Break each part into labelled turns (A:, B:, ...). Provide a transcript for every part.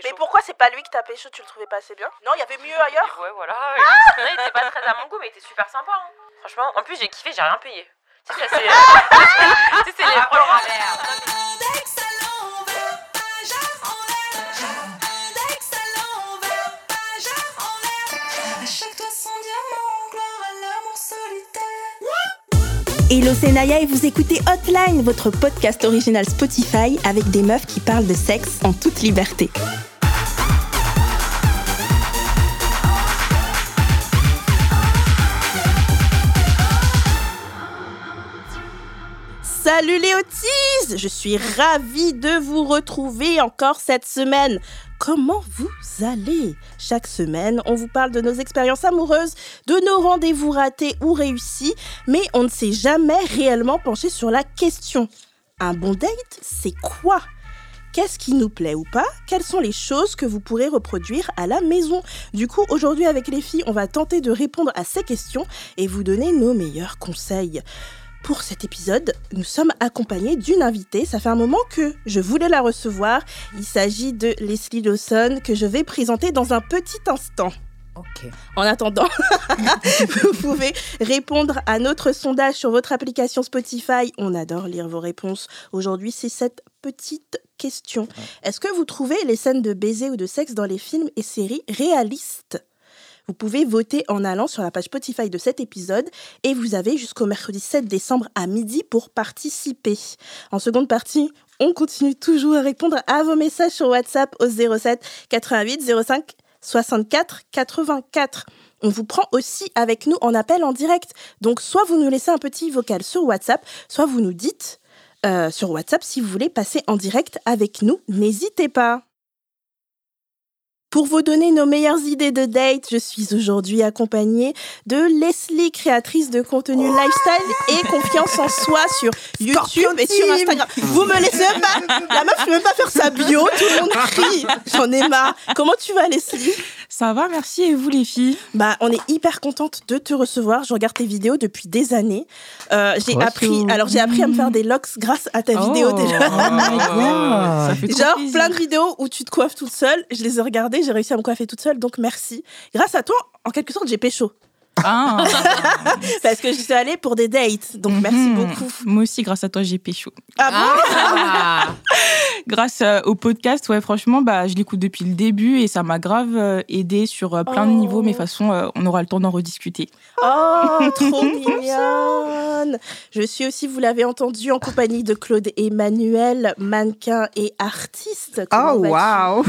A: pécho.
B: Mais pourquoi c'est pas lui que t'as pécho Tu le trouvais pas assez bien? Non, il y avait mieux ailleurs
A: Ouais, voilà. il était pas très à mon goût, mais il était super sympa. hein. Franchement, en plus, j'ai kiffé, j'ai rien payé. Tu sais, ça, c'est. tu sais, c'est les
C: Hello, c'est et vous écoutez Hotline, votre podcast original Spotify avec des meufs qui parlent de sexe en toute liberté.
B: Salut les Otis Je suis ravie de vous retrouver encore cette semaine. Comment vous allez? Chaque semaine, on vous parle de nos expériences amoureuses, de nos rendez-vous ratés ou réussis, mais on ne s'est jamais réellement penché sur la question. Un bon date, c'est quoi? Qu'est-ce qui nous plaît ou pas? Quelles sont les choses que vous pourrez reproduire à la maison? Du coup, aujourd'hui avec les filles, on va tenter de répondre à ces questions et vous donner nos meilleurs conseils. Pour cet épisode, nous sommes accompagnés d'une invitée. Ça fait un moment que je voulais la recevoir. Il s'agit de Leslie Dawson que je vais présenter dans un petit instant. En attendant, vous pouvez répondre à notre sondage sur votre application Spotify. On adore lire vos réponses. Aujourd'hui, c'est cette petite question. Est-ce que vous trouvez les scènes de baiser ou de sexe dans les films et séries réalistes? Vous pouvez voter en allant sur la page Spotify de cet épisode et vous avez jusqu'au mercredi 7 décembre à midi pour participer. En seconde partie, on continue toujours à répondre à vos messages sur WhatsApp au 07 88 05 64 84. On vous prend aussi avec nous en appel en direct. Donc soit vous nous laissez un petit vocal sur WhatsApp, soit vous nous dites euh, sur WhatsApp si vous voulez passer en direct avec nous. N'hésitez pas. Pour vous donner nos meilleures idées de date, je suis aujourd'hui accompagnée de Leslie, créatrice de contenu lifestyle et confiance en soi sur YouTube et sur Instagram. Vous me laissez pas, la meuf ne peut même pas faire sa bio, tout le monde crie. J'en ai marre. Comment tu vas, Leslie?
D: Ça va, merci. Et vous, les filles?
B: Bah, on est hyper contente de te recevoir. Je regarde tes vidéos depuis des années. Euh, j'ai appris, alors j'ai appris à me faire des locks grâce à ta vidéo
D: Oh,
B: déjà.
D: oh my God. Ça fait trop
B: Genre
D: plaisir.
B: plein de vidéos où tu te coiffes toute seule. Je les ai regardées, j'ai réussi à me coiffer toute seule, donc merci. Grâce à toi, en quelque sorte, j'ai pécho.
D: Ah.
B: Parce que je suis allée pour des dates, donc merci
D: Mhm.
B: beaucoup.
D: Moi aussi, grâce à toi, j'ai pécho.
B: Ah bon
D: Grâce euh, au podcast, ouais, franchement, bah, je l'écoute depuis le début et ça m'a grave euh, aidé sur euh, plein de
B: Oh.
D: niveaux. Mais de toute façon, on aura le temps d'en rediscuter.
B: Oh, trop mignonne Je suis aussi, vous l'avez entendu, en compagnie de Claude Emmanuel, mannequin et artiste. Comment
E: Oh, waouh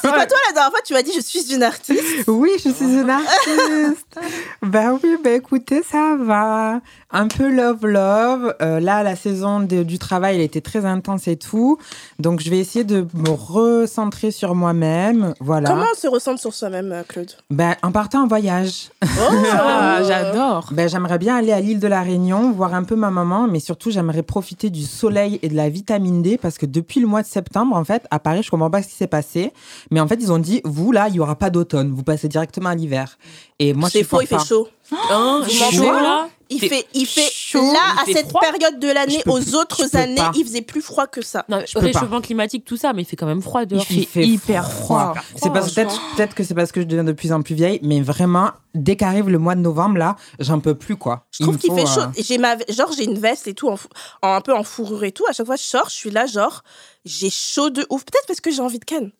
B: C'est pas toi la dernière fois, tu m'as dit je suis une artiste.
E: Oui, je suis une artiste. ben oui, ben écoutez, ça va. Un peu love, love. Euh, là, la saison de- du travail, elle était très intense et tout. Donc, je vais essayer de me recentrer sur moi-même. Voilà.
B: Comment on se ressent sur soi-même, euh, Claude?
E: Ben, en partant en voyage.
B: Oh
D: Ah, j'adore.
E: Ben, j'aimerais bien aller à l'île de la Réunion, voir un peu ma maman, mais surtout, j'aimerais profiter du soleil et de la vitamine D parce que depuis le mois de septembre, en fait, à Paris, je comprends pas ce qui s'est passé. Mais en fait, ils ont dit, vous, là, il y aura pas d'automne. Vous passez directement à l'hiver. Et moi, je
B: C'est
E: suis
B: faux, il fait chaud.
A: Oh,
B: Vous mentez
A: là?
B: Il
A: Fait
B: il fait
A: chaud,
B: là,
A: il
B: à
A: fait
B: cette
A: froid.
B: période de l'année, aux autres années,
E: pas.
B: il faisait plus froid que ça.
A: Non, réchauffement climatique, tout ça, mais il fait quand même froid dehors.
D: Il fait hyper froid.
E: C'est parce peut-être peut-être que c'est parce que je deviens de plus en plus vieille, mais vraiment, dès qu'arrive le mois de novembre, là, j'en peux plus, quoi.
B: Je trouve qu'il
E: faut,
B: fait
E: euh,
B: chaud. Et J'ai ma, genre, j'ai une veste et tout, en- un peu en fourrure et tout. À chaque fois, je sors, je suis là, genre, j'ai chaud de ouf. Peut-être parce que j'ai envie de ken.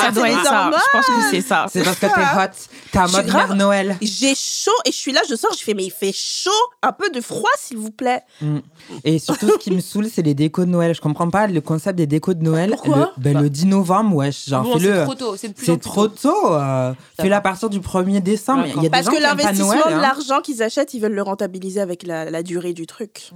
D: Ça doit être ça. Je pense que c'est ça.
E: C'est parce que t'es hot, t'es en mode
B: grave-
E: Noël.
B: J'ai chaud et je suis là, je sors, je fais, mais il fait chaud, un peu de froid, s'il vous plaît.
E: Et surtout, ce qui me saoule, c'est les décos de Noël. Je comprends pas le concept des décos de Noël.
B: Pourquoi?
E: Le, ben, le 10 novembre, wesh. Genre,
A: Bon, c'est trop tôt. C'est
E: trop
A: tôt.
E: euh, Fais-le à partir du 1er décembre. Il y a des
B: Parce
E: gens
B: que l'investissement de
E: hein.
B: l'argent qu'ils achètent, ils veulent le rentabiliser avec la, la durée du truc.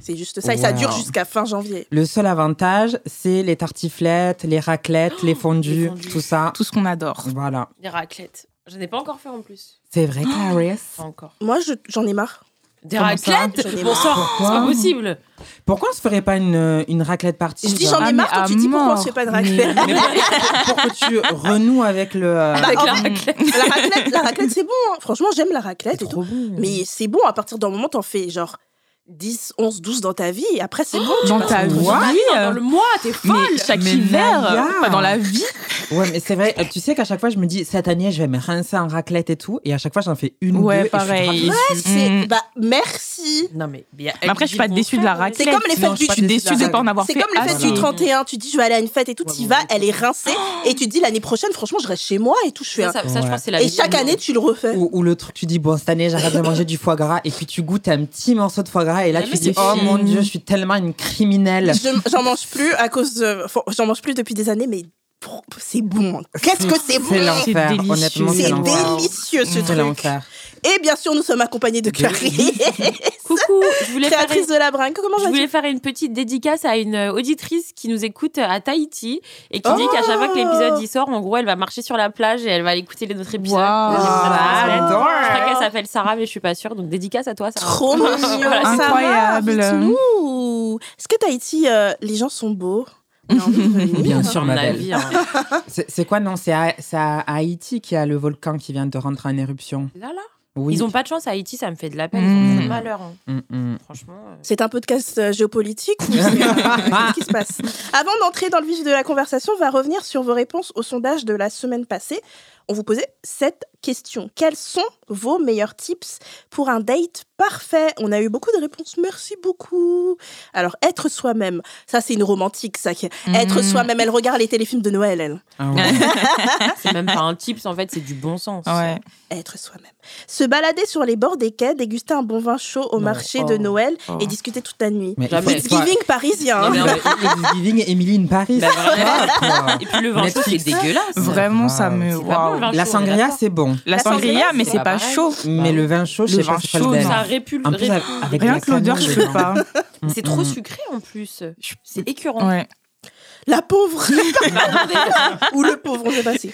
B: C'est juste ça. Et ça dure jusqu'à fin janvier.
E: Le seul avantage, c'est les tartiflettes, les raclettes, les fondus,
A: les fondus.
E: tout ça.
D: Tout ce qu'on adore.
E: Voilà.
A: Des raclettes. Je n'ai pas encore fait en plus.
E: C'est vrai, Clarisse.
A: Pas encore.
B: Moi, je- j'en ai marre.
A: Des
D: Comment
A: raclettes
B: J'en ai
A: Bon sang, c'est
E: Pourquoi
A: pas possible.
E: Pourquoi on se ferait pas une, une raclette partie
B: Je dis j'en
D: Ah,
B: ai
D: mais
B: marre, toi
D: à
B: tu dis pourquoi on se fait pas de raclette.
E: Mais pour, pour que tu renoues avec le. euh,
B: Bah,
A: Avec la raclette.
B: La raclette, la raclette c'est bon. hein. Franchement, j'aime la raclette et tout.
E: bon.
B: Mais c'est bon à partir d'un moment, t'en fais genre 10, 11, 12 dans ta vie et après c'est bon. tu
D: Dans ta vie,
B: prochain.
A: Dans le mois, t'es folle.
D: mais chaque
E: Mais
D: hiver,
E: Naya.
D: enfin, dans la vie.
E: Ouais, mais c'est vrai, euh, tu sais qu'à chaque fois, je me dis, cette année, je vais me rincer en raclette et tout. Et à chaque fois, j'en fais une ou
D: Ouais,
E: deux.
D: pareil.
E: Et je suis grave déçue.
B: C'est-
D: Mm.
B: Bah, merci.
A: Non, mais.
D: Mais après, je suis pas déçue de la raclette.
B: C'est comme les fêtes
E: Non,
B: du
E: je
D: suis déçue de ne pas en avoir
B: C'est
D: fait
B: comme les fêtes du 31, tu dis je vais aller à une fête et tout,
E: Ouais,
B: tu
E: ouais,
B: vas,
E: ouais.
B: elle est rincée et tu dis l'année prochaine, franchement, je reste chez moi et tout, je
E: Ouais.
A: c'est la
B: Et chaque année, tu le refais.
E: Ou le truc, tu dis, bon, cette année, j'arrête de manger du foie gras. Et puis tu goûtes un petit morceau de foie gras. Et là, tu dis, oh mon Dieu, je suis tellement une criminelle.
B: Je- J'en mange plus à cause de. enfin, J'en mange plus depuis des années, mais c'est bon. Qu'est-ce que c'est bon?
E: C'est l'enfer. Honnêtement, c'est
B: délicieux ce truc. Et bien sûr, nous sommes accompagnés de Clarisse,
F: Coucou, je voulais, faire
B: créatrice
F: une,
B: de la brinque. Comment
F: je voulais faire une petite dédicace à une auditrice qui nous écoute à Tahiti et qui dit qu'à chaque fois que l'épisode y sort, en gros, elle va marcher sur la plage et elle va écouter les autres épisodes. La semaine.
E: J'adore.
F: Je crois qu'elle s'appelle Sarah, mais je suis pas sûre. Donc dédicace à toi, Sarah.
B: Trop mignon,
F: Voilà,
D: Incroyable.
B: Est-ce que Tahiti, euh, les gens sont beaux On a envie de venir.
E: Bien sûr,
A: À
E: ma
A: mon
E: belle.
A: avis. hein.
E: C'est quoi, non C'est à, c'est à Haïti qu'il y a le volcan qui vient de rentrer en éruption.
F: Là, là.
E: Oui.
F: Ils ont pas de chance à Haïti, ça me fait de la peine. Ils ont
D: Mm.
F: trop de malheur. hein.
E: Mm, mm.
F: Franchement. euh.
B: C'est un podcast euh, géopolitique euh, Qu'est-ce qui se passe? Avant d'entrer dans le vif de la conversation, on va revenir sur vos réponses au sondage de la semaine passée. On vous posait cette question. Quels sont vos meilleurs tips pour un date parfait? On a eu beaucoup de réponses. Merci beaucoup. Alors, être soi-même, ça c'est une romantique, ça. Être
D: Mhm.
B: soi-même, elle regarde les téléfilms de Noël, elle.
E: Ah ouais.
F: C'est même pas un tips, en fait, c'est du bon sens.
D: Ouais.
B: Être soi-même. Se balader sur les bords des quais, déguster un bon vin chaud au
F: Non.
B: marché de
F: Oh.
B: Noël
F: Oh.
B: et discuter toute la nuit.
E: Mais
B: Thanksgiving parisien.
F: Non, mais
B: hein.
E: Thanksgiving, Emily in Paris.
F: Bah. Et puis le vin chaud, c'est dégueulasse.
D: Vraiment, ça me.
F: Le
D: Waouh.
F: vin
E: La
F: chaud,
E: sangria, c'est bon.
D: La
B: sangria,
D: mais
F: c'est
D: c'est
F: pas
D: chaud.
E: Mais le vin chaud, je
D: Le
E: sais pas
D: chaud.
F: Ça répulse.
D: Rien que l'odeur, je peux pas.
F: C'est trop
E: mm.
F: sucré en plus. C'est écœurant.
D: Ouais.
B: La pauvre Ou le pauvre, on sait pas si.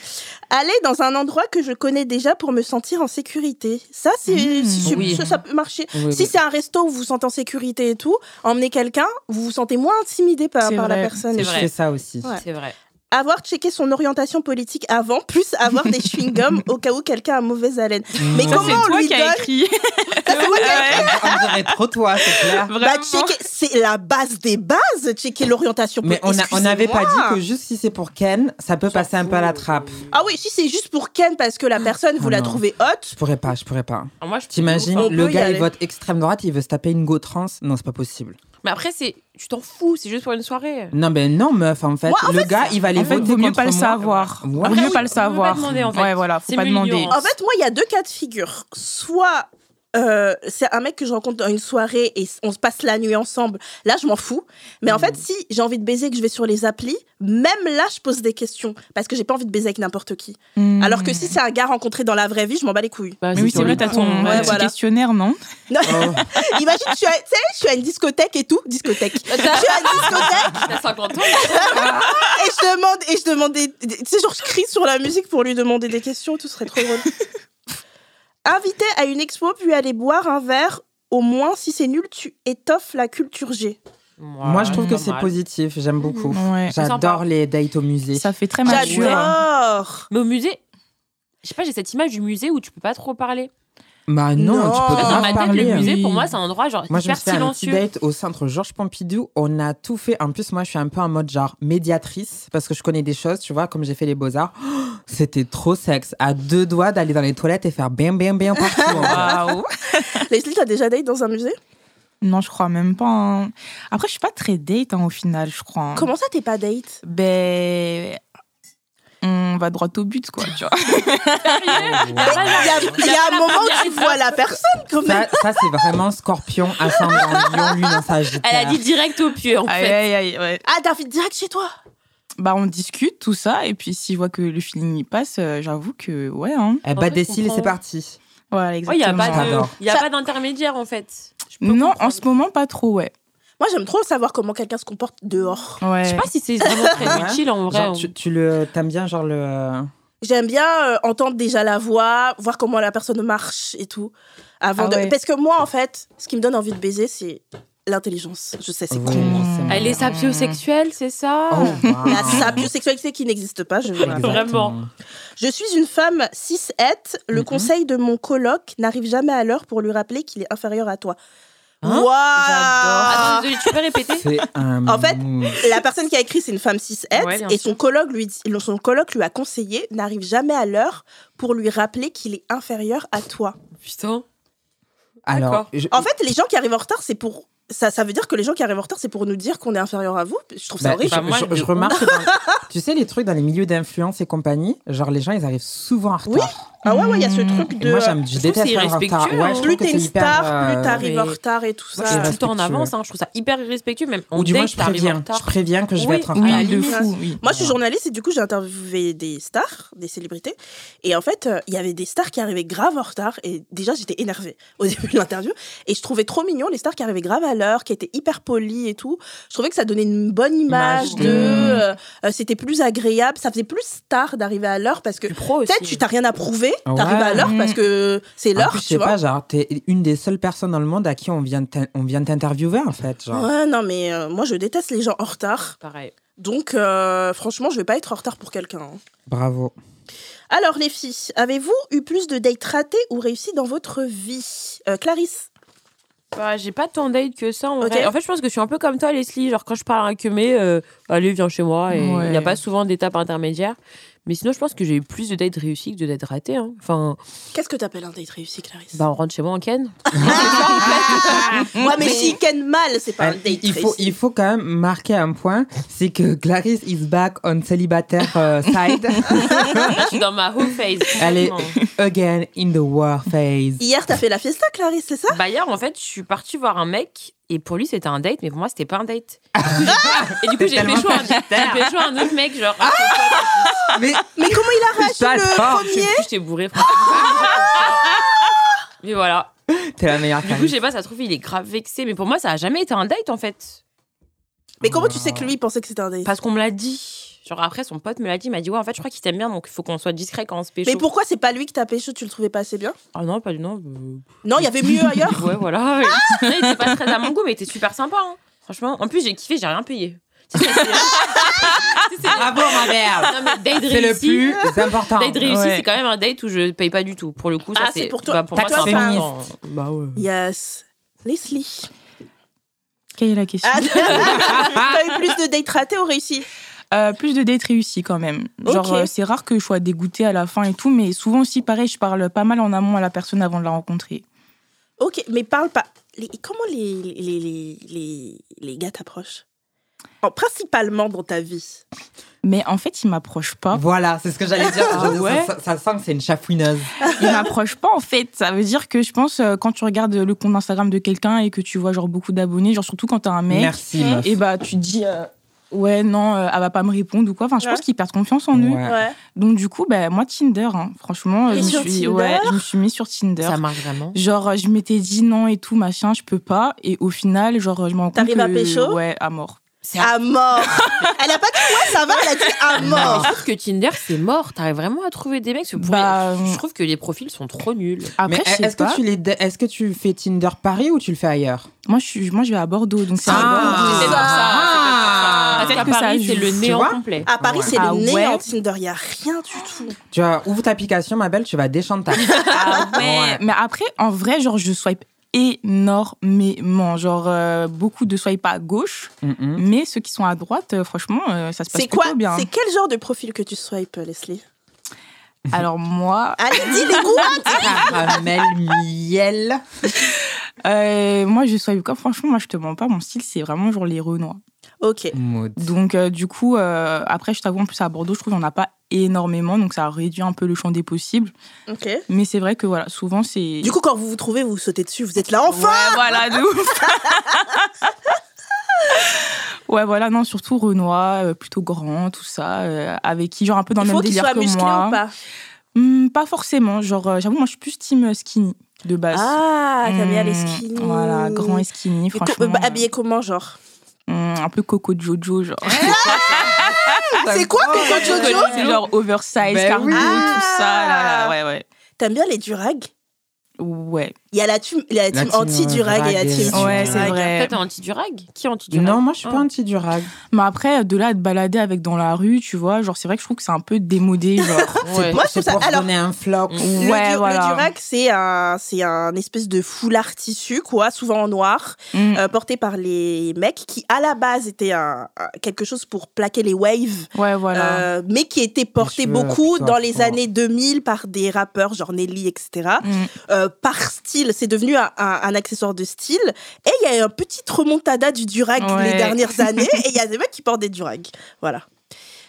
B: Aller dans un endroit que je connais déjà pour me sentir en sécurité. Ça, c'est,
D: Mmh,
B: si-
F: oui.
B: ça, ça peut marcher.
E: Oui,
B: Si
E: oui.
B: c'est un resto où vous vous sentez en sécurité et tout, emmener quelqu'un, vous vous sentez moins intimidé par, la personne.
F: c'est
E: Je
F: vrai.
E: fais ça aussi.
B: Ouais.
F: C'est vrai.
B: Avoir checké son orientation politique avant, plus avoir des chewing-gums au cas où quelqu'un a mauvaise haleine. Mais
E: Non.
D: Ça,
B: comment
D: c'est
B: on
D: toi
B: lui donne
D: écrit.
B: Ça, c'est moi qui ai-
E: trop toi, c'est clair.
B: Bah, checker, c'est la base des bases, checker l'orientation
E: Mais
B: politique.
E: a- on n'avait pas dit que juste si c'est pour Ken, ça peut passer un peu à la trappe.
B: Ah oui, si c'est juste pour Ken parce que la personne, vous
E: Ah
B: la trouvez haute,
E: Je pourrais pas, je pourrais pas.
F: Moi, je
E: T'imagines, le gars, il vote extrême droite, il veut se taper une go trans. Non, c'est pas possible.
F: Mais après, c'est, tu t'en fous, c'est juste pour une soirée.
E: Non, ben non, meuf, en fait.
B: En
E: le gars, il va aller
D: En fait,
E: voter
D: vaut mieux pas le savoir. Vaut mieux pas le
F: faut pas
D: savoir.
F: demander, en fait.
D: Ouais, voilà, faut
F: C'est
D: pas demander.
B: En fait, moi, il y a deux cas de figure. Soit euh, c'est un mec que je rencontre dans une soirée et on se passe la nuit ensemble. Là, je m'en fous. Mais en
D: Mm.
B: fait, si j'ai envie de baiser et que je vais sur les applis, même là, je pose des questions parce que j'ai pas envie de baiser avec n'importe qui.
D: Hmm.
B: Alors que si c'est un gars rencontré dans la vraie vie, je m'en bats les couilles.
F: Bah,
D: Mais oui, c'est vrai,
F: le
D: t'as ton
B: Ouais,
D: petit
B: voilà.
D: questionnaire, non
B: Non.
E: Oh.
B: Imagine, tu sais, je suis à une discothèque et tout, discothèque. Je suis à une discothèque
F: T'as 50 ans.
B: et je demande et je demande des, des- tu sais genre je crie sur la musique pour lui demander des questions, tout serait trop drôle. Invité à une expo puis aller boire un verre, au moins si c'est nul, tu étoffes la culture G.
E: Moi, je trouve que c'est positif. J'aime beaucoup.
D: Ouais.
F: sympa.
E: J'adore les dates au musée.
D: Ça fait très mature.
B: J'adore.
F: Mais au musée, je sais pas, j'ai cette image du musée où tu peux pas trop parler.
E: Bah non,
B: Non.
E: tu peux
B: Ah,
F: Dans ma tête,
E: parler.
F: le musée,
D: Oui.
F: pour moi, c'est un endroit genre
E: Moi, je me
F: hyper
E: suis fait un petit
F: silencieux.
E: date au centre Georges Pompidou. On a tout fait. En plus, moi, je suis un peu en mode genre médiatrice parce que je connais des choses, tu vois, comme j'ai fait les beaux-arts. Oh, C'était trop sexe. À deux doigts d'aller dans les toilettes et faire bam, bam, bam partout.
D: Waouh.
B: Leslie, t'as déjà date dans un musée?
D: Non, je crois même pas. hein. Après, je suis pas très date hein, au final, je crois. hein.
B: Comment ça t'es pas date?
D: Ben. On va droit au but, quoi, tu vois.
B: Il y a, il y a un moment où tu vois la personne quand même.
E: Ça, ça c'est vraiment scorpion, ascendant lion, lune en sagittaire.
F: Elle a dit direct au pied, en
D: Aïe,
F: fait.
D: aïe, aïe, ouais.
B: Ah, t'as envie de direct chez toi
D: Bah, on discute, tout ça, et puis s'il voit que le feeling y passe, euh, j'avoue que, ouais, hein.
E: Bat
F: fait,
E: des cils et c'est parti.
D: Voilà,
F: Il n'y a
D: exactement.
F: pas de-
E: J'adore.
F: y a
B: Ça-
F: pas d'intermédiaire, en fait. Je peux
D: Non, en ce moment, pas trop, ouais.
B: Moi, j'aime trop savoir comment quelqu'un se comporte dehors.
D: Ouais.
F: Je sais pas si c'est vraiment très utile, en vrai.
E: Genre, tu, tu le, t'aimes bien genre le.
B: J'aime bien euh, entendre déjà la voix, voir comment la personne marche et tout. Avant
D: Ah
B: de...
D: ouais.
B: Parce que moi, en fait, ce qui me donne envie de baiser, c'est l'intelligence. Je sais, c'est
E: Oui,
B: con.
F: Elle est sapiosexuelle, c'est ça
E: Oh, wow.
B: La sapiosexualité qui n'existe pas, je rappelle.
F: Vraiment.
B: Je suis une femme cis-het. Le
E: Mhm.
B: conseil de mon coloc n'arrive jamais à l'heure pour lui rappeler qu'il est inférieur à toi.
F: Hein
B: Waouh
F: Attends, désolé, tu peux répéter
E: C'est un.
B: En fait. La personne qui a écrit, c'est une femme cis
F: Ouais, bien
B: et son colloque, lui, dit- son colloque lui a conseillé n'arrive jamais à l'heure pour lui rappeler qu'il est inférieur à toi.
F: Putain.
E: Alors, je-
B: En fait, les gens qui arrivent en retard, c'est pour. Ça, ça veut dire que les gens qui arrivent en retard, c'est pour nous dire qu'on est inférieur à vous. Je trouve ça
E: bah,
B: horrible.
E: je,
F: Bah, moi,
E: je-
F: je-
E: je remarque, dans- tu sais, les trucs dans les milieux d'influence et compagnie, genre les gens, ils arrivent souvent en retard.
B: Oui, Ah ouais, ouais, il y a ce truc
E: Et
B: de.
E: moi, j'aime, je, déteste
F: c'est irrespectueux,
E: Ouais,
F: hein.
E: je
B: plus t'es une
E: hyper.
B: star, plus
E: euh,
B: t'arrives en retard et tout ça.
F: Moi, je suis tout le temps en avance. hein. Je trouve ça hyper irrespectueux. Même en
E: Ou du moins, je préviens.
F: retard.
E: Je préviens que je vais
F: Oui,
E: être en
F: oui,
E: retard.
F: la
D: de fou, oui.
B: Moi, je suis journaliste et du coup, j'ai interviewé des stars, des célébrités. Et en fait, euh, il y avait des stars qui arrivaient grave en retard. Et déjà, j'étais énervée au début de l'interview. Et je trouvais trop mignon les stars qui arrivaient grave à l'heure, qui étaient hyper polies et tout. Je trouvais que ça donnait une bonne image de. Euh, C'était plus agréable. Ça faisait plus star d'arriver à l'heure parce que.
F: Plus pro aussi.
B: Peut-être tu t'as rien à prouver,
E: Ouais.
B: t'arrives à l'heure parce que c'est l'heure,
E: je
B: tu
E: sais
B: vois.
E: pas, genre, t'es une des seules personnes dans le monde à qui on vient vient t'interviewer, en fait. Genre.
B: Ouais, non, mais euh, moi, je déteste les gens en retard.
F: Pareil.
B: Donc, euh, franchement, je vais pas être en retard pour quelqu'un. hein.
E: Bravo.
B: Alors, les filles, avez-vous eu plus de dates ratées ou réussies dans votre vie? Euh, Clarisse
F: Bah, j'ai pas tant date que ça en
B: Ok.
F: vrai. En fait, je pense que je suis un peu comme toi, Leslie. Genre, quand je parle à un cumé, euh, allez, viens chez moi. Et il
D: Ouais.
F: n'y a pas souvent d'étape intermédiaire. Mais sinon, je pense que j'ai eu plus de dates réussies que de dates ratées. hein. Enfin,
B: Qu'est-ce que t'appelles un date réussi, Clarisse?
F: bah, on rentre chez moi en Ken.
B: Ouais, mais s'il ken mal, c'est pas un date
E: il, faut,
B: réussi.
E: il faut quand même marquer un point, c'est que Clarisse is back on célibataire euh, side,
F: je suis dans ma whole phase.
E: Elle est- again in the war phase.
B: Hier, t'as fait la fiesta, Clarisse, c'est ça?
F: Bah, hier, en fait, je suis partie voir un mec. Et pour lui, c'était un date, mais pour moi, c'était pas un date. J'ai- et du coup, j'ai un, j'ai pécho un autre mec, genre.
E: Mais
B: Mais comment il a réagi
E: Ça,
B: le
E: fort.
F: Je
B: premier
F: j'étais bourrée, franchement. Mais voilà.
E: t'es la meilleure
F: Du coup, je sais pas, ça se trouve, il est grave vexé. Mais pour moi, ça a jamais été un date, en fait.
B: Mais comment tu sais que lui, il pensait que c'était un date?
F: Parce qu'on me l'a dit. Genre, après, son pote me l'a dit. Il m'a dit, ouais, en fait, je crois qu'il t'aime bien, donc il faut qu'on soit discret quand on se pécho.
B: Mais pourquoi c'est pas lui que t'as pécho Tu le trouvais pas assez bien?
F: Ah non, pas du non. euh,
B: Non, il y avait mieux ailleurs?
F: Ouais, voilà. Non, il était pas très à mon goût, mais il était super sympa. hein. Franchement, en plus, j'ai kiffé, j'ai rien payé. Tu sais, c'est- tu sais, c'est-
E: Bravo ma mère
F: Non, mais date
E: C'est le
F: réussi.
E: plus important.
F: Date réussi,
D: Ouais.
F: c'est quand même un date où je paye pas du tout. Pour le coup, ça
B: Ah, c'est pour toi.
F: bah, pour
B: T'as
F: moi,
B: toi,
F: c'est
B: ça-
F: important. Bah ouais.
B: Yes. Leslie.
D: Quelle est la question?
B: Ah, t'as eu plus de dates ratées ou réussies?
D: Euh, Plus de dates réussies quand même. Genre, euh, c'est rare que je sois dégoûtée à la fin et tout, mais souvent aussi, pareil, je parle pas mal en amont à la personne avant de la rencontrer.
B: Ok, mais parle pas. Les- comment les, les, les, les, les gars t'approchent? En- Principalement dans ta vie.
D: Mais en fait, ils m'approchent pas.
E: Voilà, c'est ce que j'allais dire.
F: Ah ouais?
E: ça, ça sent que c'est une chafouineuse.
D: Ils m'approchent pas en fait. Ça veut dire que je pense, euh, quand tu regardes le compte Instagram de quelqu'un et que tu vois genre beaucoup d'abonnés, genre surtout quand t'as un mec,
E: Merci,
D: et bah tu te dis. euh, Ouais, non, euh, elle va pas me répondre ou quoi. Enfin, je
B: Ouais.
D: pense qu'ils perdent confiance en eux.
E: Ouais.
D: Donc, du coup, bah, moi, Tinder, hein, franchement, je me, suis,
B: Tinder
D: ouais, je me suis mis sur Tinder.
F: Ça marche vraiment.
D: Genre, je m'étais dit non et tout, machin, je peux pas. Et au final, genre, je me rends compte
B: T'arrives à pécho?
D: Ouais, à mort.
F: C'est
B: À mort. elle a pas dit ouais, ça va, elle a dit à
F: Mais
B: mort.
F: je trouve que Tinder, c'est mort. T'arrives vraiment à trouver des mecs. parce que pour
D: Bah,
F: les- Je trouve que les profils sont trop nuls.
D: Après,
E: Mais
D: je sais
E: est-ce
D: pas.
E: que, tu les, est-ce que tu fais Tinder Paris ou tu le fais ailleurs?
D: Moi, je, suis... moi, je vais à Bordeaux, donc c'est
E: Ah.
D: à Bordeaux.
F: C'est pour ça,
E: Ah.
F: C'est peut-être
D: que
F: Paris, c'est le néant complet.
B: À Paris,
E: Ouais.
B: c'est
D: Ah
B: le
D: ouais
B: néant Tinder, il y a rien du tout.
E: Tu vois, ouvre ta application, ma belle, tu vas déchanter.
D: Ah ouais.
E: Ouais.
D: Mais après, en vrai, genre, je swipe énormément. Genre, euh, beaucoup de swipe à gauche, mais ceux qui sont à droite, euh, franchement, euh, ça se passe
B: C'est quoi
D: plutôt bien.
B: C'est quel genre de profil que tu swipes, Leslie
D: Alors, moi,
B: Allez, dis les goûts
E: Caramel, miel.
D: euh, moi, je swipe comme franchement, moi, je te mens pas, mon style, c'est vraiment genre les renois.
B: Ok.
E: Maud.
D: Donc, euh, du coup, euh, après, je t'avoue, en plus, à Bordeaux, je trouve qu'il n'y en a pas énormément, donc ça réduit un peu le champ des possibles.
B: Ok.
D: Mais c'est vrai que, voilà, souvent, c'est.
B: Du coup, quand vous vous trouvez, vous sautez dessus, vous êtes là, enfin
D: Ouais, voilà, de ouf. Ouais, voilà, non, surtout Renoir, euh, plutôt grand, tout ça, euh, avec qui, genre, un peu dans
B: Il
D: le
B: faut
D: même
B: qu'il
D: délire
B: soit
D: que
B: musclé
D: moi.
B: ou pas?
D: Hmm, pas forcément, genre, euh, j'avoue, moi, je suis plus team skinny, de base.
B: Ah, t'aimes bien les
D: Hmm,
B: skinny.
D: Voilà, grand et skinny,
B: Et co-
D: franchement.
B: bah, habillé comment, genre?
D: Un peu Coco Jojo, genre.
B: C'est quoi Coco Jojo
D: C'est genre oversize,
E: Ben
D: cargo,
E: oui.
D: tout ça, là,
B: Ah.
D: là, ouais, ouais.
B: T'aimes bien les durags
D: ouais.
B: Il y a la team, la team
E: team,
B: anti-durag et la
E: euh,
B: team
E: drag,
D: Ouais, c'est vrai.
F: Toi, t'es anti-durag? Qui est anti-durag?
E: Non, moi, je suis
F: Oh.
E: pas anti-durag.
D: Mais après, de là à te balader avec dans la rue, tu vois, genre, c'est vrai que je trouve que c'est un peu démodé, genre.
F: Ouais.
B: Moi, je trouve ça-
E: pour
B: alors-
E: donner un floc.
B: Le,
D: Ouais,
B: du- le
D: voilà.
B: durag, c'est un, c'est un espèce de foulard tissu, quoi, souvent en noir,
D: Mm.
B: euh, porté par les mecs, qui à la base était un, quelque chose pour plaquer les waves,
D: Ouais, voilà.
B: euh, mais qui était porté beaucoup dans les années 2000 par des rappeurs, genre Nelly, etc.
D: Mm.
B: Euh, par style, c'est devenu un, un- un accessoire de style. Et il y a eu un petit remontada du durag
D: Ouais.
B: les dernières années, et il y a des mecs qui portent des durags. Voilà.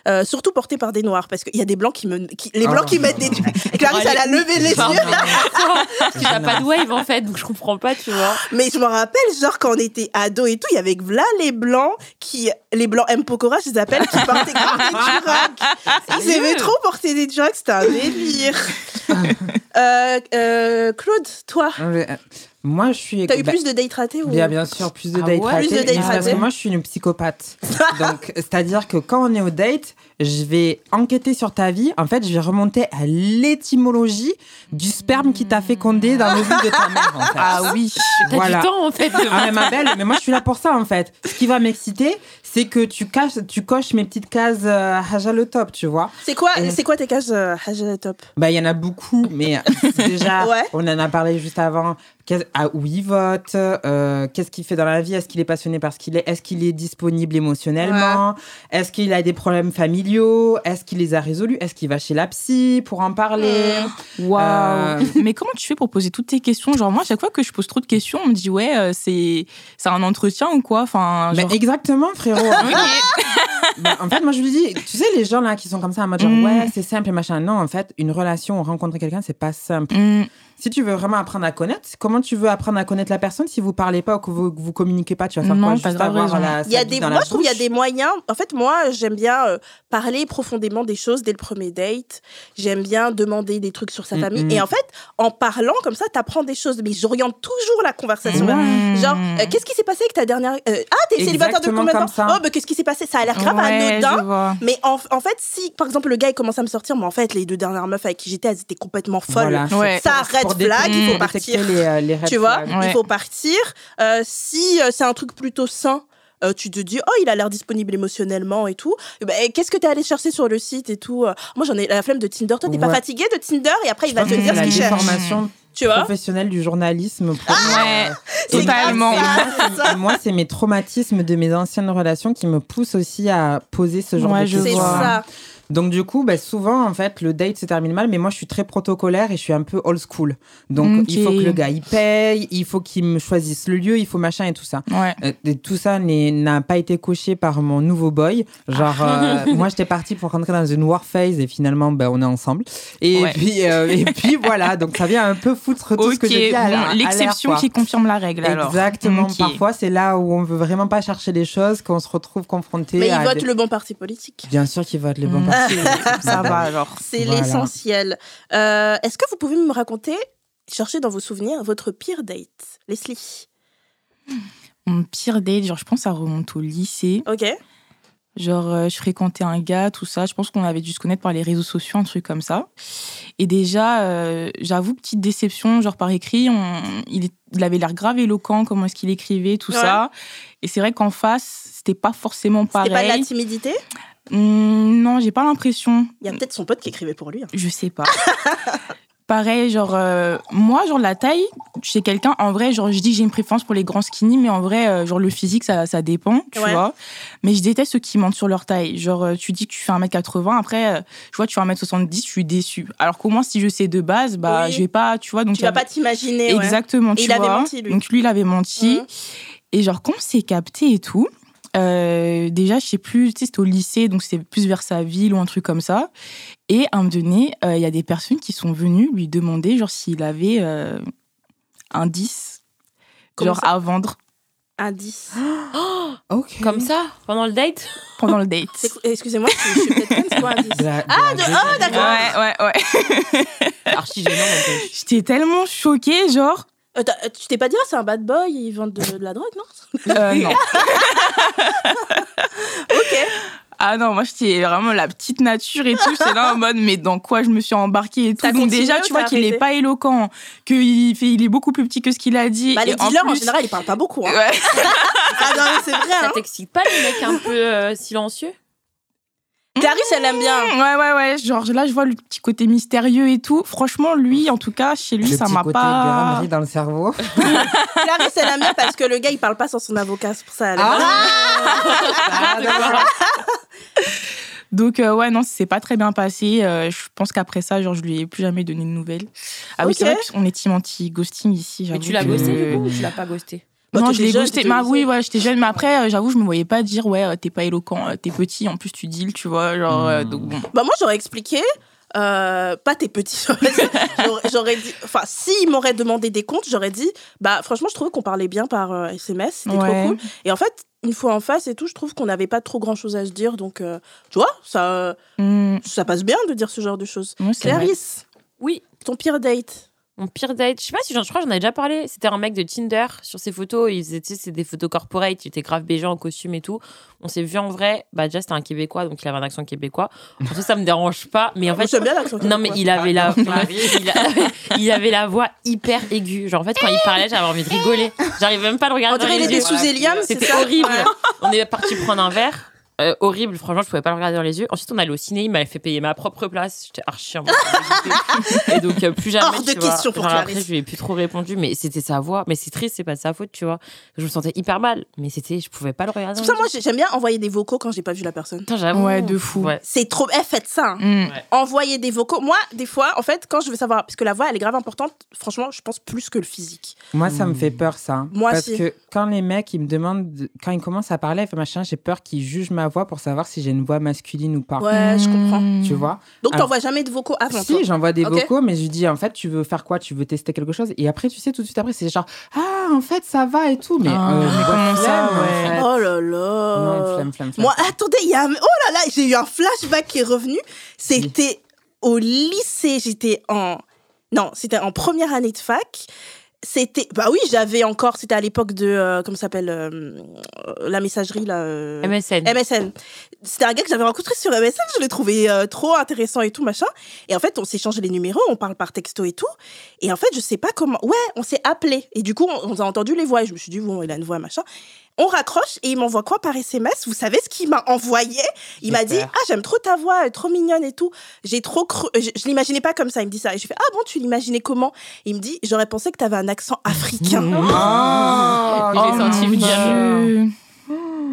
B: Euh, surtout portés par des noirs, parce qu'il y a des blancs qui me. qui- les
E: Ah,
B: blancs qui
E: non,
B: mettent
E: non,
B: des. Clarisse, elle a levé les yeux.
F: Parce que t'as pas de wave en fait, donc je comprends pas, tu vois.
B: Mais je me rappelle, genre, quand on était ado et tout, il y avait là les blancs qui. Les blancs M. Pokora, je les appelle, qui portaient grave des durags. Ils aimaient trop porter des durags, c'était un délire. Euh, euh, Claude, toi,
E: Euh, Moi, je suis.
B: t'as eu
E: bah,
B: plus de dates ratés ou...
E: Bien, bien sûr, plus de
F: Ah
E: dates
F: ouais
E: ratées.
B: Plus de dates
E: Mais c'est Parce
B: ratées.
E: que moi, je suis une psychopathe. Donc, c'est-à-dire que quand on est au date, je vais enquêter sur ta vie. En fait, je vais remonter à l'étymologie du sperme qui t'a fécondé dans le vide de ta mère. En fait.
D: Ah oui.
F: T'as
E: Voilà.
F: du temps en fait. de-
E: Ah mais ma belle, mais moi je suis là pour ça en fait. Ce qui va m'exciter, c'est que tu caches, tu coches mes petites cases euh, Haja le top, tu vois.
B: C'est quoi,
E: Et-
B: c'est quoi tes cases euh, Haja Top?
E: Bah il y en a beaucoup, mais déjà
B: Ouais.
E: on en a parlé juste avant. Qu'est- ah, où il vote, euh, qu'est-ce qu'il fait dans la vie, est-ce qu'il est passionné par ce qu'il est, est-ce qu'il est disponible émotionnellement, est-ce qu'il a des problèmes familiaux, est-ce qu'il les a résolus, est-ce qu'il va chez la psy pour en parler?
D: Waouh.
E: Euh,
D: Mais comment tu fais pour poser toutes tes questions? Genre, moi, à chaque fois que je pose trop de questions, on me dit, ouais, euh, c'est c'est un entretien ou quoi? Enfin,
E: Mais
D: genre.
E: exactement frérot. Bah, en fait, moi, je lui dis, tu sais, les gens là qui sont comme ça en mode genre,
D: Mm.
E: ouais, c'est simple et machin. Non, en fait, une relation rencontrer quelqu'un, c'est pas simple.
D: Mm.
E: Si tu veux vraiment apprendre à connaître, comment tu veux apprendre à connaître la personne si vous parlez pas ou que vous, vous communiquez pas? Tu vas faire
D: Non,
E: quoi? Juste avoir la
B: Il y a des,
E: dans
B: moi,
E: la
B: je trouve qu'il y a des moyens. En fait, moi, j'aime bien euh, parler profondément des choses dès le premier date. J'aime bien demander des trucs sur sa
E: Mm,
B: famille.
E: mm.
B: Et en fait, en parlant comme ça, t'apprends des choses. Mais j'oriente toujours la conversation. Genre, euh, qu'est-ce qui s'est passé avec ta dernière. euh, ah, t'es célibataire
E: Exactement
B: combien de temps?
E: ça.
B: Oh, bah, qu'est-ce qui s'est passé? Ça a l'air grave
D: Ouais,
B: anodin. Mais en, en fait, si, par exemple, le gars, il commence à me sortir, mais en fait, les deux dernières meufs avec qui j'étais, elles étaient complètement folles.
E: Voilà, c'est
D: Ouais.
B: Ça,
E: pour-
B: red
E: pour
B: flag, il faut partir.
E: les, euh, les
B: Tu vois,
E: flags.
D: Ouais.
B: il faut partir. Euh, si euh, c'est un truc plutôt sain, euh, tu te dis, oh, il a l'air disponible émotionnellement et tout. Ben, Qu'est-ce que tu es allé chercher sur le site et tout euh, Moi, j'en ai la flemme de Tinder. Toi, t'es pas
E: Ouais.
B: fatigué de Tinder? Et après, il va te dire
E: c'est
B: ce qu'il cherche. Tu vois?
E: professionnelle du journalisme. pour-
D: Ouais,
E: euh,
D: totalement.
B: ça,
E: moi, c'est mes traumatismes de mes anciennes relations qui me poussent aussi à poser ce genre
D: Ouais,
E: de
D: je
B: C'est ça.
E: Donc du coup, bah, souvent en fait, le date se termine mal, mais moi je suis très protocolaire et je suis un peu old school. Donc il faut que le gars il paye, il faut qu'il me choisisse le lieu, il faut machin et tout ça.
D: Ouais.
E: Euh, et tout ça n'a pas été coché par mon nouveau boy. Genre
D: Ah.
E: euh, moi j'étais partie pour rentrer dans une war phase et finalement bah, on est ensemble. Et
D: Ouais.
E: puis euh, et puis voilà, donc ça vient un peu foutre tout ce que j'ai dit
D: bon, l'exception qui confirme la règle alors.
E: Exactement. Parfois c'est là où on veut vraiment pas chercher les choses, qu'on se retrouve confronté
B: Mais il
E: à
B: vote
E: des-
B: le bon parti politique.
E: Bien sûr qu'il vote les bons
D: Mm.
E: partis.
D: Ça va alors.
B: C'est
E: Voilà.
B: l'essentiel. Euh, Est-ce que vous pouvez me raconter, chercher dans vos souvenirs, votre pire date Leslie?
D: Mon pire date, genre, je pense que ça remonte au lycée.
B: Ok.
D: Genre, euh, je fréquentais un gars, tout ça. Je pense qu'on avait dû se connaître par les réseaux sociaux, un truc comme ça. Et déjà, euh, j'avoue, petite déception, genre par écrit, on- il, est- il avait l'air grave éloquent, comment est-ce qu'il écrivait, tout
B: Ouais.
D: ça. Et c'est vrai qu'en face, c'était pas forcément
B: C'était pas de la
D: pareil.
B: timidité?
D: Hum, non, j'ai pas l'impression.
B: Il y a peut-être son pote qui écrivait pour lui. hein.
D: Je sais pas. Pareil, genre, euh, moi, genre, la taille, chez quelqu'un, en vrai, genre, je dis que j'ai une préférence pour les grands skinny, mais en vrai, euh, genre, le physique, ça, ça dépend, tu
B: Ouais.
D: vois. Mais je déteste ceux qui mentent sur leur taille. Genre, euh, tu dis que tu fais 1m80, après, je vois, tu fais 1m70, je suis déçue. Alors qu'au moins, si je sais de base, bah,
B: Oui.
D: je vais pas, tu vois, donc.
B: Tu vas pas t'imaginer. ouais.
D: Exactement, tu
B: Et il avait menti, lui.
D: Donc, lui, il avait menti.
B: Mhm.
D: Et genre, quand on s'est capté et tout, euh, déjà, je sais plus, tu sais, c'était au lycée, donc c'était plus vers sa ville ou un truc comme ça. Et à un moment donné, euh, il y a des personnes qui sont venues lui demander, genre, s'il avait euh, un 10,
B: Comment
D: genre,
B: ça
D: à vendre
B: Un 10.
E: Ok.
F: Comme ça, pendant le date?
D: Pendant le date.
B: C'est- Excusez-moi, je, suis peut-être conne, c'est quoi un 10
E: De la- de
B: Ah, de- ah, d'accord.
D: Ouais, ouais, ouais.
F: Archi gênant.
D: J'étais tellement choquée, genre.
B: Euh, t'as- Tu t'es pas dit, ah, c'est un bad boy, ils vendent de, de la drogue, non
D: euh, non.
B: Ok.
D: Ah non, moi j'étais vraiment la petite nature et tout. J'étais là en mode, mais dans quoi je me suis embarquée et tout. Donc déjà, tu vois qu'il est pas éloquent, qu'il fait, il est beaucoup plus petit que ce qu'il a dit.
B: Bah, les
D: Et en
B: dealers, en
D: plus-
B: général, ils parlent pas beaucoup. Hein.
D: Ouais.
B: Ah non, mais c'est vrai.
F: Ça
B: Hein.
F: t'excite pas les mecs un peu euh, silencieux?
B: Clarisse, elle aime bien.
D: Ouais, ouais, ouais. Genre là, je vois le petit côté mystérieux et tout. Franchement, lui, en tout cas, chez lui,
E: Le
D: ça m'a
E: côté
D: pas.
E: granerie dans le cerveau.
B: Clarisse, elle aime bien parce que le gars, il parle pas sans son avocat. C'est pour ça. Elle
E: Ah. Ah.
D: Donc, euh, ouais, non, c'est pas très bien passé. Euh, je pense qu'après ça, genre, je lui ai plus jamais donné de nouvelles. Ah oui, c'est vrai qu'on est team anti-ghosting ici.
F: Mais tu l'as ghosté du coup ou tu l'as pas ghosté?
B: Bah,
D: non, je l'ai
B: t'étais
D: Bah, oui, ouais, j'étais jeune, mais après, euh, j'avoue, je me voyais pas dire, ouais, euh, t'es pas éloquent, euh, t'es petit, en plus tu deals, tu vois. Genre, euh,
E: Hmm.
D: donc bon.
B: Bah, moi, j'aurais expliqué. euh, pas tes petits. J'aurais- dit. Enfin, s'il m'aurait demandé des comptes, j'aurais dit. Bah, franchement, je trouvais qu'on parlait bien par euh, SMS. C'était trop cool. Et en fait, une fois en face et tout, je trouve qu'on n'avait pas trop grand chose à se dire. Donc, euh, tu vois, ça,
D: Hmm,
B: ça passe bien de dire ce genre de choses.
D: vrai.
B: Clarisse,
F: Oui.
B: ton pire date?
F: Mon pire date, je sais pas si j'en- je crois que j'en ai déjà parlé. C'était un mec de Tinder sur ses photos. Il faisait, tu sais, c'est des photos corporate. Il était grave bégeant en costume et tout. On s'est vu en vrai. Bah, déjà, c'était un Québécois, donc il avait un accent québécois. En tout ça me dérange pas. Mais en
B: Moi,
F: fait,
B: j'aime bien l'accent
F: non, mais il avait la, il, a- il avait la voix hyper aiguë. Genre, en fait, quand il parlait, j'avais envie de rigoler. J'arrivais même pas à le
B: On
F: regarder.
B: dirait
F: dans
B: il
F: les
B: était
F: yeux.
B: sous Eliam, c'est
F: C'était horrible. On est parti prendre un verre. Euh, horrible, franchement, je pouvais pas le regarder dans les yeux. Ensuite, on allait au ciné, il m'avait fait payer ma propre place. J'étais archi en. Et donc, euh, plus jamais.
B: Hors de
F: tu vois.
B: question pour.
F: Après, je lui ai plus trop répondu, mais c'était sa voix. Mais c'est triste, c'est pas de sa faute, tu vois. Je me sentais hyper mal, mais c'était, je pouvais pas le regarder.
B: C'est
F: dans
B: pour ça,
F: les
B: moi, j'ai- j'aime bien envoyer des vocaux quand j'ai pas vu la personne.
F: j'avoue.
D: Ouais, de fou.
F: Ouais.
B: C'est trop. Eh, faites ça. hein.
D: Hmm.
B: Envoyer des vocaux. Moi, des fois, en fait, quand je veux savoir, parce que la voix, elle est grave importante, franchement, je pense plus que le physique.
E: Moi, ça me fait peur, ça.
B: Moi
E: Parce que quand les mecs, ils me demandent, de- quand ils commencent à parler, machin, j'ai peur qu'ils jugent ma voix pour savoir si j'ai une voix masculine ou pas.
B: Ouais, je comprends.
D: Hmm.
E: Tu vois?
B: Donc, t'envoies jamais de vocaux avant
E: Si, j'envoie des vocaux, mais je lui dis, en fait, tu veux faire quoi? Tu veux tester quelque chose? Et après, tu sais, tout de suite après, c'est genre, ah, en fait, ça va et tout. Mais,
D: Ah,
E: euh,
D: mais comment ça, ouais.
E: fait.
B: Oh là là.
E: Non, flemme, flemme, flemme.
B: Moi, attendez, il y a un... Oh là là, j'ai eu un flashback qui est revenu. C'était au lycée, j'étais en... Non, c'était en première année de fac. C'était... Bah oui, j'avais encore... C'était à l'époque de... euh, comment s'appelle euh, euh, La messagerie, là... euh,
F: MSN.
B: MSN. C'était un gars que j'avais rencontré sur MSN, je l'ai trouvé euh, trop intéressant et tout, machin. Et en fait, on s'est changé les numéros, on parle par texto et tout. Et en fait, je sais pas comment. Ouais, on s'est appelé. Et du coup, on, on a entendu les voix. Et je me suis dit, bon, il a une voix, machin. On raccroche et il m'envoie quoi par SMS Vous savez ce qu'il m'a envoyé? Il m'a dit. Ah, j'aime trop ta voix, elle est trop mignonne et tout. J'ai trop cru. Je, je l'imaginais pas comme ça. Il me dit ça. Et je fais Ah bon, tu l'imaginais comment? Il me dit J'aurais pensé que tu avais un accent africain.
E: Oh,
F: J'ai senti
D: mon
F: bien.
D: Dieu.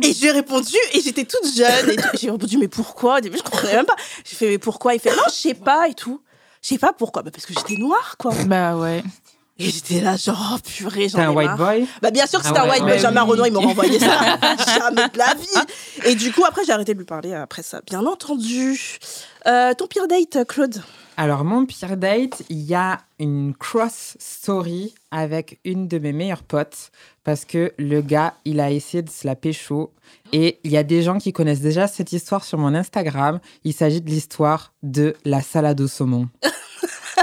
B: Et j'ai répondu, et j'étais toute jeune. Et j'ai répondu, mais pourquoi? Au début, je comprenais même pas. J'ai fait, mais pourquoi Il fait, non, je sais pas et tout. Je sais pas pourquoi. Bah, parce que j'étais noire, quoi.
D: Bah ouais.
B: Et j'étais là, genre, oh, purée, j'en
E: T'es
B: ai
E: un white
B: marre.
E: boy
B: Bah, bien sûr que
E: Ah
B: c'était un white
E: ouais,
B: boy. Jamais un
D: oui.
B: Renoir, il m'aurait envoyé ça. Jamais de la vie. Et du coup, après, j'ai arrêté de lui parler après ça. Bien entendu. Euh, ton pire date, Claude?
E: Alors, mon pire date, il y a une cross story avec une de mes meilleures potes parce que le gars, il a essayé de se la pécho. Et il y a des gens qui connaissent déjà cette histoire sur mon Instagram. Il s'agit de l'histoire de la salade au saumon.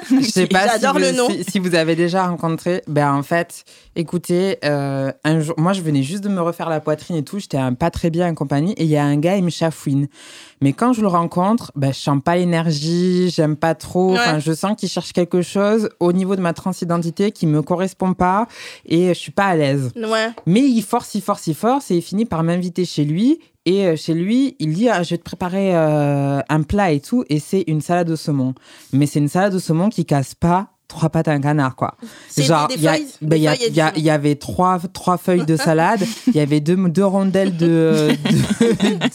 E: Je sais pas si
B: J'adore
E: vous,
B: le nom.
E: si, si vous avez déjà rencontré. Ben en fait, écoutez, euh, un jour, moi je venais juste de me refaire la poitrine et tout, j'étais pas très bien en compagnie et il y a un gars, il me chafouine. Mais quand je le rencontre, ben je sens pas l'énergie, j'aime pas trop.
B: Ouais.
E: Enfin, je sens qu'il cherche quelque chose au niveau de ma transidentité qui me correspond pas et je suis pas à l'aise.
B: Ouais.
E: Mais il force, il force, il force et il finit par m'inviter chez lui. Et euh, chez lui, il dit ah, Je vais te préparer euh, un plat et tout. Et c'est une salade au saumon. Mais c'est une salade au saumon qui casse pas trois pattes à un canard, quoi. Genre, il y, a- ben, y a- a- avait trois, trois feuilles de salade, il y avait deux, deux rondelles de,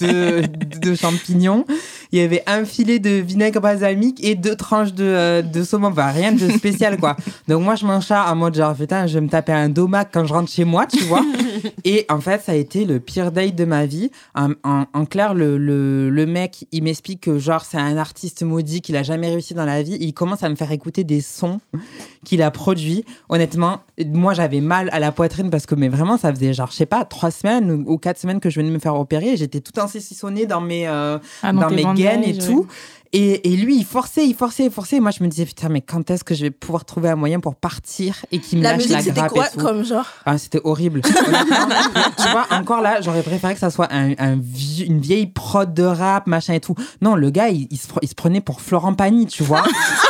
E: de, de- de champignons, il y avait un filet de vinaigre balsamique et deux tranches de, euh, de saumon. Enfin, rien de spécial, quoi. Donc, moi, je mange ça en mode genre, putain, je vais me taper un domac quand je rentre chez moi, tu vois. Et en fait, ça a été le pire date de ma vie. En, en- en clair, le, le, le mec, il m'explique que genre, c'est un artiste maudit qu'il a jamais réussi dans la vie. Il commence à me faire écouter des sons qu'il a produits. Honnêtement, moi, j'avais mal à la poitrine parce que, mais vraiment, ça faisait genre, je sais pas, trois semaines ou, ou quatre semaines que je venais me faire opérer. et J'étais tout saucissonnée dans mes, euh,
D: Ah,
E: dans mes gaines et tout. Et, et lui, il forçait, il forçait, il forçait. Et moi, je me disais, putain, mais quand est-ce que je vais pouvoir trouver un moyen pour partir et qu'il me
B: La
E: lâche
B: musique,
E: la
B: c'était
E: grappe
B: quoi
E: et tout
B: comme genre?
E: Ah, C'était horrible. Tu vois, encore là, j'aurais préféré que ça soit un, un vieux- une vieille prod de rap, machin et tout. Non, le gars, il, il se, il se prenait pour Florent Pagny, tu vois.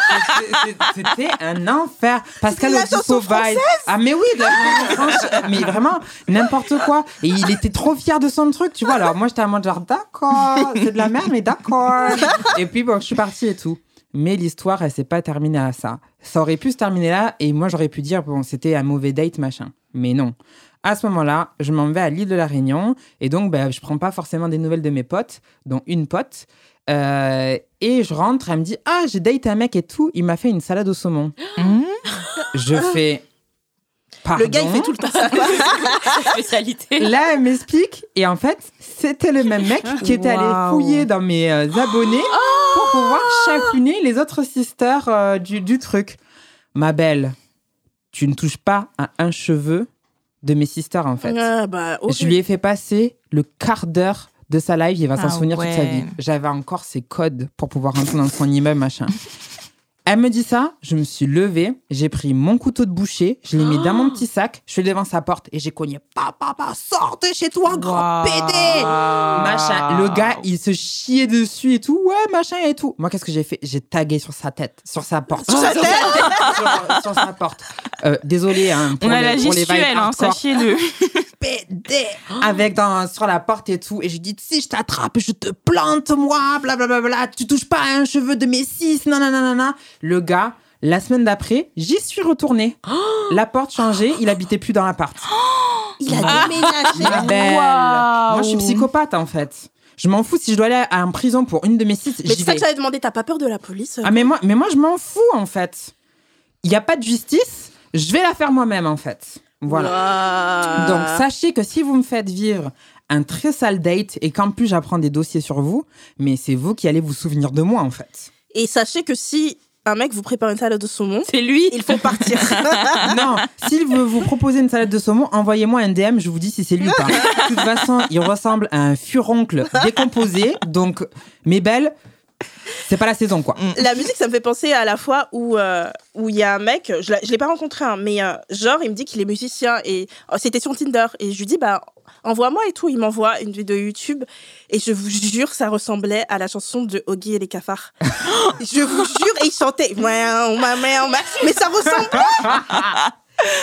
E: C'était un enfer. Pascal Obispo vibe. Ah, mais oui, de la mais vraiment, n'importe quoi. Et il était trop fier de son truc, tu vois. Alors, moi, j'étais à mode genre, d'accord, c'est de la merde, mais d'accord. Et puis, bon, je suis partie et tout. Mais l'histoire, elle s'est pas terminée à ça. Ça aurait pu se terminer là, et moi, j'aurais pu dire, bon, c'était un mauvais date, machin. Mais non. À ce moment-là, je m'en vais à l'île de la Réunion, et donc, ben, je prends pas forcément des nouvelles de mes potes, dont une pote. Euh, et je rentre, elle me dit, ah, j'ai date un mec et tout, il m'a fait une salade au saumon.
D: Mmh.
E: Je fais. Pardon.
B: Le gars, il fait tout le temps ça.
F: spécialité.
E: Là, elle m'explique. Et en fait, c'était le même mec qui était allé fouiller dans mes euh, abonnés pour pouvoir chafouiner les autres sisters euh, du, du truc. Ma belle, tu ne touches pas à un cheveu de mes sisters, en fait.
B: Bah, ok.
E: Je lui ai fait passer le quart d'heure de sa live, il va s'en
D: Ah
E: souvenir toute sa vie. J'avais encore ses codes pour pouvoir rentrer dans son immeuble, machin. Elle me dit ça, je me suis levée, j'ai pris mon couteau de boucher, je l'ai mis dans mon petit sac, je suis devant sa porte et j'ai cogné. Papa, papa, sors de chez toi, grand
D: Waouh.
E: pédé Machin. Le gars, il se chiait dessus et tout. Ouais, machin et tout. Moi, qu'est-ce que j'ai fait? J'ai tagué sur sa tête, sur sa porte.
B: Sur sa tête?
E: sur, sur sa porte. Euh, désolé hein, pour
D: On a la gestuelle, hein, sachez-le.
E: Pédé. Avec dans sur la porte et tout. Et je dis si je t'attrape je te plante moi blablabla. Tu touches pas à un cheveu de mes six nanana le gars la semaine d'après j'y suis retournée la porte changée il habitait plus dans l'appart.
B: Il a
E: Ma
B: déménagé.
E: belle.
D: Waouh.
E: moi je suis psychopathe en fait. Je m'en fous si je dois aller en prison pour une de mes six
B: Mais c'est ça que j'avais demandé. T'as pas peur de la police
E: ah mais moi mais moi je m'en fous en fait. Il y a pas de justice je vais la faire moi-même en fait voilà. Donc, sachez que si vous me faites vivre un très sale date et qu'en plus j'apprends des dossiers sur vous, mais c'est vous qui allez vous souvenir de moi en fait.
B: Et sachez que si un mec vous prépare une salade de saumon,
F: C'est lui.
B: il faut partir.
E: non, s'il veut vous proposer une salade de saumon, envoyez-moi un DM, je vous dis si c'est lui ou pas. De toute façon, il ressemble à un furoncle décomposé, donc mes belles, c'est pas la saison quoi.
B: La musique, ça me fait penser à la fois où euh, où il y a un mec, je l'ai- pas rencontré, hein, mais euh, genre il me dit qu'il est musicien et oh, c'était sur Tinder et je lui dis bah envoie-moi et tout, il m'envoie une vidéo YouTube et je vous jure ça ressemblait à la chanson de Oggy et les cafards. je vous jure et il chantait mais ça ressemblait.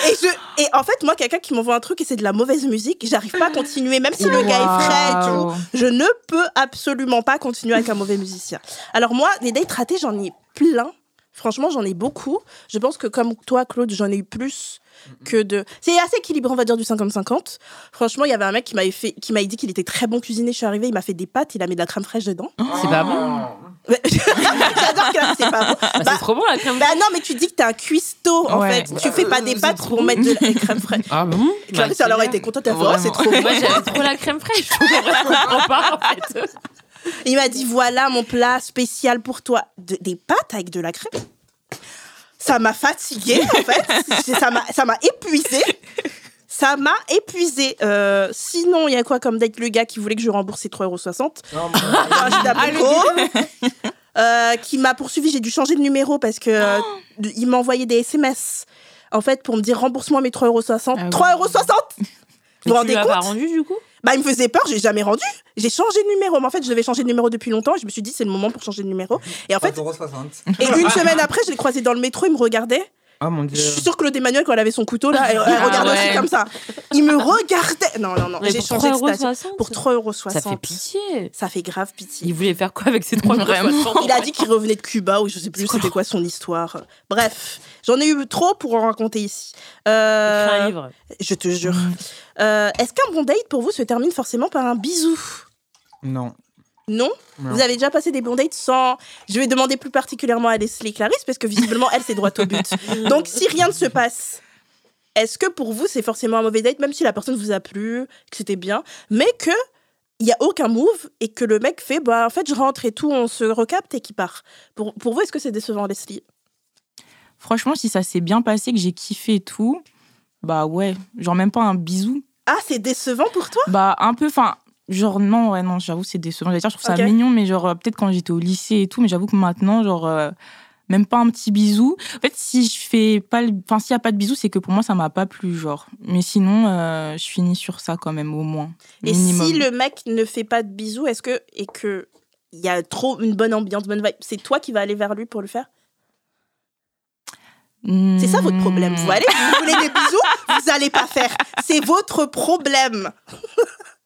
B: Et, je, et en fait, moi, quelqu'un qui m'envoie un truc et c'est de la mauvaise musique, j'arrive pas à continuer, même si le gars est frais et tout. Je ne peux absolument pas continuer avec un mauvais musicien. Alors moi, des dates ratées, j'en ai plein. Franchement, j'en ai beaucoup. Je pense que comme toi, Claude, j'en ai eu plus que de... C'est assez équilibré, on va dire, du 50-50. Franchement, il y avait un mec qui m'avait fait, qui m'avait dit qu'il était très bon cuisinier. Je suis arrivée, il m'a fait des pâtes, il a mis de la crème fraîche dedans.
F: C'est pas bon.
B: J'adore que c'est pas bon.
F: Bah,
B: Bah,
F: c'est trop bon la crème.
B: bah non, mais tu dis que t'es un cuistot, en
D: Ouais.
B: fait. Tu fais pas des
F: c'est
B: pâtes pour mettre de la crème fraîche.
F: Ah bon
B: Clarisse, elle aurait été contente, elle a fait, oh, c'est trop bon.
F: Moi j'aime trop la crème fraîche. Je comprends pas en fait.
B: Il m'a dit voilà mon plat spécial pour toi. De- des pâtes avec de la crème. Ça m'a fatiguée en fait. Ça m'a ça m'a épuisée. Ça m'a épuisée. Euh, sinon, il y a quoi comme date Le gars qui voulait que je rembourse ses 3,60€.
F: Ah,
B: Rachida Beko, euh, qui m'a poursuivi. J'ai dû changer de numéro parce que euh, de- il m'a envoyé des SMS en fait pour me dire rembourse-moi mes 3,60€.
D: Ah oui.
B: 3,60€ Vous vous
F: tu
B: rendez
F: l'as
B: compte
F: pas rendu du coup
B: bah, il me faisait peur, j'ai jamais rendu. J'ai changé de numéro. Mais en fait, je devais changer de numéro depuis longtemps. Et je me suis dit, c'est le moment pour changer de numéro. Et en fait, et une semaine après, je l'ai croisé dans le métro, il me regardait.
E: Oh mon
B: Je suis sûre que Claude Emmanuel, quand elle avait son couteau, là, elle, elle
D: Ah
B: regardait
D: ouais.
B: aussi comme ça. Il me regardait. Non, non, non.
F: Mais
B: J'ai
F: pour
B: changé de
F: 3,60
B: station. Pour 3,60€.
F: Ça fait pitié.
B: Ça fait grave pitié.
F: Il voulait faire quoi avec ces 3
D: Vraiment.
B: Il a dit qu'il revenait de Cuba ou je sais plus c'était quoi son histoire. Bref, j'en ai eu trop pour en raconter ici. Euh,
F: un livre.
B: je te jure. Euh, Est-ce qu'un bon date pour vous se termine forcément par un bisou?
E: Non.
B: Non,
E: Non.
B: Vous avez déjà passé des bons dates sans. Je vais demander plus particulièrement à Leslie Clarisse parce que visiblement elle c'est droit au but. Donc si rien ne se passe, est-ce que pour vous c'est forcément un mauvais date même si la personne vous a plu, que c'était bien, mais que il y a aucun move et que le mec fait bah en fait je rentre et tout, on se recapte et qui part. Pour, pour vous est-ce que c'est décevant Leslie?
D: Franchement, si ça s'est bien passé, que j'ai kiffé et tout, bah ouais, genre même pas un bisou.
B: Ah c'est décevant pour toi?
D: Bah un peu, enfin, Genre, non, ouais, non, j'avoue, c'est décevant. Je trouve ça mignon, mais genre, euh, peut-être quand j'étais au lycée et tout, mais j'avoue que maintenant, genre, euh, même pas un petit bisou. En fait, si je fais pas le... Enfin, s'il y a pas de bisou, c'est que pour moi, ça m'a pas plu, genre. Mais sinon, euh, je finis sur ça quand même, au moins.
B: Et
D: Minimum.
B: si le mec ne fait pas de bisous, est-ce que et que il y a trop une bonne ambiance, bonne vibe, c'est toi qui vas aller vers lui pour le faire? C'est ça votre problème. Vous allez, vous voulez des bisous, vous allez pas faire. C'est votre problème.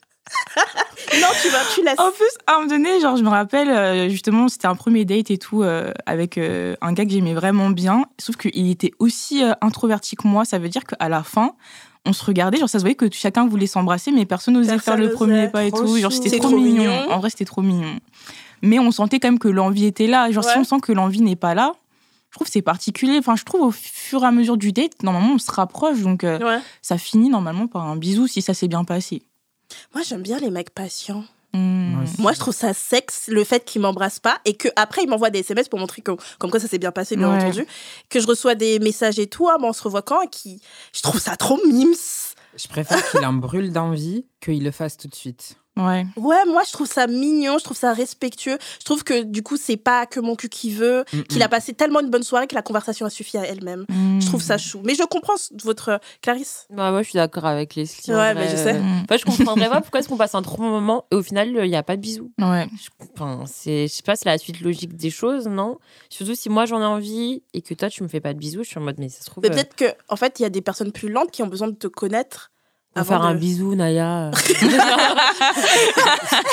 B: non, tu vas, tu laisses.
D: En plus, à un moment donné, genre, je me rappelle, euh, justement, c'était un premier date et tout, euh, avec euh, un gars que j'aimais vraiment bien. Sauf qu'il était aussi euh, introverti que moi. Ça veut dire qu'à la fin, on se regardait, genre, ça se voyait que chacun voulait s'embrasser, mais personne n'osait faire le premier pas et tout. Genre, c'était trop,
B: trop
D: mignon.
B: mignon.
D: En vrai, c'était trop mignon. Mais on sentait quand même que l'envie était là. Genre, si on sent que l'envie n'est pas là, je trouve c'est particulier. Enfin, je trouve au fur et à mesure du date, normalement, on se rapproche. Donc,
B: Ouais.
D: ça finit normalement par un bisou si ça s'est bien passé.
B: Moi, j'aime bien les mecs patients.
D: Hmm.
E: Moi
B: je trouve ça sexe le fait qu'il m'embrasse pas et que après il m'envoie des SMS pour montrer que, comme quoi ça s'est bien passé, bien
D: Ouais.
B: entendu. Que je reçois des messages et tout, ah, mais on se revoit quand et qui, je trouve ça trop mimes.
E: Je préfère qu'il en brûle d'envie qu'il le fasse tout de suite.
D: Ouais.
B: Ouais, moi je trouve ça mignon, je trouve ça respectueux. Je trouve que du coup c'est pas que mon cul qui veut,
E: Mm,
B: qu'il a passé tellement une bonne soirée que la conversation a suffi à elle-même. Je trouve ça chou. Mais je comprends votre Clarisse.
F: Bah, moi, je suis d'accord avec Leslie.
B: Ouais, mais je sais.
D: Mm.
F: Enfin, je comprendrais pas pourquoi est-ce qu'on passe un trop bon moment et au final, il n'y a pas de bisous.
D: Ouais.
F: Je- Enfin, c'est, je sais pas, c'est la suite logique des choses, non? Surtout si moi j'en ai envie et que toi tu me fais pas de bisous, je suis en mode, mais ça se trouve.
B: Mais
F: euh,
B: peut-être que en fait il y a des personnes plus lentes qui ont besoin de te connaître.
F: On va
B: avant
F: faire un bisou, Naya.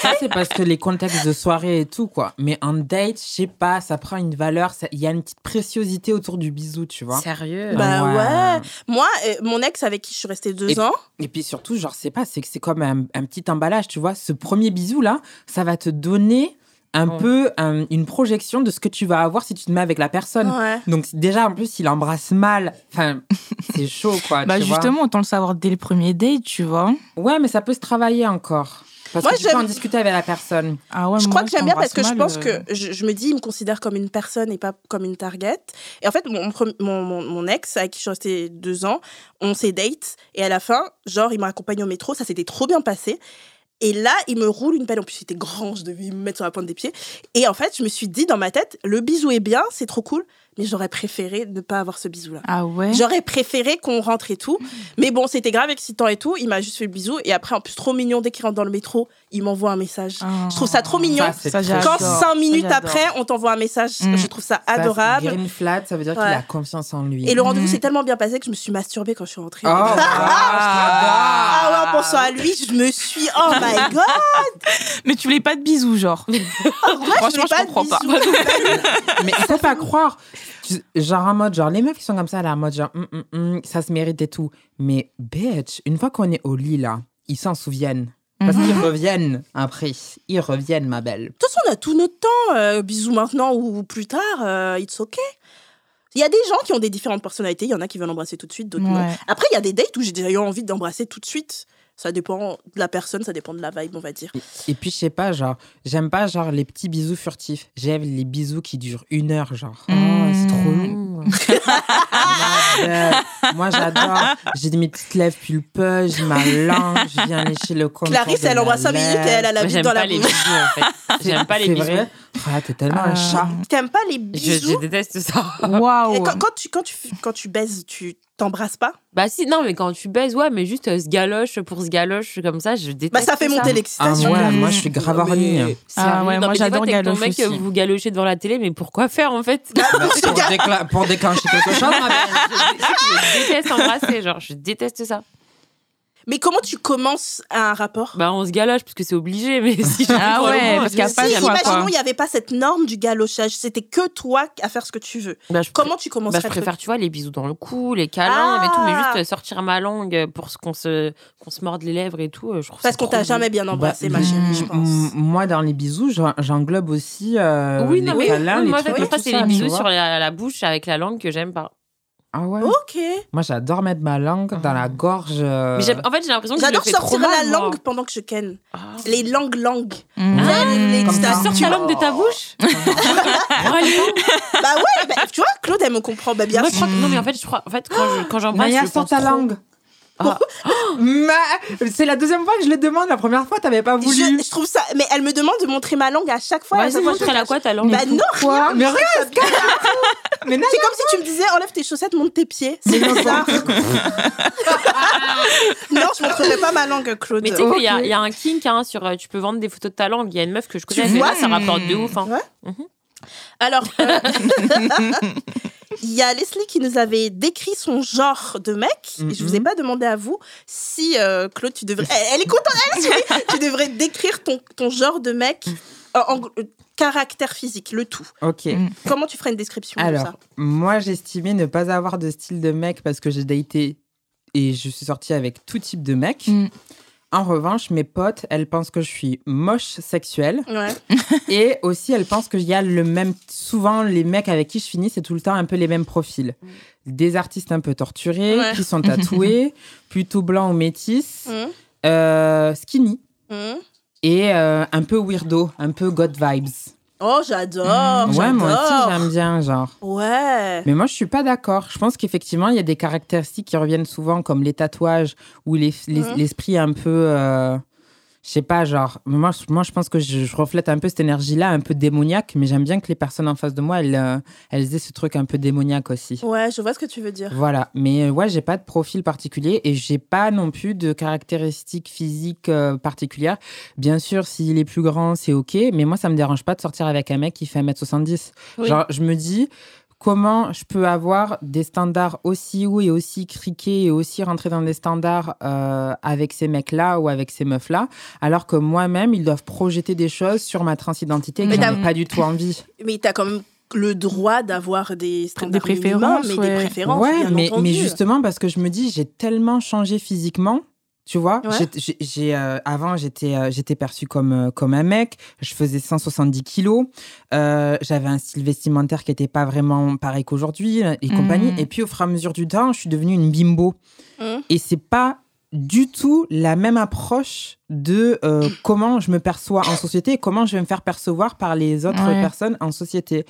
E: Ça, c'est parce que les contextes de soirée et tout, quoi. Mais en date, je sais pas, ça prend une valeur, ça- il y a une petite préciosité autour du bisou, tu vois.
F: Sérieux
B: Bah
E: Ouais.
B: ouais. Moi, euh, mon ex avec qui je suis restée deux
E: Et-
B: ans,
E: Et puis surtout, genre, c'est pas, c'est que c'est comme un, un petit emballage, tu vois. Ce premier bisou là, ça va te donner un
F: Ouais.
E: peu un- une projection de ce que tu vas avoir si tu te mets avec la personne.
B: ouais.
E: Donc déjà, en plus, il embrasse mal. Enfin, c'est chaud, quoi.
D: Bah
E: tu vois.
D: justement, autant le savoir dès le premier date, tu vois.
E: Ouais, mais ça peut se travailler encore. Parce
B: Moi,
E: que tu peux
B: j'aime-
E: en discuter avec la personne.
D: Ah ouais,
B: je
D: moi,
B: crois que j'aime bien parce que je pense
D: euh,
B: que je, je me dis, il me considère comme une personne et pas comme une target. Et en fait, mon, mon, mon ex, avec qui je suis restée deux ans, on s'est date. Et à la fin, genre, il m'a accompagné au métro. Ça s'était trop bien passé. Et là, il me roule une pelle. En plus, il était grand, je devais me mettre sur la pointe des pieds. Et en fait, je me suis dit dans ma tête, le bisou est bien, c'est trop cool. Mais j'aurais préféré ne pas avoir ce bisou-là.
D: Ah ouais?
B: J'aurais préféré qu'on rentre et tout. Mais bon, c'était grave excitant et tout. Il m'a juste fait le bisou. Et après, en plus, trop mignon, dès qu'il rentre dans le métro, il m'envoie un message.
D: Ah.
B: Je trouve ça trop mignon.
E: Ça, c'est
D: Ça.
B: Quand cinq minutes après, on t'envoie un message,
D: Mm.
B: je trouve ça adorable.
E: Green flat, ça veut dire
B: Ouais.
E: qu'il a confiance en lui.
B: Et le rendez-vous
D: Mm.
B: s'est tellement bien passé que je me suis masturbée quand je suis rentrée.
E: Oh, wow,
B: Ah
E: je
B: ouais, en pensant à lui, je me suis. Oh my god!
D: Mais tu voulais pas de bisous, genre. Franchement,
B: je,
D: je comprends pas.
E: Mais il faut pas croire. Genre en mode, genre les meufs qui sont comme ça, là, en mode genre, Hum, hum, hum, ça se mérite et tout. Mais bitch, une fois qu'on est au lit là, ils s'en souviennent. Parce
D: Mhm.
E: qu'ils reviennent après. Ils reviennent, ma belle.
B: De toute façon, on a tout notre temps. euh, bisous maintenant ou plus tard, euh, it's okay. Il y a des gens qui ont des différentes personnalités. Il y en a qui veulent embrasser tout de suite, d'autres non. Après, il y a des dates où j'ai déjà eu envie d'embrasser tout de suite. Ça dépend de la personne, ça dépend de la vibe, on va dire.
E: Et puis, je sais pas, genre, j'aime pas, genre, les petits bisous furtifs. J'aime les bisous qui durent une heure, genre.
D: Mm.
F: Oh, c'est trop long.
E: Moi, j'adore. J'ai mes petites lèvres pulpeuses, ma langue, je viens lécher le contour
B: Clarisse, elle embrasse 5 minutes et elle a la bite
F: J'aime
B: dans
F: pas
B: la
F: les
B: bouche.
F: bisous en fait. J'aime pas les bisous.
E: vrai? Ah, t'es tellement un
D: Ah.
E: chat.
B: T'aimes pas les
F: Je,
B: bisous?
F: je déteste ça.
D: Waouh.
B: Quand tu, quand, tu, quand tu baises, tu t'embrasses pas?
F: Bah si, non, mais quand tu baises, ouais, mais juste euh, se galoche pour se galoche comme ça, je déteste
B: Bah, ça fait monter
E: Ah,
B: l'excitation.
E: ouais,
D: Mm.
E: moi, je suis grave horny.
D: Ah ouais, moi, j'adore
F: Ton
D: galoche
F: mec,
D: aussi.
F: euh, vous galochez devant la télé, mais pourquoi faire en fait?
E: Pour, décla- pour déclencher quelque chose, belle.
F: Je déteste embrasser, genre, je déteste ça.
B: Mais comment tu commences un rapport?
F: Bah on se galoche parce que c'est obligé, mais si
D: Ah ouais, parce qu'il y a
F: je-
D: pas
B: Si, imaginons, il n'y avait pas cette norme du galochage. C'était que toi à faire ce que tu veux.
F: Bah, je
B: Comment tu
F: Bah,
B: commencerais
F: je
B: le truc?
F: préfère, tu vois, les bisous dans le cou, les câlins
B: Ah.
F: et tout, mais juste euh, sortir ma langue pour ce qu'on se, qu'on se morde les lèvres et tout. euh, Je trouve
B: Parce qu'on t'a jamais bien embrassé,
E: Bah,
B: ma chérie, je
E: mm,
B: pense.
E: mm, Moi, dans les bisous, j'en- j'englobe aussi euh,
F: Oui,
E: les
F: non, mais
E: câlins,
F: oui,
E: les
F: moi, c'est ça, les bisous sur la, la bouche avec la langue que j'aime pas.
E: Ah ouais
B: Ok.
E: Moi, j'adore mettre ma langue dans la gorge. euh,
F: Mais j'ai- en fait, j'ai l'impression que je le
B: J'adore
F: fais trop
B: sortir
F: mal,
B: la
F: moi.
B: langue pendant que je ken.
F: Ah.
B: Les langues langues.
D: Mm.
B: Ouais, les- les-
E: comme
B: t'as-
E: ça.
F: Sors
B: tu-
F: ta langue de ta bouche.
B: Bah ouais, bah, tu vois, Claude, elle me comprend. Bah bien
F: Moi, je
B: sûr.
F: crois que- Non, mais en fait, je crois, en fait quand je- quand j'embrasse,
E: Maya,
F: je
E: sors
F: pense
E: ta
F: trop.
E: langue.
F: Ah.
E: C'est la deuxième fois que je le demande. La première fois, t'avais pas voulu.
B: Je, je trouve ça. Mais elle me demande de montrer ma langue à chaque fois.
F: Vas-y, montre-la
B: cache.
F: quoi ta langue
B: Bah non, rien.
E: Mais non,
B: C'est comme si tu me disais enlève tes chaussettes, monte tes pieds. C'est bizarre. non, je montrerai pas ma langue, Claude.
F: Mais tu sais qu'il y, a-
E: Ok.
F: il y a un kink hein, sur euh, tu peux vendre des photos de ta langue. Il y a une meuf que je connais,
B: Tu vois
F: ça, ça rapporte de ouf. hein.
B: Ouais. Alors, euh, il y a Leslie qui nous avait décrit son genre de mec. Et je vous ai
E: Mhm.
B: pas demandé à vous si, euh, Claude, tu devrais. Elle, elle est contente, elle, tu, tu devrais décrire ton, ton genre de mec, euh, en, euh, caractère physique, le tout.
E: Ok.
D: Mm.
B: Comment tu ferais une description de
E: Alors,
B: ça
E: moi, j'estimais ne pas avoir de style de mec parce que j'ai daté et je suis sortie avec tout type de mec.
D: Mm.
E: En revanche, mes potes, elles pensent que je suis moche sexuelle
B: Ouais.
E: et aussi elles pensent qu'il y a le même. Souvent, les mecs avec qui je finis, c'est tout le temps un peu les mêmes profils. Des artistes un peu torturés,
B: Ouais.
E: qui sont tatoués, plutôt blancs ou métis,
B: Hum,
E: euh, skinny
B: hum.
E: et euh, un peu weirdo, un peu god vibes.
B: Oh, j'adore.
E: ouais, moi aussi, j'aime bien, genre.
B: Ouais.
E: Mais moi, je suis pas d'accord. Je pense qu'effectivement, il y a des caractéristiques qui reviennent souvent, comme les tatouages ou les- les-
B: Mhm.
E: l'esprit un peu. euh, je sais pas, genre. Moi, je- moi, je pense que je, je reflète un peu cette énergie-là, un peu démoniaque, mais j'aime bien que les personnes en face de moi, elles, euh, elles aient ce truc un peu démoniaque aussi.
B: Ouais, je vois ce que tu veux dire.
E: Voilà, mais euh, ouais, j'ai pas de profil particulier et j'ai pas non plus de caractéristiques physiques euh, particulières. Bien sûr, s'il est plus grand, c'est ok, mais moi, ça me dérange pas de sortir avec un mec qui fait 1m70.
F: Oui.
E: Genre, je me dis, comment je peux avoir des standards aussi hauts et aussi criqués et aussi rentrer dans des standards euh, avec ces mecs-là ou avec ces meufs-là, alors que moi-même, ils doivent projeter des choses sur ma transidentité que j'en ai pas du tout envie.
B: Mais t'as quand même le droit d'avoir des standards
D: Des préférences,
B: des préférences.
E: Ouais,
B: bien
E: mais,
B: entendu.
E: mais justement parce que je me dis, j'ai tellement changé physiquement. Tu vois,
B: Ouais.
E: J'ai- euh, avant j'étais euh, j'étais perçue comme euh, comme un mec. Je faisais 170 kilos. J'avais un style vestimentaire qui était pas vraiment pareil qu'aujourd'hui et
D: Mhm.
E: compagnie. Et puis au fur et à mesure du temps, je suis devenue une bimbo.
B: Mhm.
E: Et c'est pas du tout la même approche de euh, comment je me perçois en société et comment je vais me faire percevoir par les autres
D: Ouais.
E: personnes en société.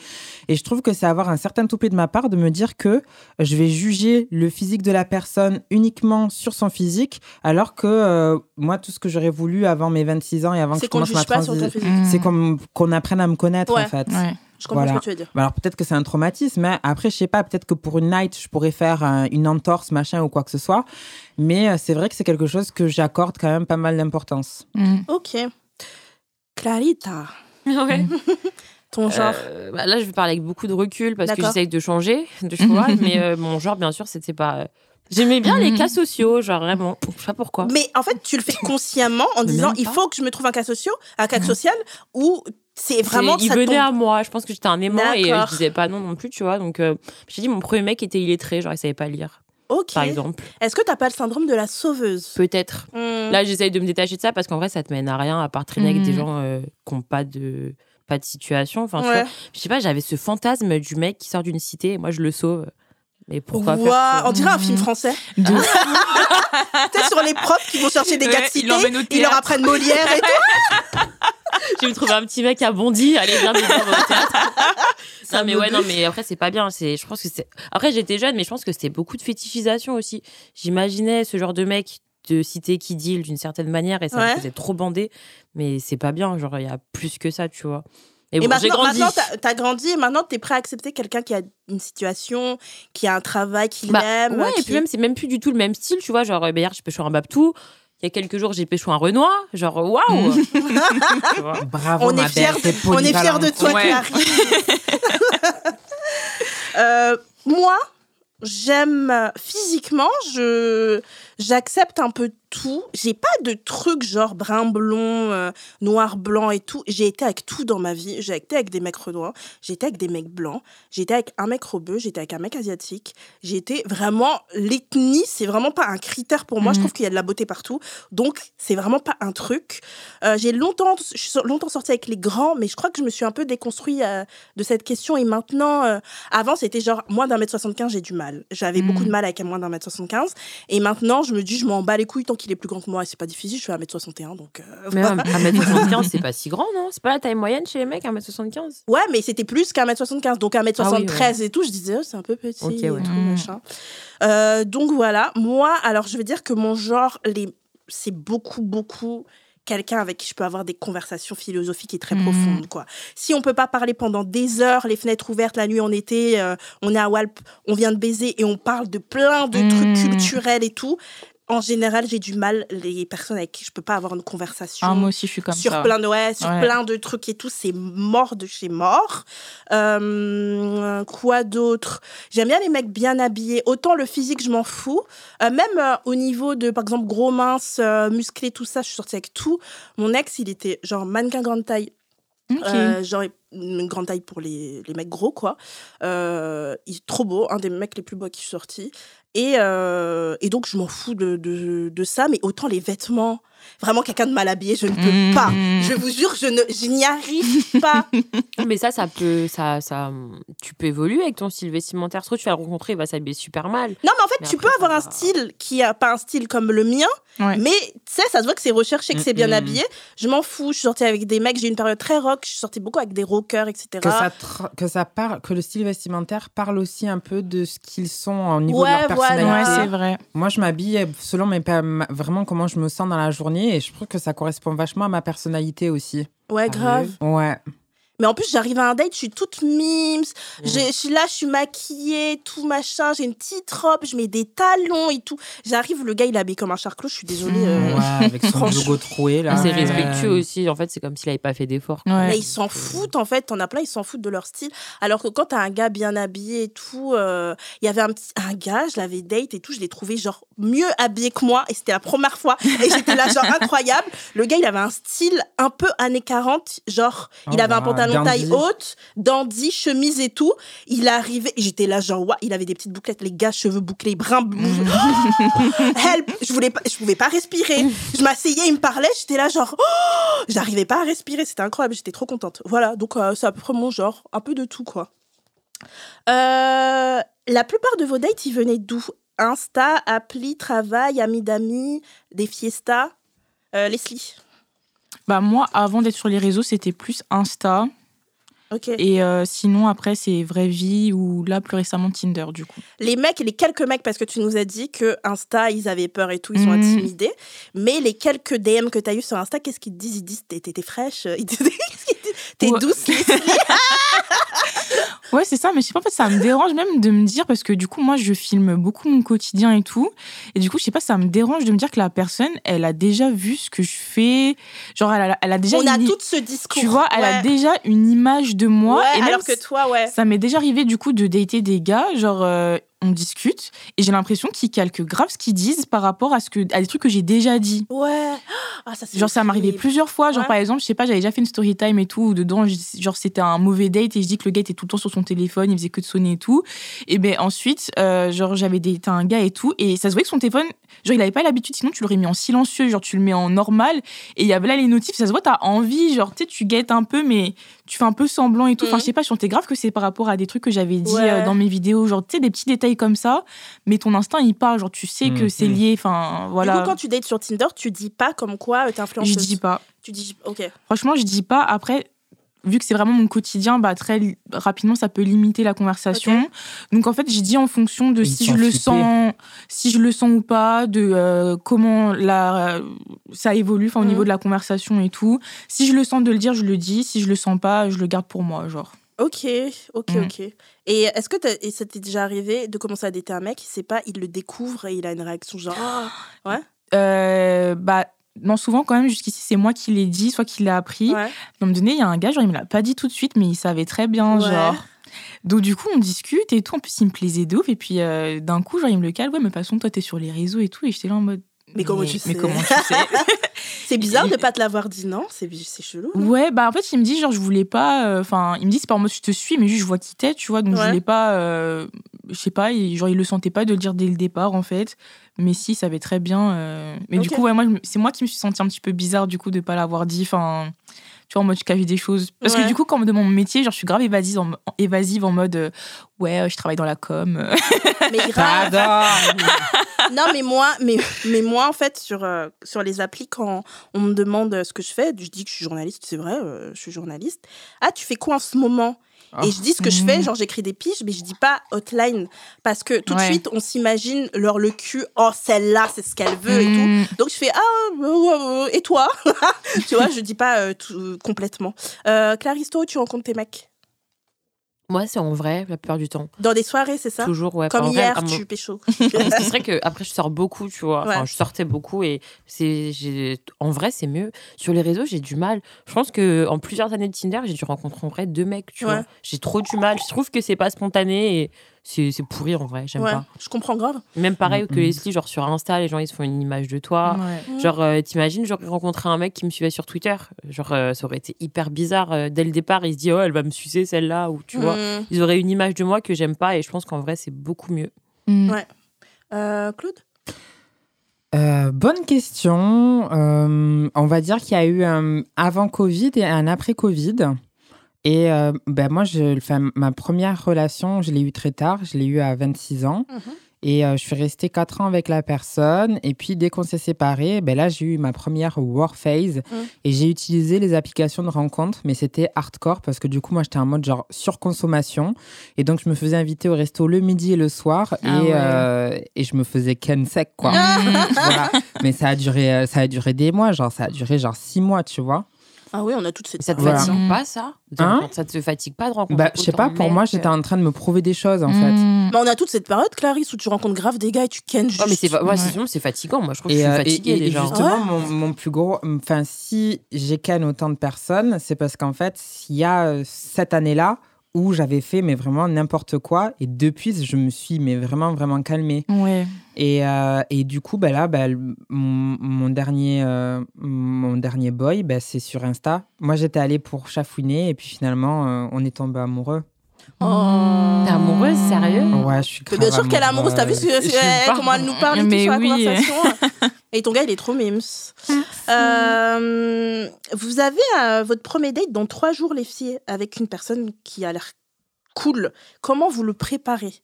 E: Et je trouve que c'est avoir un certain toupet de ma part de me dire que je vais juger le physique de la personne uniquement sur son physique, alors que euh, moi, tout ce que j'aurais voulu avant mes 26 ans et avant que je commence ma transition, c'est qu'on qu'on apprenne à me connaître
B: Ouais.
E: en fait.
D: Ouais.
B: Je comprends
E: Voilà.
B: ce que tu veux dire.
E: Bah Alors peut-être que c'est un traumatisme, mais après, je sais pas, peut-être que pour une night, je pourrais faire euh, une entorse, machin ou quoi que ce soit. Mais euh, c'est vrai que c'est quelque chose que j'accorde quand même pas mal d'importance.
D: Mm.
B: Ok. Clarita,
F: Ouais.
B: ton genre.
F: Euh, bah là, je vais parler avec beaucoup de recul parce que j'essaye de changer de choix. mais euh, mon genre, bien sûr, c'était pas. J'aimais bien les cas sociaux, genre vraiment. Je sais pas pourquoi.
B: Mais en fait, tu le fais consciemment en disant il faut que je me trouve un cas, social, un cas social où c'est vraiment.
F: Il
B: ça
F: venait
B: tombe-
F: à moi. Je pense que j'étais un aimant et euh, je disais pas non non plus, tu vois. Donc, euh, j'ai dit mon premier mec était illettré, genre il savait pas lire,
B: Ok.
F: par exemple.
B: Est-ce que t'as pas le syndrome de la sauveuse?
F: Peut-être.
B: Hmm.
F: Là, j'essaye de me détacher de ça parce qu'en vrai, ça te mène à rien à part traîner avec des gens euh, qui ont pas de pas de situation. Enfin,
B: Ouais.
F: je sais pas, j'avais ce fantasme du mec qui sort d'une cité et moi je le sauve. Mais pourquoi faire
B: on dirait un film français.
D: De-
B: sur les profs qui vont chercher des gars de
D: ils
B: cité,
D: au
B: ils leur apprennent Molière et tout.
F: Je vais me trouver un petit mec à Bondy, allez viens m'aider au théâtre. non mais ouais non mais après c'est pas bien, c'est je pense que c'est après j'étais jeune mais je pense que c'était beaucoup de fétichisation aussi. J'imaginais ce genre de mec de cité qui deal d'une certaine manière et ça
B: Ouais.
F: me faisait trop bander mais c'est pas bien, genre il y a plus que ça, tu vois. Et,
B: Et
F: bon, j'ai
B: maintenant,
F: grandi.
B: maintenant t'as grandi et maintenant t'es prêt à accepter quelqu'un qui a une situation, qui a un travail qu'il
F: Bah,
B: aime.
F: ouais, et puis même, c'est même plus du tout le même style, tu vois. Genre, euh, bah, hier, j'ai pêché un Babtou. Il y a quelques jours, j'ai pêché un Renoir. Genre, waouh! Vois.
E: Bravo,
B: on
E: ma
B: est fiers
E: belle,
B: de,
E: t'es
B: on est fiers de toi,
D: Ouais.
B: Clarisse. Euh, moi, j'aime euh, physiquement, je j'accepte un peu tout. J'ai pas de trucs genre brun blond, euh, noir blanc et tout. J'ai été avec tout dans ma vie. J'ai été avec des mecs renois, j'ai été avec des mecs blancs, j'ai été avec un mec rebeu, j'ai été avec un mec asiatique. J'ai été vraiment l'ethnie, c'est vraiment pas un critère pour moi. Je
D: Mhm.
B: trouve qu'il y a de la beauté partout, donc c'est vraiment pas un truc. Euh, j'ai longtemps, je suis longtemps sortie avec les grands, mais je crois que je me suis un peu déconstruit euh, de cette question. Et maintenant, euh, avant, c'était genre, moins d'un mètre 75, j'ai du mal. J'avais
D: Mm.
B: beaucoup de mal avec moins d'un mètre 75. Et maintenant, je me dis, je m'en bats les couilles tant qu'il est plus grand que moi, c'est pas difficile, je fais 1m61, donc. euh,
F: Mais 1m75, c'est pas si grand, non? C'est pas la taille moyenne chez les mecs, 1m75
B: Ouais, mais c'était plus qu'un mètre 75 donc 1m73
F: Ah oui, ouais.
B: et tout. Je disais, oh, c'est un peu petit
F: Ok,
B: et
F: ouais.
B: tout,
D: Mm.
B: machin. Euh, donc voilà, moi, alors je vais dire que mon genre, les... c'est beaucoup, beaucoup quelqu'un avec qui je peux avoir des conversations philosophiques et très
D: Mm.
B: profondes, quoi. Si on peut pas parler pendant des heures, les fenêtres ouvertes, la nuit en été, euh, on est à Walp, on vient de baiser et on parle de plein de trucs culturels et tout, en général, j'ai du mal, les personnes avec qui je peux pas avoir une conversation
D: Ah, moi aussi, je suis comme
B: sur
D: ça.
B: plein de ouais, sur
D: Ouais.
B: plein de trucs et tout c'est mort de chez mort. Euh, quoi d'autre? J'aime bien les mecs bien habillés. Autant le physique je m'en fous. Euh, même euh, au niveau de par exemple gros mince musclé tout ça je suis sortie avec tout. Mon ex il était genre mannequin grande taille.
D: Ok.
B: euh, genre une grande taille pour les, les mecs gros quoi. Euh, il est trop beau un des mecs les plus beaux qui suis sortie et, euh, et donc je m'en fous de, de, de ça mais autant les vêtements vraiment quelqu'un de mal habillé je ne peux
D: Mm.
B: pas je vous jure je ne je n'y arrive pas
F: Mais ça, ça peut. Ça, ça, tu peux évoluer avec ton style vestimentaire. Soit tu vas le rencontrer, il va s'habiller super mal.
B: non mais en fait
F: Mais
B: tu
F: après,
B: peux avoir un style qui a pas un style comme le mien
D: Ouais.
B: mais tu sais ça se voit que c'est recherché que c'est bien habillé je m'en fous je suis sortie avec des mecs j'ai eu une période très rock je suis sortie beaucoup avec des rockers etc
E: Que ça, que ça parle, que le style vestimentaire parle aussi un peu de ce qu'ils sont au niveau
B: Ouais,
E: de leur personnalité.
D: Ouais, c'est vrai.
E: Moi, je m'habille selon mes vraiment comment je me sens dans la journée et je trouve que ça correspond vachement à ma personnalité aussi.
B: ouais grave
E: Ouais.
B: Mais en plus, j'arrive à un date, je suis toute mimes.
F: Mm.
B: Je je suis là, je suis maquillée, tout machin. J'ai une petite robe, je mets des talons et tout. J'arrive, le gars, il est habillé comme un charclos. Je suis désolée. euh,
E: Ouais, avec son logo troué là.
F: C'est
D: Ouais.
F: respectueux aussi. En fait, c'est comme s'il avait pas fait d'effort.
D: Ouais.
B: Mais ils s'en foutent, en fait. T'en as plein, ils s'en foutent de leur style. Alors que quand t'as un gars bien habillé et tout, euh, il y avait un, petit, un gars, je l'avais date et tout, je l'ai trouvé genre mieux habillé que moi. Et c'était la première fois. Et j'étais là, genre incroyable. Le gars, il avait un style un peu années 40. Genre, il
E: Oh,
B: avait un
E: wow,
B: pantalon taille haute, dandy, chemise et tout. Il arrivait, et j'étais là, genre, ouais, il avait des petites bouclettes, les gars, cheveux bouclés, bruns, bleu. Help! Je voulais pas, je pouvais pas respirer. Je m'asseyais, il me parlait, j'étais là, genre, oh j'arrivais pas à respirer, c'était incroyable, j'étais trop contente. Voilà, donc euh, c'est à peu près mon genre, un peu de tout, quoi. Euh, la plupart de vos dates, ils venaient d'où? Insta, appli, travail, amis d'amis, des fiestas? Euh, Leslie
D: Bah, moi, avant d'être sur les réseaux, c'était plus Insta. Et euh, sinon, après, c'est vraie vie ou là, plus récemment, Tinder, du coup.
B: Les mecs, les quelques mecs, parce que tu nous as dit que Insta, ils avaient peur et tout, ils sont
D: Mhm.
B: intimidés. Mais les quelques DM que tu as eu sur Insta, qu'est-ce qu'ils te disent? Ils disent t'es fraîche, ils te disent qu'est-ce qu'ils te disent t'es
D: Ouais.
B: douce.
D: Ouais, c'est ça, mais je sais pas, en fait, ça me dérange même de me dire, parce que du coup, moi, je filme beaucoup mon quotidien et tout. Et du coup, je sais pas, ça me dérange de me dire que la personne, elle a déjà vu ce que je fais. Genre, elle a, elle a déjà.
B: On a tout ce discours.
D: Tu vois, elle a déjà une image de moi.
B: Ouais,
D: et même
B: alors que toi, ouais.
D: Ça m'est déjà arrivé du coup de dater des gars, genre euh, on discute et j'ai l'impression qu'ils calquent grave ce qu'ils disent par rapport à ce que à des trucs que j'ai déjà dit.
B: Ouais. Ah, ça,
D: Genre ça
B: horrible.
D: plusieurs fois, genre
B: Ouais.
D: par exemple, je sais pas, j'avais déjà fait une story time et tout, où dedans genre c'était un mauvais date et je dis que le gars était tout le temps sur son téléphone, il faisait que de sonner et tout. Et ben ensuite, euh, genre j'avais daté un gars et tout et ça se voyait que son téléphone, genre il avait pas l'habitude, sinon tu l'aurais mis en silencieux, genre tu le mets en normal et il y avait là les notifs, ça se voit t'as envie, genre tu sais tu guettes un peu mais tu fais un peu semblant et tout. Enfin
B: Mhm.
D: je sais pas, je sentais grave que c'est par rapport à des trucs que j'avais dit
B: Ouais.
D: euh, dans mes vidéos, genre tu sais des petits détails comme ça, mais ton instinct il parle, genre tu sais que
E: Mhm.
D: c'est lié, enfin voilà.
B: Du coup, quand tu dates sur Tinder, tu dis pas comme quoi euh, t'es
D: je
B: influenceuse.
D: dis pas.
B: Tu dis, ok.
D: Franchement, je dis pas. Après, vu que c'est vraiment mon quotidien, bah, très rapidement, ça peut limiter la conversation. Donc, en fait, j'ai dit en fonction de
E: Ils
D: si je le
E: flippés.
D: sens, si je le sens ou pas, de euh, comment la, ça évolue, enfin, au
B: Mhm.
D: niveau de la conversation et tout. Si je le sens de le dire, je le dis. Si je le sens pas, je le garde pour moi, genre.
B: Ok, ok,
D: Mm.
B: ok. Et est-ce que et ça t'est déjà arrivé de commencer à dater un mec, il sait pas, il le découvre et il a une réaction genre. Ah,
D: Euh, bah, non, souvent, quand même, jusqu'ici, c'est moi qui l'ai dit, soit qui l'ai appris.
B: ouais.
D: À un moment donné, il y a un gars, genre, il me l'a pas dit tout de suite, mais il savait très bien,
B: Ouais.
D: genre. Donc, du coup, on discute et tout. En plus, il me plaisait de ouf. Et puis, euh, d'un coup, genre, il me le cale. Ouais, mais de toute façon, toi, t'es sur les réseaux et tout. Et j'étais là en mode.
B: Mais comment tu sais
D: Mais comment tu sais
B: C'est bizarre de pas te l'avoir dit, non? C'est c'est chelou. non?
D: Ouais, bah, en fait, il me dit, genre, je voulais pas. euh, Enfin, il me dit, c'est pas en mode je te suis, mais juste, je vois qui t'es, tu vois. Donc, je
B: Ouais.
D: voulais pas. euh, je sais pas, il- genre, il le sentait pas de le dire dès le départ, en fait. Mais si, il savait très bien. euh, Mais du coup, ouais, moi, je me- c'est moi qui me suis sentie un petit peu bizarre, du coup, de pas l'avoir dit. Enfin. Tu vois, en mode je cavais des choses. Parce
B: Ouais.
D: que du coup, quand de mon métier, genre, je suis grave évasive en, évasive en mode, euh, ouais, euh, je travaille dans la com.
B: Mais grave.
E: J'adore.
B: Non, mais moi, mais, mais moi, en fait, sur, euh, sur les applis, quand on me demande ce que je fais, je dis que je suis journaliste, c'est vrai, euh, je suis journaliste. Ah, tu fais quoi en ce moment? Et je dis ce que je fais,
D: Mhm.
B: genre j'écris des piges, mais je dis pas hotline. Parce que tout de
D: Ouais.
B: suite, on s'imagine leur le cul, oh, celle-là, c'est ce qu'elle veut et tout.
D: Mm.
B: Donc je fais ah et toi tu vois je dis pas euh, tout, complètement euh, Claristo tu rencontres tes mecs?
F: Moi, c'est en vrai, la plupart du temps.
B: dans des soirées c'est ça?
F: Toujours, ouais.
B: comme
F: vrai,
B: hier tu pécho
F: c'est vrai que après je sors beaucoup, tu vois. Enfin, je sortais beaucoup et c'est en vrai c'est mieux. Sur les réseaux, j'ai du mal. Je pense que en plusieurs années de Tinder, j'ai dû rencontrer en vrai deux mecs, tu
B: Ouais.
F: vois. J'ai trop du mal. Je trouve que c'est pas spontané et c'est c'est pourri en vrai. J'aime
B: ouais
F: pas.
B: je comprends grave
F: Même pareil que
E: Mhm.
F: Leslie, genre sur Insta, les gens ils se font une image de toi.
D: Ouais.
F: Genre, euh, t'imagines, j'aurais rencontré un mec qui me suivait sur Twitter. Genre, euh, ça aurait été hyper bizarre. euh, dès le départ, il se dit, oh, elle va me sucer celle-là, ou tu vois.
B: Mm.
F: Ils auraient une image de moi que j'aime pas, et je pense qu'en vrai, c'est beaucoup mieux.
D: Mm.
B: Ouais. Euh, Claude?
E: Euh, bonne question. Euh, on va dire qu'il y a eu un avant Covid et un après Covid. Et euh, ben moi, je, ma première relation, je l'ai eue très tard. Je l'ai eue à 26 ans.
B: Mhm.
E: Et euh, je suis restée 4 ans avec la personne. Et puis, dès qu'on s'est séparés, ben là, j'ai eu ma première war phase. Et j'ai utilisé les applications de rencontre, mais c'était hardcore parce que du coup, moi, j'étais en mode genre surconsommation. Et donc, je me faisais inviter au resto le midi et le soir.
D: Ah
E: et,
D: ouais.
E: euh, et je me faisais ken sec, quoi. Voilà. Mais ça a duré, ça a duré des mois, genre ça a duré genre six mois, tu vois.
B: Ah oui on a toutes cette
F: Ça te
E: Voilà.
F: fatigue pas, ça
E: Hein
F: rencontrer- Ça te fatigue pas de rencontrer
E: Bah, je sais pas, pour moi,
F: euh,
E: j'étais en train de me prouver des choses en fait.
D: Mm.
B: Mais on a toute cette période Clarisse où tu rencontres grave des gars et tu kennes juste
F: Oh, mais c'est ouais, fatigant. Moi, je trouve que je
E: Et,
F: suis
E: euh,
F: fatiguée
E: et- et
F: déjà.
E: justement,
B: Ouais.
E: mon, mon plus gros, enfin, si j'ai ken autant de personnes, c'est parce qu'en fait, il y a euh, cette année-là où j'avais fait mais vraiment n'importe quoi et depuis, je me suis mais vraiment vraiment calmée.
D: Ouais.
E: Et, euh, et du coup, bah là, bah, mon dernier, euh, mon dernier boy, bah, c'est sur Insta. Moi, j'étais allée pour chafouiner et puis finalement, euh, on est tombé amoureux.
B: Oh.
F: T'es amoureuse, sérieux?
E: Ouais, je suis grave
B: bien sûr qu'elle est amoureuse t'as vu ce que-
F: pas.
B: comment elle nous parle et tout
D: Mais
B: sur la
D: oui.
B: conversation et ton gars il est trop mimes Euh, vous avez euh, votre premier date dans trois jours les filles avec une personne qui a l'air cool comment vous le préparez?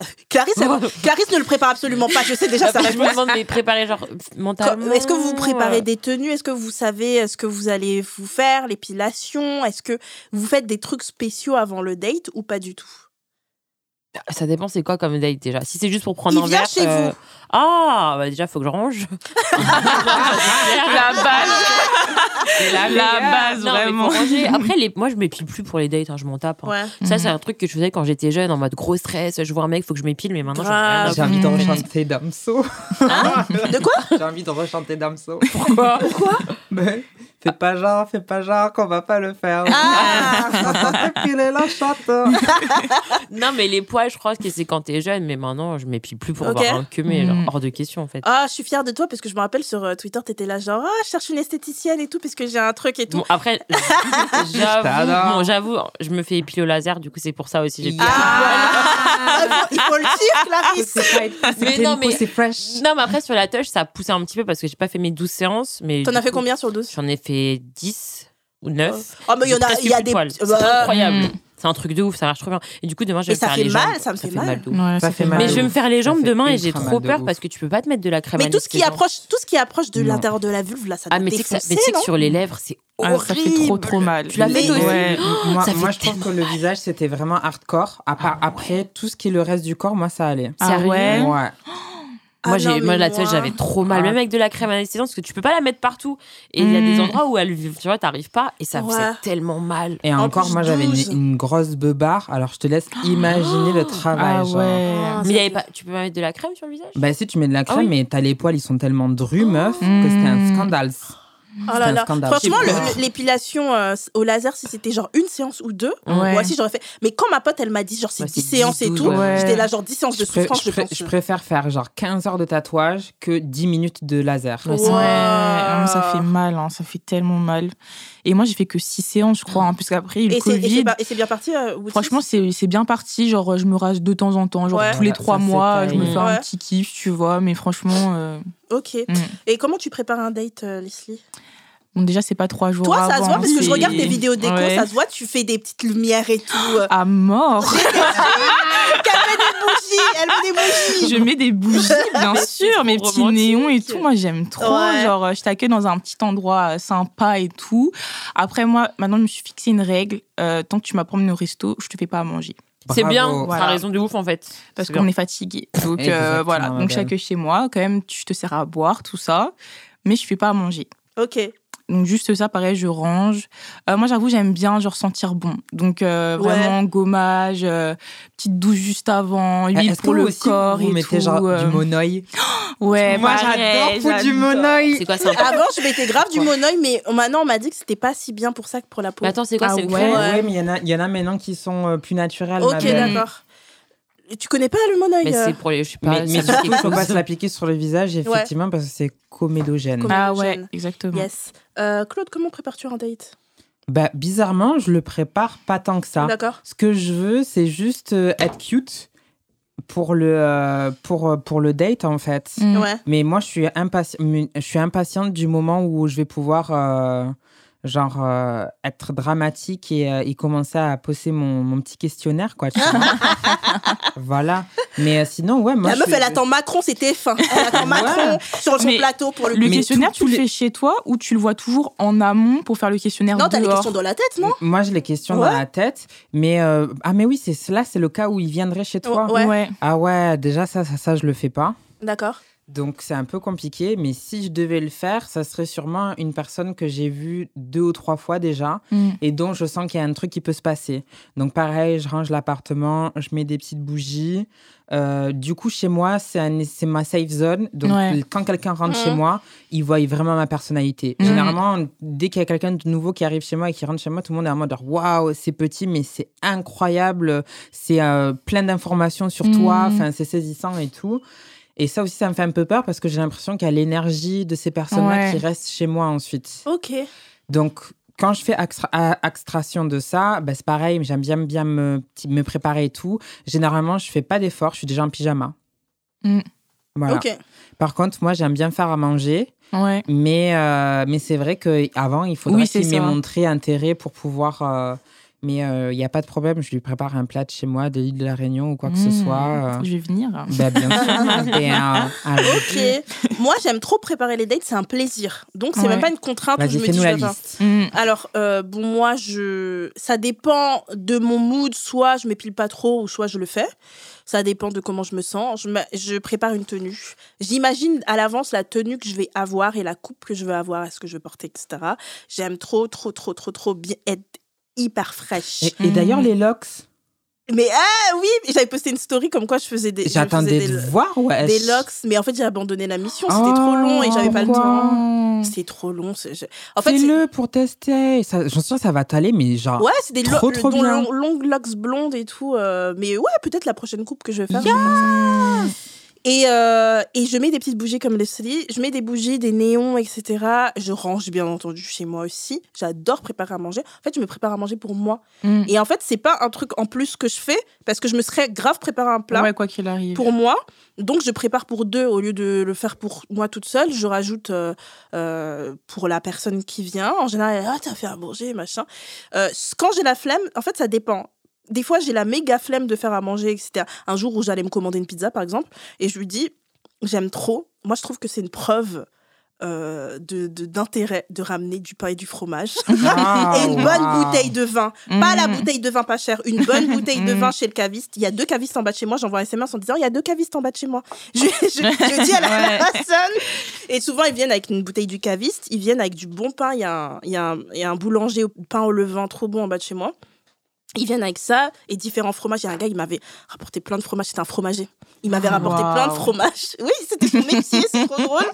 B: Clarisse, elle Clarisse ne le prépare absolument pas. Je sais déjà sa
F: Après, je me demande, mais préparer genre mentalement.
B: Est-ce que vous préparez
F: euh,
B: des tenues? Est-ce que vous savez ce que vous allez vous faire? L'épilation? Est-ce que vous faites des trucs spéciaux avant le date ou pas du tout?
F: Ça dépend, c'est quoi comme date déjà? Si c'est juste pour prendre
B: Il
F: un
B: vient
F: verre.
B: chez vous.
F: Ah, bah déjà, faut que je range.
D: La base.
F: la,
D: La base,
F: Non, mais
D: vraiment.
F: faut ranger. Après, les... moi, je m'épile plus pour les dates, hein, je m'en tape. hein.
B: Ouais.
F: Ça,
D: Mhm.
F: c'est un truc que je faisais quand j'étais jeune, en mode gros stress. Je vois un mec, faut que je m'épile, mais maintenant, j'en ai rien à
B: Grave.
E: J'ai envie de rechanter Damso.
B: De quoi?
E: J'ai envie de rechanter Damso.
F: Pourquoi?
E: Mais fais pas genre, fais pas genre qu'on va pas le faire.
B: Ah.
E: Il est là, chante.
F: Non, mais les poils, je crois que c'est quand t'es jeune, mais maintenant, je m'épile plus pour
B: Ok.
F: voir un que mais genre,
D: Mhm.
F: hors de question, en fait.
B: Ah, je suis fière de toi parce que je me rappelle sur euh, Twitter, t'étais là genre ah, je cherche une esthéticienne et tout parce que j'ai un truc et tout.
F: Bon, après, j'avoue, bon, j'avoue, je me fais épiler au laser, du coup, c'est pour ça aussi. J'ai
B: Ah, il, faut, il faut le dire, Clarisse.
F: Mais non, mais-
E: c'est fresh.
F: Non, mais après, sur la touche, ça a poussé un petit peu parce que j'ai pas fait mes 12 séances. Mais
B: T'en as fait
F: coup,
B: combien sur 12
F: J'en ai fait 10 ou 9.
B: Oh, mais il y en a, il y a des.
F: C'est
B: Bah,
F: incroyable.
D: Mm.
F: C'est un truc de ouf, ça marche trop bien. Et du coup, demain, je vais me faire
B: fait
F: les
B: mal,
F: jambes.
B: ça me fait mal.
F: de ouf.
D: Ouais,
E: Ça fait mal.
F: Mais je vais me faire les jambes
E: fait
F: demain et j'ai trop
E: mal
F: peur parce que tu peux pas te mettre de la crème
B: Mais tout ce qui approche, tout ce qui approche de l'intérieur de la vulve, là, ça doit
F: Ah, mais tu sais que ça-
B: défoncer,
F: mais tu sais que
B: non
F: sur les lèvres, c'est
D: Ah,
F: horrible.
D: ça fait trop trop mal.
F: Tu l'as fait,
B: toi aussi
D: Ouais.
E: moi,
F: fait
E: je trouve que le visage, c'était vraiment hardcore. Part, Après, tout ce qui est le reste du corps, moi, ça allait.
D: Ah ouais
E: Ouais.
B: Ah
F: moi, j'ai,
B: non,
F: moi, la
B: moi-
F: j'avais trop mal.
E: Ah.
F: Même avec de la crème anesthésiante, parce que tu peux pas la mettre partout. Et il y a des
D: Mm.
F: endroits où elle, tu vois, t'arrives pas et ça
B: Ouais.
F: faisait tellement mal.
E: Et
B: En
E: encore,
B: plus,
E: moi, j'avais
B: 12.
E: une, une grosse beubare. Alors, je te laisse imaginer le travail.
D: Ah
E: genre.
D: ouais.
B: Ah,
F: Mais y avait pas, tu peux pas mettre de la crème sur le visage?
E: Bah si tu mets de la crème,
F: Ah oui.
E: mais t'as les poils, ils sont tellement drus, meuf, que c'était un scandale.
B: Oh là là. Franchement, l'épilation euh, au laser, si c'était genre une séance ou deux,
D: Ouais.
B: moi aussi j'aurais fait. Mais quand ma pote, elle m'a dit genre c'est
F: Ouais,
B: 10
F: c'est
B: séances
F: 10,
B: et
F: 12,
B: tout,
D: ouais.
B: j'étais là genre 10 séances de souffrance,
E: je
B: je pense.
E: je préfère faire genre 15 heures de tatouage que 10 minutes de laser.
F: Ouais, c'est
B: Wow.
D: Ouais, non, ça fait mal, hein, ça fait tellement mal. Et moi, j'ai fait que six séances, je crois, hein, parce qu'après, il y a eu
B: Et
D: le
B: c'est- et
D: Covid.
B: et c'est bien parti euh,
D: Franchement, c'est c'est bien parti. Genre, je me rase de temps en temps, genre
B: Ouais.
D: tous les
E: Voilà,
D: trois
E: ça, c'est
D: mois, je me fais un petit kiff, tu vois. Mais franchement, euh,
B: Ok.
D: Mm.
B: Et comment tu prépares un date, euh, Leslie?
D: Bon, déjà, c'est pas trois jours
B: Toi, ça se voit parce que je regarde tes vidéos déco,
D: Ouais.
B: ça se voit, tu fais des petites lumières et tout.
D: À mort.
B: Elle met des bougies, elle met des bougies.
D: Je mets des bougies, bien sûr, mes petits néons et tout. Moi, j'aime trop.
B: Ouais.
D: Genre, euh, je t'accueille dans un petit endroit euh, sympa et tout. Après, moi, maintenant, je me suis fixé une règle. euh, tant que tu m'apprends au resto, je te fais pas à manger.
F: C'est bien,
D: Voilà.
F: t'as raison de ouf en fait.
D: Parce qu'on est fatigué. Donc, euh, voilà. Donc, chaque chez moi, quand même, tu te sers à boire, tout ça. Mais je fais pas à manger.
B: Ok.
D: Donc juste ça, pareil, je range. Euh, moi, j'avoue, j'aime bien genre sentir bon. Donc euh,
B: Ouais.
D: vraiment gommage, euh, petite douche juste avant, huile
E: Eh, Est-ce
D: pour
E: que
D: le
E: aussi,
D: corps
E: vous
D: et
E: mettez
D: tout.
E: genre
D: euh,
E: du monoï
D: Ouais,
E: Moi, j'adore foutre du monoï.
F: C'est quoi, un
B: Avant, je mettais grave du monoï, mais maintenant, on m'a dit que c'était pas si bien pour ça que pour la peau.
F: Mais attends, c'est quoi
D: Ah
F: C'est
D: ouais.
F: crème
B: Ouais.
E: Ouais, mais il y, en a- il y en a maintenant qui sont plus naturels.
B: Ok, d'accord. Tu connais pas le monoï
F: Mais
B: euh
F: c'est pour les. Je sais pas.
E: Mais, mais surtout, faut pas se l'appliquer sur le visage, effectivement, parce que c'est comédogène.
B: Comme-
D: Ah ouais, exactement.
B: Yes. Euh, Claude, comment prépares-tu un date?
E: Bah, bizarrement, je le prépare pas tant que ça.
B: D'accord.
E: Ce que je veux, c'est juste euh, être cute pour le, euh, pour, euh, pour le date, en fait.
D: Mm.
B: Ouais.
E: Mais moi, je suis, impati- je suis impatiente du moment où je vais pouvoir, euh, genre, euh, être dramatique et, euh, et commencer à poser mon, mon petit questionnaire, quoi. tu vois. voilà. Mais euh, sinon, ouais, moi,
B: la
E: je
B: meuf,
E: suis-
B: elle attend Macron, c'était fin. Elle attend Macron sur son
D: Mais
B: plateau pour le
D: Le questionnaire, tu le fais chez toi ou tu le vois toujours en amont pour faire le questionnaire
B: Non, t'as les questions dans la tête, non?
E: Moi, j'ai les questions
B: Ouais.
E: dans la tête. Mais, euh, ah, mais oui, c'est cela, c'est le cas où il viendrait chez toi.
B: Ouais.
D: Ouais.
E: Ah ouais, déjà, ça, ça, ça, je le fais pas.
B: D'accord.
E: Donc c'est un peu compliqué, mais si je devais le faire, ça serait sûrement une personne que j'ai vue deux ou trois fois déjà
D: Mm.
E: et dont je sens qu'il y a un truc qui peut se passer. Donc pareil, je range l'appartement, je mets des petites bougies. Euh, du coup, chez moi, c'est ma safe zone. Donc
D: Ouais.
E: quand quelqu'un rentre chez moi, il voit vraiment ma personnalité.
D: Mhm.
E: Généralement, dès qu'il y a quelqu'un de nouveau qui arrive chez moi et qui rentre chez moi, tout le monde est en mode waouh, c'est petit, mais c'est incroyable. C'est euh, plein d'informations sur toi. Enfin, c'est saisissant et tout. Et ça aussi, ça me fait un peu peur parce que j'ai l'impression qu'il y a l'énergie de ces personnes-là
D: Ouais.
E: qui restent chez moi ensuite.
B: Ok.
E: Donc, quand je fais extraction de ça, bah, c'est pareil, j'aime bien, bien me, préparer et tout. Généralement, je fais pas d'effort, je suis déjà en pyjama.
D: Mm.
E: Voilà.
B: Ok.
E: Par contre, moi, j'aime bien faire à manger,
D: Ouais.
E: mais, euh, mais c'est vrai qu'avant, il faudrait
D: Oui,
E: qu'il m'ait montré intérêt pour pouvoir. euh, mais il n'y a pas de problème, je lui prépare un plat de chez moi, de l'île de la Réunion ou quoi que ce
D: Mm.
E: soit. euh.
D: Je vais venir.
E: Bah, bien sûr. Et, euh.
B: Ok. Moi, j'aime trop préparer les dates, c'est un plaisir. Donc, c'est
D: Ouais.
B: même pas une contrainte où je me dis
E: la
B: vais
E: liste.
D: Mm.
B: Alors, euh, bon, moi, je... ça dépend de mon mood. Soit je m'épile pas trop, ou soit je le fais. Ça dépend de comment je me sens. Je, me- je prépare une tenue. J'imagine à l'avance la tenue que je vais avoir et la coupe que je veux avoir, est-ce que je veux porter, etc. J'aime trop, trop, trop, trop, trop bien être hyper fraîche.
E: Et, et d'ailleurs,
D: Mm.
E: les locks,
B: Mais ah oui, j'avais posté une story comme quoi je faisais des.
E: j'attendais de
B: des,
E: voir. Ouais.
B: des locks, mais en fait j'ai abandonné la mission. C'était
E: Oh,
B: trop long et j'avais pas le temps. C'était trop long. c'est- je- En fait, c'est-
E: Fais-le pour tester. J'en suis sûre que ça va t'aller, mais genre.
B: Ouais, c'est des lo-
E: Trop, trop
B: long- longues locks blondes et tout. euh, mais ouais, peut-être la prochaine coupe que je vais faire. je vais faire ça. Et, euh, et je mets des petites bougies comme Leslie. Je mets des bougies, des néons, etc. Je range bien entendu chez moi aussi. J'adore préparer à manger. En fait, je me prépare à manger pour moi.
D: Mm.
B: Et en fait, c'est pas un truc en plus que je fais parce que je me serais grave préparé un plat
D: Ouais, quoi qu'il arrive.
B: pour moi. Donc, je prépare pour deux au lieu de le faire pour moi toute seule. Je rajoute euh, euh, pour la personne qui vient. En général, ah, t'as fait à manger, machin. Quand j'ai la flemme, en fait, ça dépend. Des fois, j'ai la méga flemme de faire à manger, etc. Un jour où j'allais me commander une pizza, par exemple, et je lui dis, j'aime trop. Moi, je trouve que c'est une preuve euh, de de- d'intérêt de, ramener du pain et du fromage.
E: Ah,
B: et une bonne
E: wow.
B: bouteille de vin. Pas la
D: Mm.
B: bouteille de vin pas chère, une bonne bouteille de
D: Mm.
B: vin chez le caviste. Il y a deux cavistes en bas de chez moi. J'envoie un SMS en disant il y a deux cavistes en bas de chez moi. Je, je, je dis à la
D: Ouais.
B: personne. Et souvent, ils viennent avec une bouteille du caviste. Ils viennent avec du bon pain. Il y a un, il y a un, il y a un boulanger au pain au levain trop bon en bas de chez moi. Ils viennent avec ça et différents fromages. Il y a un gars, il m'avait rapporté plein de fromages. C'était un fromager. Il m'avait rapporté plein de fromages. Oui, c'était son métier, c'est trop drôle.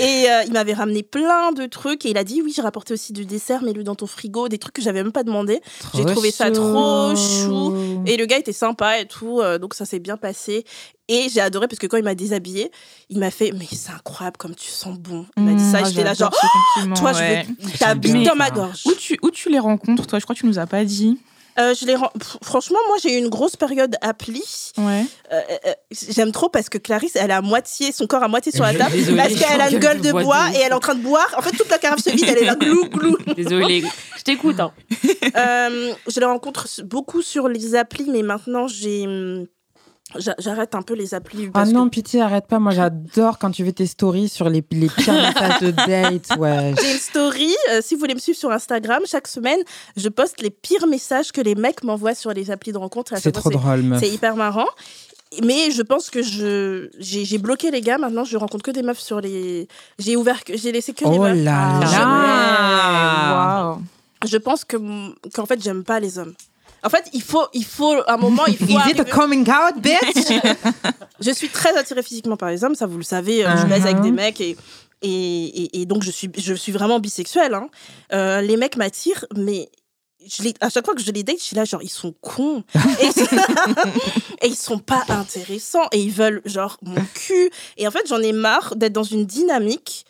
B: Et euh, il m'avait ramené plein de trucs. Et il a dit Oui, j'ai rapporté aussi du dessert, mets-le dans ton frigo. Des trucs que j'avais même pas demandé. J'ai trouvé ça trop chou. Et le gars était sympa et tout, euh, donc ça s'est bien passé. Et j'ai adoré parce que quand il m'a déshabillé, il m'a fait Mais c'est incroyable comme tu sens bon. Il m'a dit ça et
D: Mm,
B: j'étais là, genre,
D: compliment,
B: Toi,
D: ouais.
B: je veux t'habiller
D: Mais-
B: dans ma gorge.
D: Où tu, où tu les rencontres, toi? Je crois que tu nous as pas dit.
B: Euh, je les Pff, Franchement, moi, j'ai eu une grosse période appli.
D: Ouais.
B: Euh, euh, J'aime trop parce que Clarisse, elle a à moitié, son corps à moitié sur la table.
F: Désolée,
B: parce qu'elle a une gueule de bois et elle est en train de boire. En fait, toute la carafe se vide, elle est là, glou, glou.
F: Désolée, je t'écoute. Hein.
B: Euh, je les rencontre beaucoup sur les applis, mais maintenant, j'ai. J'a- J'arrête un peu les applis.
E: Ah
B: parce
E: non, pitié, arrête pas. Moi, j'adore quand tu fais tes stories sur les, les pires messages de date. Ouais.
B: que J'ai une story. euh, si vous voulez me suivre sur Instagram, chaque semaine, je poste les pires messages que les mecs m'envoient sur les applis de rencontre.
E: C'est trop drôle.
B: C'est hyper marrant. Mais je pense que je j'ai bloqué les gars. Maintenant, je rencontre que des meufs sur les. J'ai ouvert que j'ai laissé que des
E: Oh
B: meufs.
E: là là
D: Waouh.
B: Je pense que qu'en fait, j'aime pas les hommes. En fait, il faut il faut un moment. Il faut
E: Is it a
B: arriver-
E: coming out, bitch?
B: Je suis très attirée physiquement par les hommes, ça vous le savez. euh, Je baise avec des mecs et et, et, et donc je suis je suis vraiment bisexuelle. hein. Euh, les mecs m'attirent, mais je les, à chaque fois que je les date, je suis là genre ils sont cons et, et ils sont pas intéressants et ils veulent genre mon cul. Et en fait, j'en ai marre d'être dans une dynamique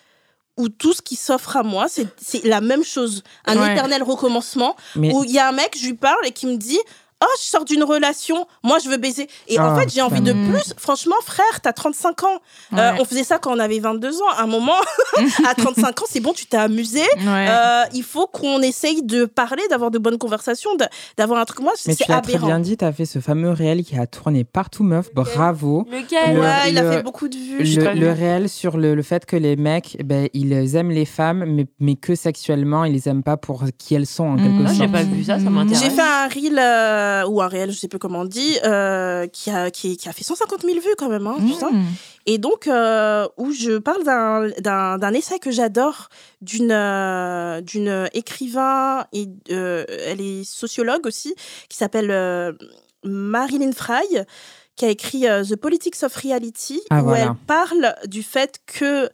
B: où tout ce qui s'offre à moi, c'est la même chose, un
D: Ouais.
B: éternel recommencement
E: Mais
B: où il y a un mec, je lui parle et qui me dit Oh, je sors d'une relation, moi je veux baiser. Et en
E: Ah,
B: fait, j'ai envie de plus. Franchement, frère, t'as 35 ans. Euh, on faisait ça quand on avait 22 ans. À un moment, à 35 ans, c'est bon, tu t'es amusé.
D: Ouais.
B: Euh, il faut qu'on essaye de parler, d'avoir de bonnes conversations, d'avoir un truc. Moi,
E: Mais
B: c'est
E: tu très
B: aberrant.
E: bien dit, t'as fait ce fameux réel qui a tourné partout, meuf. Bravo.
F: Lequel
E: Le-
B: Ouais, il a fait beaucoup de vues.
E: Le, le réel sur le, le fait que les mecs, ben, ils aiment les femmes, mais, mais que sexuellement, ils les aiment pas pour qui elles sont, en quelque
D: Mmh.
F: Ah,
E: sorte.
F: j'ai pas vu ça, ça m'intéresse.
B: J'ai fait un reel euh, ou un réel, je sais plus comment on dit, euh, qui, a, qui, qui a fait 150 000 vues quand même. Hein.
D: Mmh.
B: Et donc, euh, où je parle d'un- essai que j'adore d'une euh, d'une écrivain, et euh, elle est sociologue aussi, qui s'appelle euh, Marilyn Fry, qui a écrit euh, The Politics of Reality,
E: Ah,
B: où
E: voilà.
B: elle parle du fait que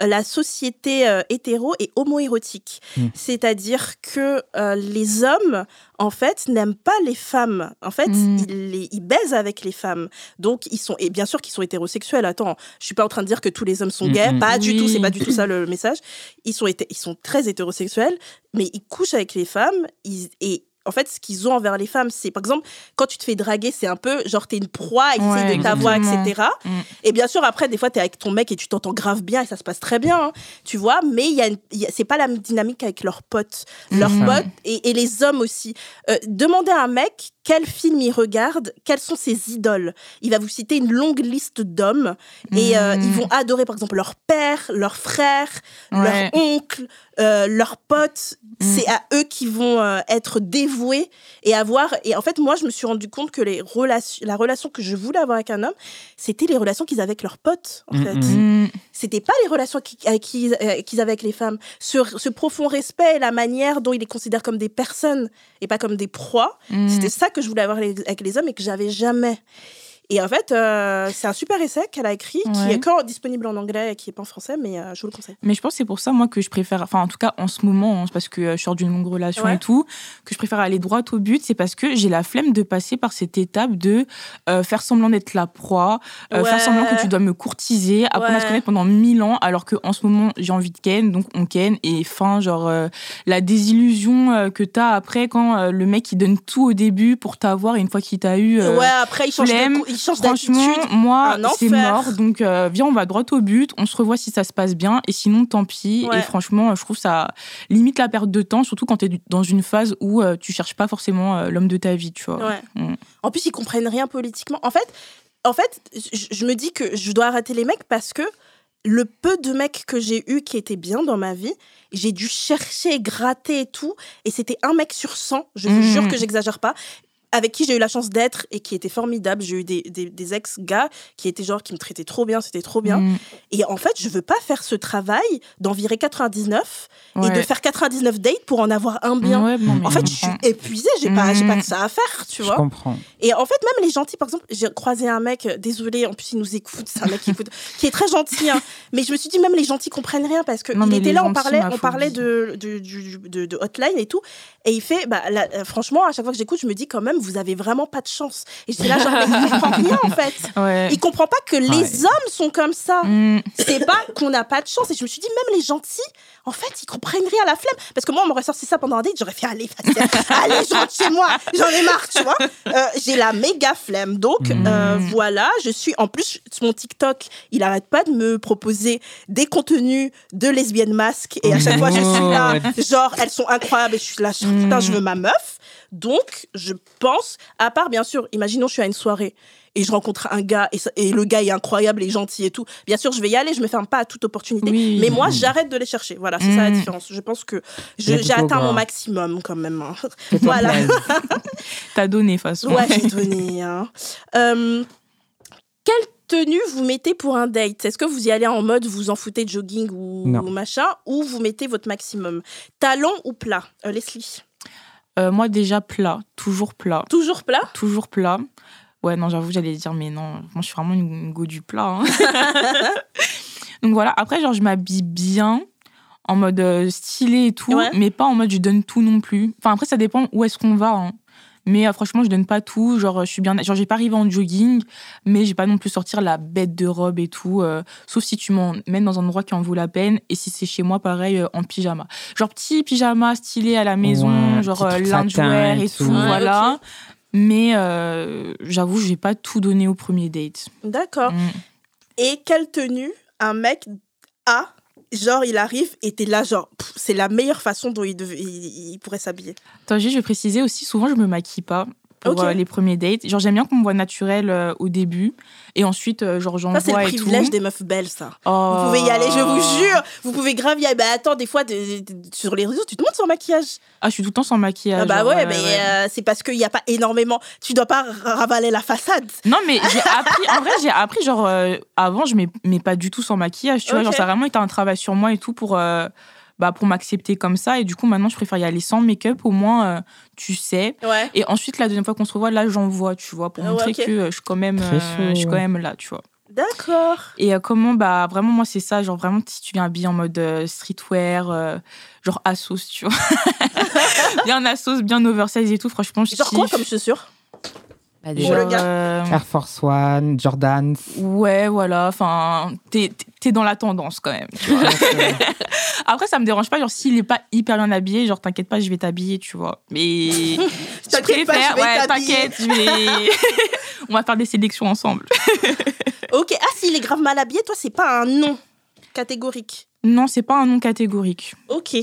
B: la société euh, hétéro est homoérotique.
E: Mm.
B: C'est-à-dire que euh, les hommes, en fait, n'aiment pas les femmes. En fait,
D: Mm.
B: ils, les- ils baisent avec les femmes. Donc, ils sont, et bien sûr qu'ils sont hétérosexuels. Attends, je suis pas en train de dire que tous les hommes sont gays.
E: Mm, mm.
B: Pas du tout, c'est pas du tout ça le message. Ils sont, ils sont très hétérosexuels, mais ils couchent avec les femmes. Ils, et en fait, ce qu'ils ont envers les femmes, c'est par exemple, quand tu te fais draguer, c'est un peu genre t'es une proie, ils
D: Ouais,
B: essayent de t'avoir, etc.
D: Mm.
B: Et bien sûr, après, des fois, t'es avec ton mec et tu t'entends grave bien et ça se passe très bien, hein, tu vois. Mais y a, y a- c'est pas la même dynamique avec leurs potes, leurs
E: Mhm.
B: potes et, et les hommes aussi. Euh, demandez à un mec quel film il regarde, quelles sont ses idoles. Il va vous citer une longue liste d'hommes et euh, ils vont adorer, par exemple, leur père, leur frère,
D: Ouais.
B: leur oncle, euh, leurs potes.
D: Mm.
B: C'est à eux qui vont euh, être dévoués et avoir. Et en fait, moi, je me suis rendu compte que les relations, la relation que je voulais avoir avec un homme, c'était les relations qu'ils avaient avec leurs potes, en
E: Mm,
B: fait.
E: mm.
D: Mmh.
B: C'était pas les relations qui- avec qui- euh, qu'ils avaient avec les femmes. Ce, ce profond respect et la manière dont ils les considèrent comme des personnes et pas comme des proies,
D: Mmh.
B: c'était ça que je voulais avoir avec les hommes et que j'avais jamais. Et en fait, euh, c'est un super essai qu'elle a écrit, qui est encore disponible en anglais et qui est pas en français, mais euh, je vous le conseille.
D: Mais je pense que c'est pour ça, moi, que je préfère, enfin, en tout cas, en ce moment, hein, parce que euh, je sors d'une longue relation
B: Ouais.
D: et tout, que je préfère aller droit au but, c'est parce que j'ai la flemme de passer par cette étape de euh, faire semblant d'être la proie,
B: Ouais.
D: faire semblant que tu dois me courtiser, apprendre à se connaître pendant mille ans, alors qu'en ce moment, j'ai envie de ken, donc on ken, et fin, genre, la désillusion que t'as après quand le mec, il donne tout au début pour t'avoir, et une fois qu'il t'a eu,
B: ouais, après, il change, change
D: Franchement, moi, c'est mort. Donc, euh, viens, on va droit au but. On se revoit si ça se passe bien. Et sinon, tant pis.
B: Ouais.
D: Et franchement, je trouve ça limite la perte de temps, surtout quand tu es dans une phase où euh, tu cherches pas forcément euh, l'homme de ta vie, tu vois.
B: Ouais.
D: Mm.
B: En plus, ils comprennent rien politiquement. En fait, en fait, je, me dis que je dois arrêter les mecs parce que le peu de mecs que j'ai eu qui étaient bien dans ma vie, j'ai dû chercher, gratter et tout, et c'était un mec sur 100. Je vous
D: Mhm.
B: jure que j'exagère pas. Avec qui j'ai eu la chance d'être et qui était formidable. J'ai eu des, des, des ex-gars qui étaient genre, qui me traitaient trop bien, c'était trop bien.
D: Mm.
B: Et en fait, je veux pas faire ce travail d'en virer 99 et de faire 99 dates pour en avoir un bien.
D: Ouais,
B: En fait, je suis épuisée, j'ai pas, j'ai pas
D: Mhm.
B: que ça à faire, tu
E: Je
B: vois.
E: comprends.
B: Et en fait, même les gentils, par exemple, j'ai croisé un mec, euh, désolé, en plus il nous écoute, c'est un mec qui écoute, qui est très gentil, hein. mais je me suis dit, même les gentils comprennent rien parce que
D: Non,
B: il
D: mais
B: était là, on parlait, on parlait de, de, du- de, de hotline et tout, et il fait, bah, là, euh, franchement, à chaque fois que j'écoute, je me dis quand même, vous avez vraiment pas de chance. Et j'étais là, genre, mais il comprend rien, en fait.
D: Ouais.
B: Il comprend pas que les
E: Ouais.
B: hommes sont comme ça.
D: Mm.
B: C'est pas qu'on n'a pas de chance. Et je me suis dit, même les gentils, en fait, ils comprennent rien à la flemme. Parce que moi, on m'aurait sorti ça pendant un date, j'aurais fait, allez, allez, je rentre chez moi, j'en ai marre, tu vois. Euh, J'ai la méga flemme. Donc,
E: Mm.
B: euh, voilà, je suis, en plus, mon TikTok, il arrête pas de me proposer des contenus de lesbiennes masques. Et à chaque fois, je suis là, genre, elles sont incroyables. Et je suis là, genre, putain, je veux ma meuf. Donc, je pense, à part, bien sûr, imaginons, je suis à une soirée et je rencontre un gars et, ça- et le gars est incroyable et gentil et tout. Bien sûr, je vais y aller, je me ferme pas à toute opportunité.
D: Oui.
B: Mais moi, j'arrête de les chercher. Voilà, c'est ça la
D: Mm.
B: différence. Je pense que j'ai atteint mon maximum quand même. hein. Voilà.
D: T'as donné, de toute façon.
B: Ouais, j'ai donné. hein. Euh, quelle tenue vous mettez pour un date? Est-ce que vous y allez en mode vous en foutez jogging ou machin Ou vous mettez votre maximum? Talon ou plat? Euh, Leslie
D: Euh, moi, déjà, plat. Toujours plat.
B: Toujours plat?
D: Toujours plat. Ouais, non, j'avoue, j'allais dire, mais non, moi, je suis vraiment une, une go du plat. hein. Donc voilà, après, genre, je m'habille bien, en mode euh, stylé et tout,
B: Ouais.
D: mais pas en mode je donne tout non plus. Enfin, après, ça dépend où est-ce qu'on va. hein. Mais euh, franchement, je donne pas tout. Genre, je suis bien. Genre, j'ai pas arrivé en jogging, mais j'ai pas non plus sortir la bête de robe et tout. euh, sauf si tu m'emmènes dans un endroit qui en vaut la peine. Et si c'est chez moi, pareil, euh, en pyjama. Genre, petit pyjama stylé à la maison,
E: Ouais,
D: genre loungewear et, tout.
E: tout. Ouais,
D: voilà. Mais euh, j'avoue, j'ai pas tout donné au premier date.
B: D'accord.
D: Mm.
B: Et quelle tenue un mec a Genre, il arrive et t'es là, genre, c'est la meilleure façon dont il, devait- il, pourrait s'habiller.
D: Attends, je vais préciser aussi, souvent, je me maquille pas pour euh, les premiers dates. Genre, j'aime bien qu'on me voit naturel euh, au début. Et ensuite, euh, genre, j'en
B: Ça, c'est le privilège des meufs belles, ça.
D: Oh.
B: Vous pouvez y aller, je vous jure. Vous pouvez grave y aller. Bah, attends, des fois, de- de- de- sur les réseaux, tu te montres sans maquillage.
D: Ah, je suis tout le temps sans maquillage.
B: Ah bah ouais,
D: ouais,
B: mais
D: ouais.
B: euh, c'est parce qu'il n'y a pas énormément. Tu dois pas ravaler la façade.
D: Non, mais j'ai appris, en vrai, j'ai appris, genre, avant, je mets, mets pas du tout sans maquillage, tu vois. Genre, ça a vraiment été un travail sur moi et tout pour, bah, pour m'accepter comme ça. Et du coup, maintenant, je préfère y aller sans make-up, au moins, euh, tu sais.
B: Ouais.
D: Et ensuite, la deuxième fois qu'on se revoit, là, j'en vois, tu vois, pour
B: ouais,
D: montrer que euh, je suis quand même, euh, je suis quand même là, tu vois.
B: D'accord.
D: Et euh, comment, bah, vraiment, moi, c'est ça. Genre, vraiment, si tu viens habillé en mode euh, streetwear, euh, genre Asos, tu vois. bien Asos, bien oversize et tout, franchement, je
B: Genre quoi comme chaussure Gars.
D: euh,
E: Air Force One, Jordan.
D: Ouais, voilà. Enfin, t'es t'es dans la tendance quand même. tu vois. Après, ça me dérange pas. Genre, s'il est pas hyper bien habillé, genre, t'inquiète pas, je vais t'habiller, tu vois. Mais. je
B: T'inquiète pas, je vais
D: ouais, t'inquiète, je vais. On va faire des sélections ensemble.
B: Ok. Ah, s'il est grave mal habillé, toi, c'est pas un nom catégorique.
D: Non, c'est pas un nom catégorique.
B: Ok.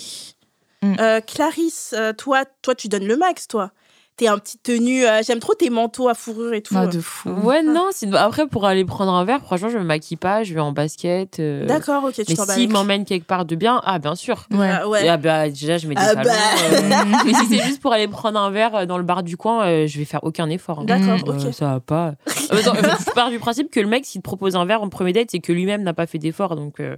D: Mm.
B: Euh, Clarisse, euh, toi, toi, tu donnes le max, toi. T'es un petit tenue. euh, J'aime trop tes manteaux à fourrure et tout.
D: Ah, de fou.
F: Ouais, non, après, pour aller prendre un verre, franchement, je me maquille pas, je vais en basket. euh,
B: D'accord, ok, tu
F: Mais
B: t'en bats
F: s'il
B: les
F: m'emmène quelque part de bien, ah, bien sûr.
D: Ouais.
B: Ah, ouais.
F: Ah, bah, déjà, je mets des
B: Ah,
F: talons.
B: bah.
F: euh, mais si c'est juste pour aller prendre un verre dans le bar du coin, euh, je vais faire aucun effort. hein.
B: D'accord,
F: Euh,
B: ok.
F: ça va pas. Je pars du principe que le mec, s'il te propose un verre en premier date, c'est que lui-même n'a pas fait d'effort. Donc, euh,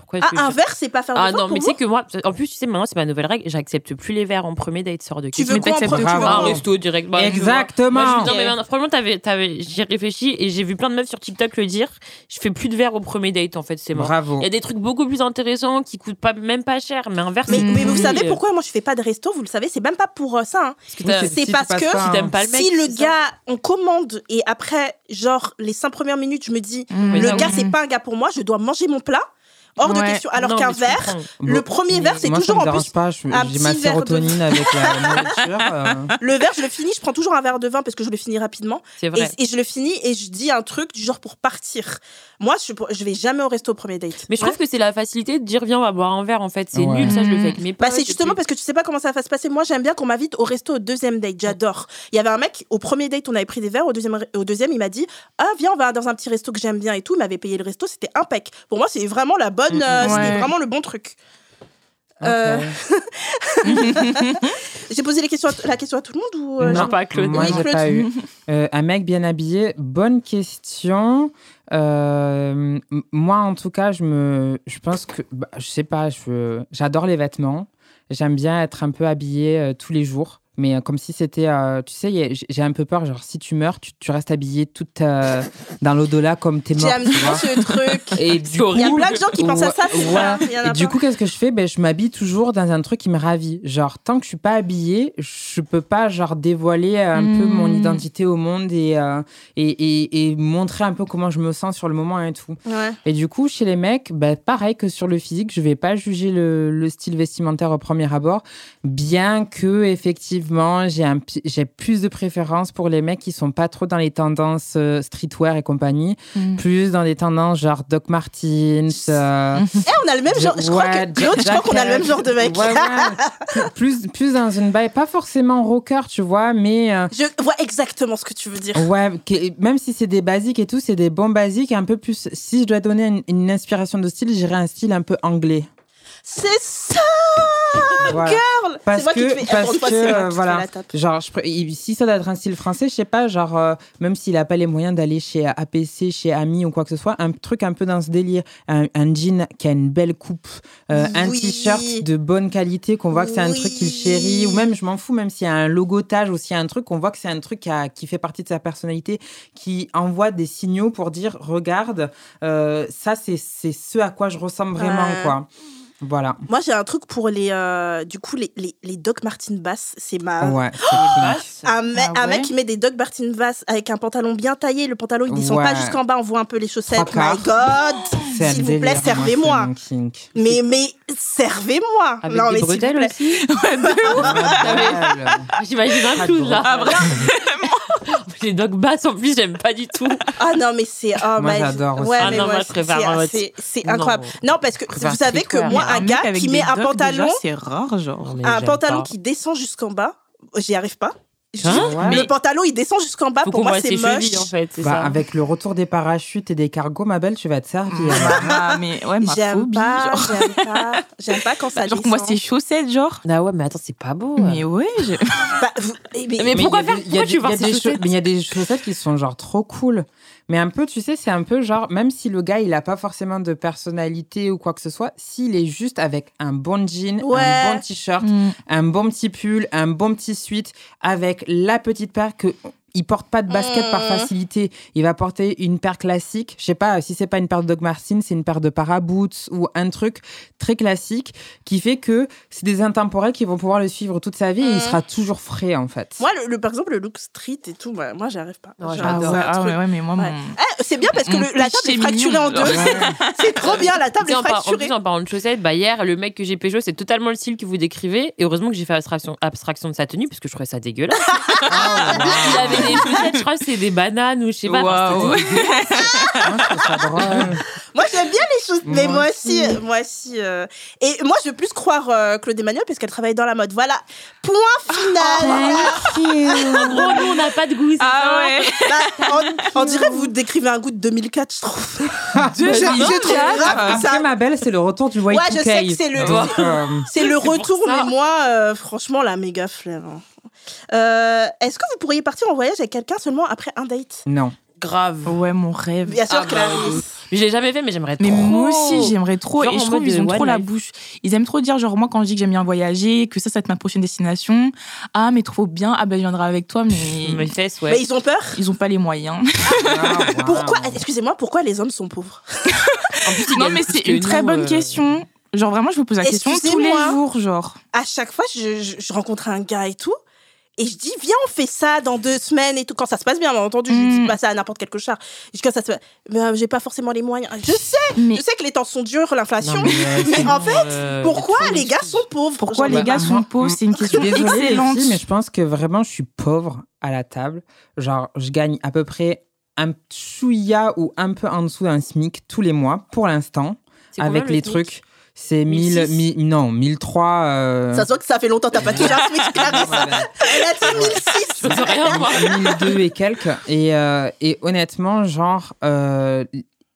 F: pourquoi
B: Ah, un
F: je-
B: verre, c'est pas faire
F: Ah non,
B: pour
F: mais tu sais que moi, en plus, tu sais, maintenant, c'est ma nouvelle règle, j'accepte plus les verres en premier date, sort de
B: Tu veux quoi en
F: resto direct. Bah.
E: Exactement.
F: Moi, je- non, mais franchement, t'avais, t'avais, j'y ai réfléchi et j'ai vu plein de meufs sur TikTok le dire. Je fais plus de verre au premier date, en fait, c'est mort.
E: Bravo.
F: Il y a des trucs beaucoup plus intéressants qui coûtent pas, même pas cher, mais un verre,
B: Mais, mais vous savez pourquoi moi je fais pas de resto Vous le savez, c'est même pas pour euh, ça. hein. C'est
E: si
B: parce que
F: si
E: un-
F: t'aimes pas le mec.
B: si le
F: c'est ça.
B: gars, on commande et après, genre, les cinq premières minutes, je me dis, le gars, c'est pas un gars pour moi, je dois manger mon plat. Hors de
D: Ouais.
B: question. Alors qu'un verre,
F: comprends.
B: le premier verre, c'est toujours
E: ça
B: en
E: me
B: plus.
E: dérange pas. je-
B: un
E: J'ai ma
B: de-
E: sérotonine avec la nourriture. euh.
B: Le verre, je le finis, je prends toujours un verre de vin parce que je le finis rapidement.
F: C'est
B: Et,
F: vrai.
B: et je le finis et je dis un truc du genre pour partir. Moi, je, je vais jamais au resto au premier date.
F: Mais je
B: Ouais.
F: trouve que c'est la facilité de dire viens on va boire un verre en fait c'est
E: Ouais.
F: nul ça je le fais
D: Mhm.
F: avec mes
B: Bah,
F: potes
B: c'est justement parce que tu sais pas comment ça va se passer. Moi, j'aime bien qu'on m'invite au resto au deuxième date. J'adore. Il y avait un mec, au premier date, on avait pris des verres. Au deuxième, au deuxième il m'a dit Ah, viens, on va dans un petit resto que j'aime bien et tout. Il m'avait payé le resto. C'était impec. Pour moi, c'est vraiment la bonne.
F: Mhm.
B: euh, C'était
D: Ouais.
B: vraiment le bon truc. Euh, J'ai posé les questions à- la question à tout le monde ou euh,
F: Non, pas Claude.
E: Moi,
B: Oui, Claude.
E: pas eu. Euh, un mec bien habillé, bonne question. Euh, moi, en tout cas, je me, je pense que, bah, je sais pas, je, j'adore les vêtements. J'aime bien être un peu habillée euh, tous les jours. Mais euh, comme si c'était, euh, tu sais, j'ai- un peu peur, genre si tu meurs, tu, tu restes habillé toute euh, dans l'au-delà comme t'es mort.
B: J'aime trop ce truc.
E: Et du
F: horrible.
B: Il y a
E: coup-
B: plein de gens qui pensent à ça,
E: Et du
B: pas.
E: coup, qu'est-ce que je fais? Ben, Je m'habille toujours dans un truc qui me ravit. Genre, tant que je suis pas habillée, je peux pas genre dévoiler un peu
D: Hmm.
E: mon identité au monde et, euh, et, et, et montrer un peu comment je me sens sur le moment et tout.
B: Ouais.
E: Et du coup, chez les mecs, ben, pareil que sur le physique, je vais pas juger le, le style vestimentaire au premier abord, bien que effectivement, j'ai un pi- j'ai plus de préférence pour les mecs qui sont pas trop dans les tendances euh, streetwear et compagnie,
D: Mm.
E: plus dans des tendances genre Doc Martens. euh,
B: Eh, on a le même genre. Je crois
E: Ouais,
B: que Claude, je crois qu'on a le même genre de mec.
E: Ouais, ouais. plus, plus dans une baille, pas forcément rocker, tu vois, mais euh,
B: Je vois exactement ce que tu veux dire.
E: ouais, même si c'est des basiques et tout, c'est des bons basiques, un peu plus. Si je dois donner une, une inspiration de style, j'irais un style un peu anglais.
B: C'est ça,
E: Voilà.
B: girl.
E: Parce
B: qui
E: que-
B: te fais.
E: parce que, euh, voilà. Genre, je, si ça doit être un style français, je sais pas, genre, euh, même s'il a pas les moyens d'aller chez APC, chez Ami ou quoi que ce soit, un truc un peu dans ce délire. Un, un jean qui a une belle coupe, euh, un t-shirt de bonne qualité, qu'on voit que c'est un truc qu'il chérit, ou même, je m'en fous, même s'il y a un logotage ou s'il y a un truc, qu'on voit que c'est un truc qui, a- qui fait partie de sa personnalité, qui envoie des signaux pour dire, regarde, euh, ça, c'est ce à quoi je ressemble vraiment, quoi. Voilà.
B: Moi, j'ai un truc pour les. euh, du coup, les, les, les Doc Martin basses. C'est ma.
E: Ouais.
B: Un, me-
D: Ah
B: un mec
D: ouais
B: qui met des Doc Martin basses avec un pantalon bien taillé. Le pantalon, il descend
E: Ouais.
B: pas jusqu'en bas. On voit un peu les chaussettes. My. God. S'il vous plaît, servez-moi. Mais, mais, servez-moi.
F: Avec
B: non,
F: des
B: mais s'il vous
F: bretelles
B: plaît.
F: aussi. J'imagine un clown là.
E: bretelles.
F: Les dog basses en plus, j'aime pas du tout.
B: Ah non, mais c'est. Oh,
E: Moi, j'adore.
B: Ouais,
F: Ah
B: mais
F: non,
B: moi, c'est- incroyable. Non, parce que vous savez que moi, un gars qui met un pantalon,
D: c'est rare, genre.
B: Un
F: j'aime
B: pantalon qui descend jusqu'en bas, j'y arrive pas.
F: Hein
E: Ouais.
B: Le pantalon, il descend jusqu'en bas.
F: Faut
B: Pour moi, c'est moche.
F: chevilles en fait,
E: Bah,
F: ça.
E: avec le retour des parachutes et des cargos, ma belle, tu vas te servir.
D: Ah, mais ouais, ma
B: J'aime
D: phobie.
B: pas,
D: genre.
B: j'aime pas, j'aime pas quand ça
D: Bah, genre,
B: descend.
D: moi, c'est chaussettes, genre.
F: Ah ouais, mais attends, c'est pas beau.
D: Mais ouais, je-
B: Bah, vous- eh, mais-
F: Mais pourquoi
E: y
F: faire
E: y a
F: Pourquoi tu
E: y a des
F: chaussettes
E: chau- Mais il y a des chaussettes qui sont genre trop cool. Mais un peu, tu sais, c'est un peu genre, même si le gars, il a pas forcément de personnalité ou quoi que ce soit, s'il est juste avec un bon jean,
B: Ouais.
E: un bon t-shirt,
D: Mm.
E: un bon petit pull, un bon petit suite, avec la petite paire que il porte pas de basket par
B: Mm.
E: facilité. Il va porter une paire classique. Je sais pas si c'est pas une paire de Doc Martens, c'est une paire de Paraboots ou un truc très classique qui fait que c'est des intemporels qui vont pouvoir le suivre toute sa vie et il
B: Mm.
E: sera toujours frais en fait.
B: Moi, le, le- par exemple, le look street et tout, bah, moi, j'arrive pas.
F: Ouais,
D: Ah
F: j'adore.
D: ah ouais, ouais, mais moi,
B: Ouais.
D: mon.
B: Eh, c'est bien parce que le- la table est fracturée
D: mignon,
B: en deux. c'est trop bien, la table est
F: en, en
B: fracturée.
F: plus, en parlant de chaussettes, bah hier, le mec que j'ai pécho, c'est totalement le style que vous décrivez. Et heureusement que j'ai fait abstraction, abstraction de sa tenue, parce que je trouvais ça dégueulasse. Il avait je crois que c'est des bananes ou je sais pas. c'était dégueulasse.
E: Moi, je trouve ça drôle.
B: Moi, j'aime bien les choses, mais
E: Moi
B: moi aussi, euh, moi aussi. euh, Et moi, je veux plus croire euh, Claude Emmanuel parce qu'elle travaille dans la mode. Voilà, point final.
F: En gros, nous, on n'a pas de goût.
D: Ah
F: ça
D: ouais.
B: Bah, on, on dirait que vous décrivez un goût de 2004, je trouve. J'ai-
D: minutes,
B: j'ai trouvé
D: là.
B: grave ça-
E: Après, ma belle, c'est le retour du white
B: Ouais, je sais que c'est le- C'est le retour, mais moi, euh, franchement, la méga flemme. Euh, Est-ce que vous pourriez partir en voyage avec quelqu'un seulement après un date
E: non.
F: Grave.
D: Ouais, mon rêve.
B: Bien sûr,
F: Ah bah,
B: Clarisse.
F: Je l'ai jamais fait, mais j'aimerais trop.
D: Mais moi aussi, j'aimerais trop.
F: Genre
D: et je trouve qu'ils ont trop la bouche. Ils aiment trop dire, genre, moi, quand je dis que j'aime bien voyager, que ça, ça va être ma prochaine destination. Ah, mais trop bien. Ah, ben, je viendrai avec toi, mais.
F: Mes fesses,
B: Mais ils ont peur
D: Ils ont pas les moyens.
B: Pourquoi Excusez-moi, pourquoi les hommes sont pauvres
F: En plus, ils
D: non, mais c'est
F: que
D: une très bonne
F: euh,
D: question. Genre, vraiment, je me pose la question tous les jours, genre.
B: À chaque fois, je, je, je rencontre un gars et tout. Et je dis, viens, on fait ça dans deux semaines et tout. Quand ça se passe bien, bien entendu, je dis
D: Mm.
B: pas ça à n'importe quel dis, quand ça se mais euh, j'ai pas forcément les moyens. Je sais,
D: Mais
B: je sais que les temps sont durs, l'inflation.
F: Mais, euh,
B: Mais en fait,
F: euh,
B: Pourquoi les gars sont pauvres
D: pourquoi
B: Genre,
D: les gars
E: bah,
D: sont
E: moi-
D: pauvres C'est une question excellente.
E: mais je pense que vraiment je suis pauvre à la table. Genre, je gagne à peu près un chouïa ou un peu en dessous d'un SMIC tous les mois pour l'instant avec
F: le
E: les
F: SMIC
E: trucs. C'est 1000,
B: 1006.
E: mi- non, 1003. euh,
B: Ça se voit que ça fait longtemps que t'as pas touché un SMIC, Clarisse. Elle a dit 1006.
F: Je rien, moi.
E: 1002 et quelques. Et, euh, et honnêtement, genre, euh,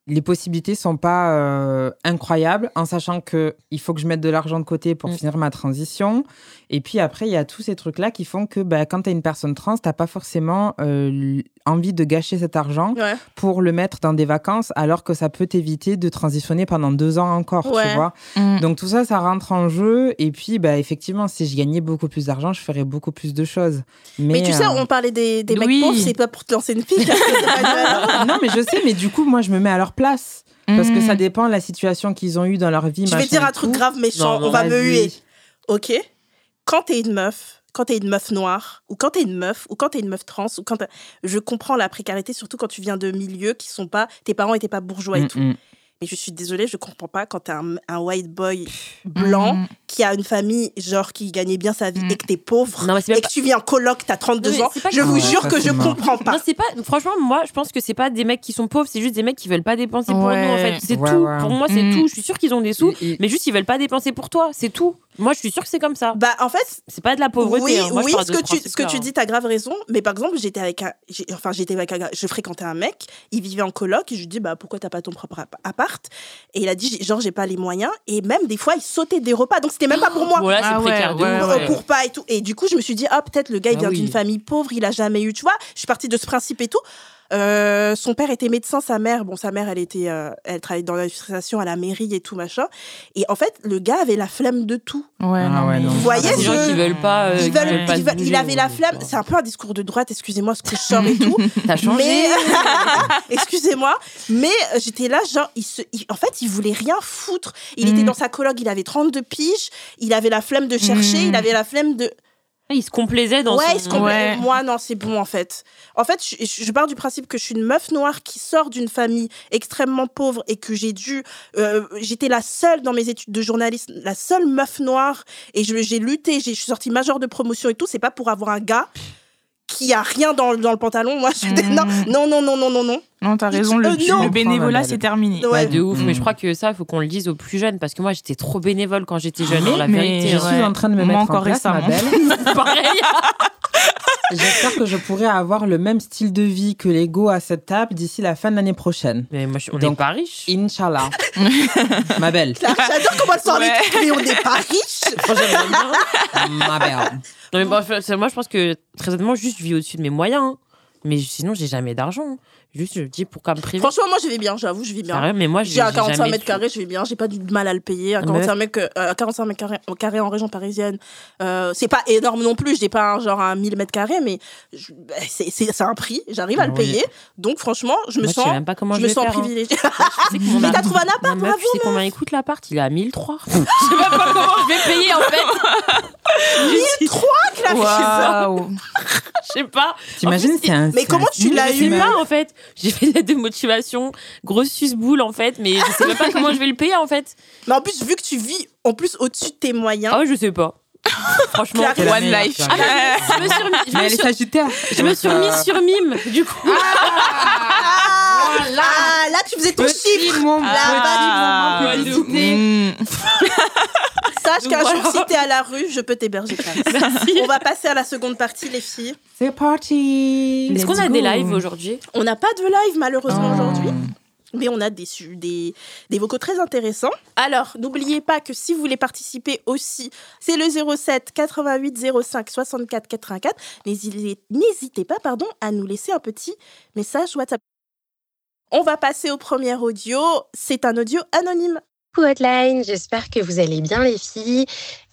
E: les possibilités sont pas euh, incroyables, en sachant que il faut que je mette de l'argent de côté pour
F: Mm.
E: finir ma transition. Et puis après, il y a tous ces trucs-là qui font que bah, quand tu es une personne trans, t'as pas forcément euh, envie de gâcher cet argent
B: Ouais.
E: pour le mettre dans des vacances, alors que ça peut t'éviter de transitionner pendant deux ans encore,
B: Ouais.
E: tu vois.
D: Mm.
E: Donc tout ça, ça rentre en jeu. Et puis, bah, effectivement, si je gagnais beaucoup plus d'argent, je ferais beaucoup plus de choses. Mais,
B: Mais, tu sais,
E: euh,
B: on parlait des, des mecs
D: Oui.
B: pauvres, c'est pas pour te lancer une valeur.
E: non, mais je sais, mais du coup, moi, je me mets à leur place. Parce que ça dépend de la situation qu'ils ont eue dans leur vie.
B: Je vais dire un truc grave méchant,
F: Non,
B: on va me huer. Ok Quand t'es une meuf, quand t'es une meuf noire, ou quand t'es une meuf, ou quand t'es une meuf trans, ou quand je comprends la précarité, surtout quand tu viens de milieux qui sont pas, tes parents étaient pas bourgeois et
E: Mm,
B: tout.
E: mm.
B: Mais je suis désolée, je comprends pas quand t'es un, un white boy blanc
D: Mm.
B: Qui a une famille, genre, qui gagnait bien sa vie
D: Mm.
B: et que t'es pauvre.
F: Non, mais c'est
B: Et que tu vis en coloc, t'as 32
F: Non, mais
B: ans, je
F: que-
B: vous
E: Ouais,
B: jure que je comprends pas.
F: Non, c'est pas. Franchement, moi, je pense que c'est pas des mecs qui sont pauvres, c'est juste des mecs qui veulent pas dépenser pour nous, en fait. C'est
E: Ouais,
F: tout.
E: ouais.
F: Pour moi, c'est
D: Mm.
F: tout. Je suis sûre qu'ils ont des sous,
E: Et- et-
F: mais juste ils veulent pas dépenser pour toi. C'est tout. Moi, je suis sûre que c'est comme ça.
B: Bah, en fait,
F: C'est pas de la pauvreté.
B: Oui,
F: hein. Moi,
B: oui ce, que tu, ce que tu
F: hein.
B: dis, t'as grave raison. Mais par exemple, j'étais avec un, enfin, j'étais avec un, je fréquentais un mec, il vivait en coloc, et je lui dis, bah, pourquoi t'as pas ton propre app- appart? Et il a dit, genre, j'ai pas les moyens. Et même des fois, il sautait des repas. Donc, c'était même pas pour moi.
F: Bon, là, c'est
D: Ah
F: précaire
D: ouais,
F: ouais.
B: Pour pas et tout. Et du coup, je me suis dit, ah, peut-être le gars, il
E: Ah
B: vient
E: oui.
B: d'une famille pauvre, il a jamais eu, tu vois. Je suis partie de ce principe et tout. Euh, son père était médecin, sa mère, bon, sa mère, elle était, euh, elle travaillait dans l'administration à la mairie et tout machin. Et en fait, le gars avait la flemme de tout.
D: Ouais,
E: Ah
D: non,
E: ouais,
D: mais-
E: non.
B: Vous voyez,
F: Des gens
B: je-
F: qui veulent pas. euh, qui
B: veulent-
F: veulent pas
B: il, avait la flemme. C'est un peu un discours de droite, excusez-moi ce que je sors et tout.
F: T'as changé.
B: Mais excusez-moi, mais j'étais là, genre, il se, il- en fait, il voulait rien foutre. Il était
D: Mm.
B: dans sa coloc, il avait 32 piges, il avait la flemme de chercher,
D: Mm.
B: il avait la flemme de.
F: Il se complaisait dans
B: ouais,
F: son...
B: il se compla-
D: Ouais.
B: Moi, non, c'est bon en fait. En fait, je, je pars du principe que je suis une meuf noire qui sort d'une famille extrêmement pauvre et que j'ai dû. euh, J'étais la seule dans mes études de journaliste, la seule meuf noire et j'ai lutté, j'ai- je suis sortie majeure de promotion et tout. C'est pas pour avoir un gars qui a rien dans, le- dans le pantalon. Moi, je
D: Mm.
B: non, non, non, non, non, non, non.
D: Non, t'as raison, le,
B: Euh, non.
D: le bénévolat, c'est terminé.
B: Ouais.
F: Ouais, de ouf.
E: Mm.
F: Mais je crois que ça, il faut qu'on le dise aux plus jeunes. Parce que moi, j'étais trop bénévole quand j'étais jeune. hein, la
D: Mais
F: vérité.
E: Je suis
D: Ouais.
E: en train de me
D: Moi
E: mettre
D: encore
E: en place, ma
D: récemment.
E: belle.
F: Pareil.
E: J'espère que je pourrai avoir le même style de vie que l'ego à cette table d'ici la fin de l'année prochaine.
F: Mais moi, je- on n'est pas riches.
E: Inch'Allah. ma belle.
B: J'adore comment elle sort les
D: Ouais.
B: mais on n'est pas riche.
F: Moi,
E: ma belle.
F: Non, mais c'est- moi, je pense que très honnêtement, juste, je vis au-dessus de mes moyens. hein. Mais sinon, j'ai jamais d'argent. Juste, je me dis pourquoi me priver.
B: Franchement, moi, je vais bien, j'avoue, je vis bien.
F: Sérieux, mais moi,
B: J'ai un 45
F: jamais
B: mètres carrés, je vais bien, j'ai pas du mal à le payer. Un
F: Mais-
B: 45 mètres, euh, un 45 mètres carrés, au carré en région parisienne, euh, c'est pas énorme non plus, j'ai pas un, genre un 1000 mètres carrés, mais bah, c'est un prix, j'arrive à le
E: Oui.
B: payer. Donc franchement, je me
F: Moi, je sais
B: sens,
F: même pas comment
B: je me sens
F: hein.
B: privilégiée.
F: Mon
B: Mais t'as trouvé un appart, bravo
F: tu sais combien il coûte l'appart Il est à 1003. je sais même pas comment je vais payer en fait.
B: 1003 que la
D: Waouh.
F: Je sais pas.
E: T'imagines, c'est un.
B: Mais comment tu l'as eu
F: pas en fait. J'ai fait de motivation, grosse suce-boule en fait, mais je sais même pas comment je vais le payer en fait.
B: Mais en plus, vu que tu vis en plus au-dessus de tes moyens,
F: ouais, je sais pas. Franchement,
B: Claire,
E: C'est la
D: One life.
F: Je me suis remis, je
E: Mais
F: me
E: elle est
F: suis- je me suis remise sur mime, du coup.
B: ah, ah, là tu faisais ton chiffre. Là,
F: Ah, de
E: moment.
B: Sache qu'un
F: voilà.
B: jour, si t'es à la rue, je peux t'héberger. Clarisse. On va passer à la seconde partie, les filles.
E: C'est parti.
F: Est-ce qu'on a des lives aujourd'hui?
B: On n'a pas de live malheureusement
D: Oh.
B: aujourd'hui. Mais on a des, des, des vocaux très intéressants. Alors, n'oubliez pas que si vous voulez participer aussi, c'est le 07 88 05 64 84. N'hésitez n'hésitez pas pardon, à nous laisser un petit message WhatsApp. On va passer au premier audio. C'est un audio anonyme.
G: Coucou Hotline, j'espère que vous allez bien les filles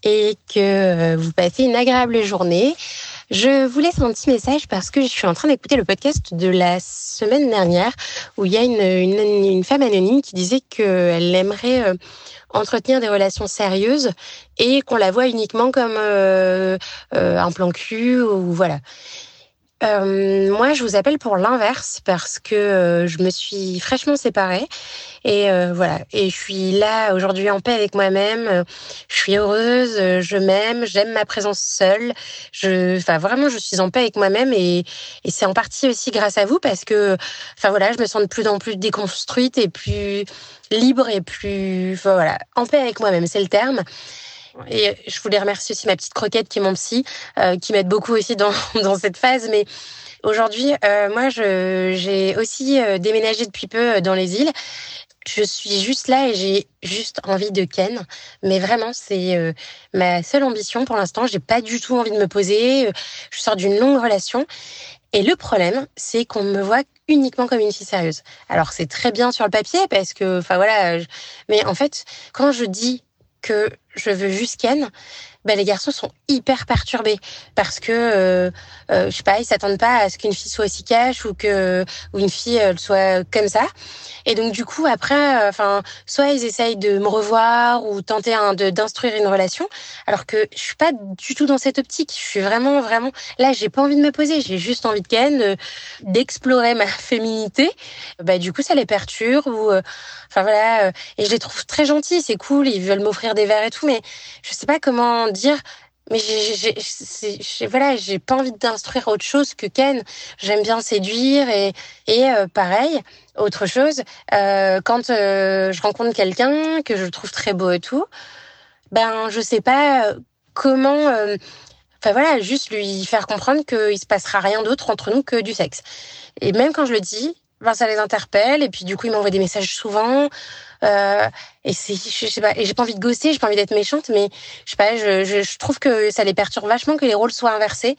G: et que euh, vous passez une agréable journée. Je vous laisse un petit message parce que je suis en train d'écouter le podcast de la semaine dernière où il y a une, une, femme anonyme qui disait qu'elle aimerait euh, entretenir des relations sérieuses et qu'on la voit uniquement comme euh, un plan cul ou voilà. Euh, moi, je vous appelle pour l'inverse parce que euh, je me suis fraîchement séparée et euh, voilà. Et je suis là aujourd'hui en paix avec moi-même. Je suis heureuse, je m'aime, j'aime ma présence seule. Je, enfin vraiment, je suis en paix avec moi-même et, et c'est en partie aussi grâce à vous parce que, enfin voilà, je me sens de plus en plus déconstruite et plus libre et plus, voilà, en paix avec moi-même, c'est le terme. Et je voulais remercier aussi ma petite croquette qui est mon psy, euh, qui m'aide beaucoup aussi dans, cette phase. Mais aujourd'hui, euh, moi, j'ai aussi euh, déménagé depuis peu dans les îles. Je suis juste là et j'ai juste envie de Ken. Mais vraiment, c'est ma seule ambition pour l'instant. J'ai pas du tout envie de me poser. Je sors d'une longue relation. Et le problème, c'est qu'on me voit uniquement comme une fille sérieuse. Alors c'est très bien sur le papier parce que, enfin voilà, mais en fait, quand je dis que je veux juste ben, les garçons sont hyper perturbés parce que, euh, euh, je sais pas, ils s'attendent pas à ce qu'une fille soit aussi cash ou que ou une fille soit comme ça. Et donc du coup après, enfin, soit ils essayent de me revoir ou tenter de d'instruire une relation, alors que je suis pas du tout dans cette optique. Je suis vraiment vraiment là, j'ai pas envie de me poser, j'ai juste envie de Ken, euh, d'explorer ma féminité. Bah du coup ça les perturbe ou, euh, enfin voilà. euh, et je les trouve très gentils, c'est cool, ils veulent m'offrir des verres et tout, mais je sais pas comment dire. Mais j'ai, voilà, j'ai pas envie d'instruire autre chose que Ken. J'aime bien séduire et et euh, pareil, autre chose. euh, quand euh, je rencontre quelqu'un que je trouve très beau et tout, ben je sais pas comment. Enfin voilà, juste lui faire comprendre qu'il se passera rien d'autre entre nous que du sexe. Et même quand je le dis, ben ça les interpelle et puis du coup ils m'envoient des messages souvent. Euh, et c'est, je sais pas, et j'ai pas envie de gosser, j'ai pas envie d'être méchante, mais je sais pas, je, je, je trouve que ça les perturbe vachement que les rôles soient inversés.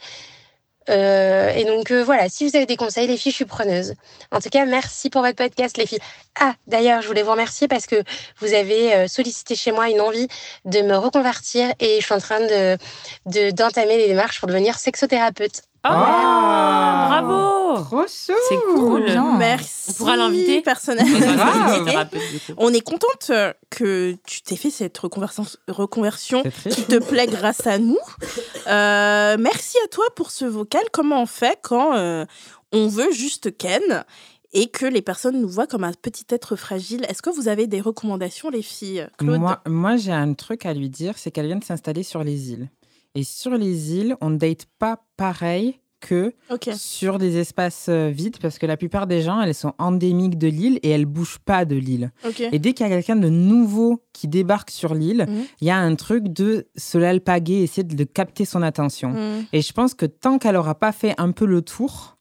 G: Euh, et donc euh, voilà, si vous avez des conseils, les filles, je suis preneuse. En tout cas, merci pour votre podcast, les filles. Ah, d'ailleurs, je voulais vous remercier parce que vous avez euh, sollicité chez moi une envie de me reconvertir et je suis en train de de- d'entamer les démarches pour devenir sexothérapeute.
F: Oh,
E: Ah.
F: bravo
E: Trop chou.
F: C'est cool.
D: bien.
B: Merci.
F: On pourra l'inviter
B: personnellement. On est contente euh, que tu t'aies fait cette reconversion, qui te plaît grâce à nous. Euh, merci à toi pour ce vocal. Comment on fait quand euh, on veut juste Ken et que les personnes nous voient comme un petit être fragile? Est-ce que vous avez des recommandations, les filles Claude?
E: Moi, moi j'ai un truc à lui dire, c'est qu'elle vient de s'installer sur les îles. Et sur les îles, on ne date pas pareil que sur des espaces euh, vides, parce que la plupart des gens, elles sont endémiques de l'île et elles bougent pas de l'île. Et dès qu'il y a quelqu'un de nouveau qui débarque sur l'île, il
B: Mhm.
E: y a un truc de se l'alpaguer, essayer de, de capter son attention.
B: Hmm.
E: Et je pense que tant qu'elle aura pas fait un peu le tour,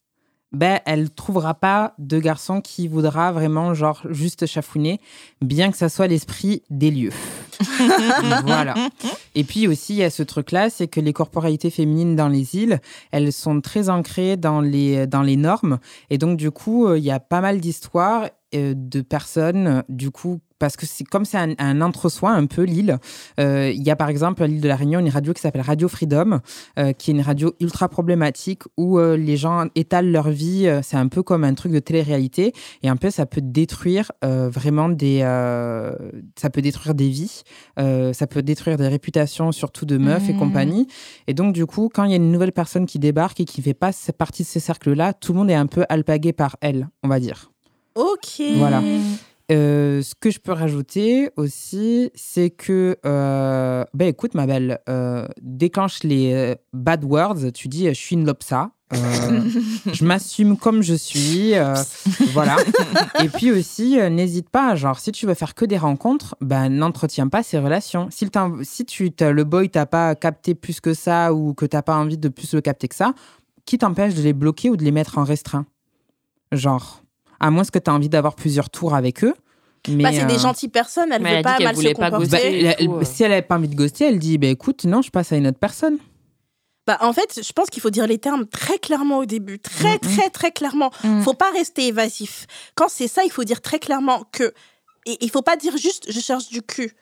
E: ben elle trouvera pas de garçon qui voudra vraiment genre juste chafouiner, bien que ça soit l'esprit des lieux. voilà. Et puis aussi il y a ce truc là, c'est que les corporalités féminines dans les îles, elles sont très ancrées dans les dans les normes et donc du coup euh, il y a pas mal d'histoires euh, de personnes du coup parce que c'est comme c'est un, un entre-soi un peu l'île. Euh, Il y a par exemple à l'île de la Réunion une radio qui s'appelle Radio Freedom, euh, qui est une radio ultra problématique où euh, les gens étalent leur vie. c'est un peu comme un truc de télé-réalité et un peu ça peut détruire vraiment des, ça peut détruire des vies, ça peut détruire des réputations surtout de meufs et
D: Mhm.
E: compagnie. Et donc du coup, quand il y a une nouvelle personne qui débarque et qui fait pas partie de ces cercles-là, tout le monde est un peu alpagué par elle, on va dire.
B: Ok.
E: Voilà. Euh, ce que je peux rajouter aussi, c'est que, euh, ben écoute, ma belle, euh, déclenche les bad words. Tu dis, je suis une lopsa. je m'assume comme je suis. voilà. Et puis aussi, n'hésite pas. Genre, si tu veux faire que des rencontres, ben n'entretiens pas ces relations. Si, tu, le boy t'a pas capté plus que ça ou que t'as pas envie de plus le capter que ça, qui t'empêche de les bloquer ou de les mettre en restreint? Genre. À moins que tu as envie d'avoir plusieurs tours avec eux. Mais,
B: Bah, c'est des
E: euh,
B: gentilles personnes,
F: elle a
B: pas
F: dit qu'elle
B: mal se
F: pas
B: comporter.
E: bah, elle- elle-
F: euh.
E: si elle n'avait pas envie de ghoster, elle dit bah, écoute, non, je passe à une autre personne.
B: Bah, en fait, je pense qu'il faut dire les termes très clairement au début. Très, très, très clairement.
D: Mhm.
B: Faut pas rester évasif. Quand c'est ça, il faut dire très clairement que. Et il faut pas dire juste je cherche du cul.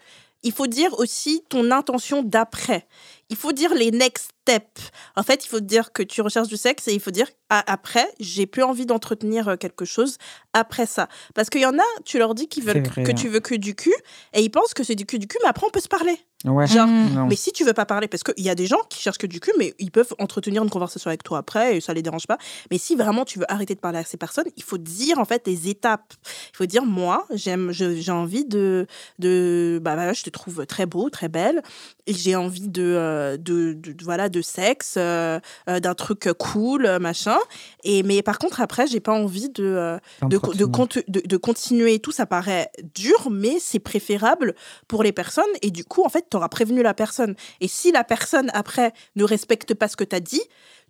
B: Il faut dire aussi ton intention d'après. Il faut dire les next steps. En fait, il faut dire que tu recherches du sexe et il faut dire ah, après, j'ai plus envie d'entretenir euh, quelque chose après ça. Parce qu'il y en a, tu leur dis qu'ils veulent
E: vrai,
B: que
E: hein.
B: tu veux que du cul et ils pensent que c'est du cul du cul, mais après on peut se parler.
E: Ouais.
B: Genre,
E: Non.
B: mais si tu veux pas parler, parce qu'il y a des gens qui cherchent que du cul, mais ils peuvent entretenir une conversation avec toi après et ça les dérange pas. Mais si vraiment tu veux arrêter de parler à ces personnes, il faut dire en fait les étapes. Il faut dire moi, j'aime, j'ai envie de, de, bah voilà, je te trouve très beau, très belle, et j'ai envie de, euh, de, de- de- voilà, de sexe, euh, euh, d'un truc cool, machin. Et mais par contre après, j'ai pas envie de, de, de, de, de continuer tout, ça paraît dur, mais c'est préférable pour les personnes. Et du coup, en fait, t'auras prévenu la personne. Et si la personne, après, ne respecte pas ce que t'as dit,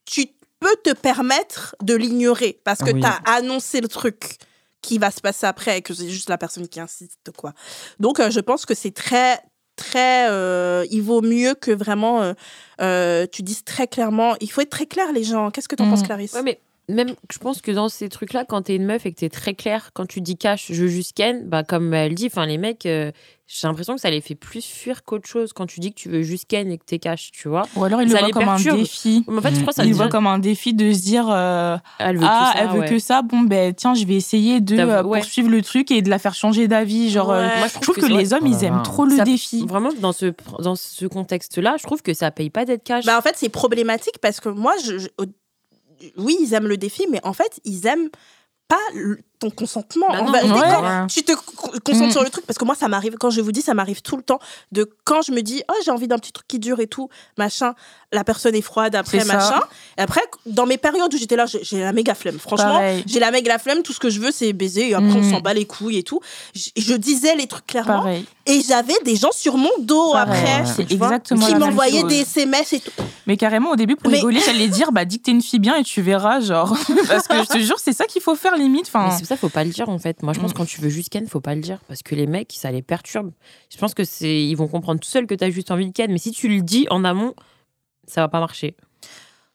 B: tu peux te permettre de l'ignorer parce que
E: Oui.
B: t'as annoncé le truc qui va se passer après et que c'est juste la personne qui insiste, quoi. Donc, euh, je pense que c'est très, très... euh, il vaut mieux que vraiment euh, euh, tu dises très clairement... Il faut être très clair, les gens. Qu'est-ce que t'en
D: Mm.
B: penses, Clarisse?
F: Ouais, mais même, je pense que dans ces trucs-là, quand t'es une meuf et que t'es très clair, quand tu dis cash, je veux juste ken, bah, comme elle dit, enfin, les mecs, euh, j'ai l'impression que ça les fait plus fuir qu'autre chose quand tu dis que tu veux juste ken et que t'es cash, tu vois.
D: Ou alors il
F: Ça
D: le
F: les
D: comme
F: perturbe.
D: un défi.
F: Mais en fait, je crois que ça
D: Il le voit comme un défi de se dire euh,
F: Elle veut
D: ah
F: que ça,
D: elle veut
F: ouais.
D: que ça bon ben tiens je vais essayer de euh,
F: ouais.
D: poursuivre le truc et de la faire changer d'avis genre euh,
B: Ouais.
F: Moi,
D: je trouve que, les hommes ils
E: Voilà.
D: aiment trop le
F: Ça-
D: défi
F: Vraiment, dans ce, dans ce contexte-là, je trouve que ça paye pas d'être cash.
B: Bah, en fait, c'est problématique parce que moi, je, oui, ils aiment le défi, mais en fait, ils aiment pas ton consentement.
F: Bah
B: En
F: non,
B: vérité,
D: ouais.
B: quand
E: Ouais.
B: tu te co- concentres
D: Mm.
B: sur le truc, parce que moi, ça m'arrive, quand je vous dis, ça m'arrive tout le temps, de quand je me dis, oh, j'ai envie d'un petit truc qui dure et tout, machin, la personne est froide après, machin. Et après, dans mes périodes où j'étais là, j'ai la méga flemme. Franchement, j'ai la méga flemme, tout ce que je veux, c'est baiser, et après, on
D: Mm.
B: s'en bat les couilles et tout. Je, je disais les trucs clairement,
D: pareil
B: et j'avais des gens sur mon dos
D: Pareil.
B: après.
D: c'est exactement
B: qui m'envoyaient des SMS et tout.
D: mais carrément au début pour
B: Mais-
D: rigoler j'allais dire bah dis que t'es une fille bien et tu verras genre parce que je te jure c'est ça qu'il faut faire limite enfin
F: ça faut pas le dire en fait. Moi, je pense que quand tu veux juste ken, faut pas le dire parce que les mecs, ça les perturbe. Je pense que c'est, ils vont comprendre tout seuls que t'as juste envie de ken, mais si tu le dis en amont, ça va pas marcher.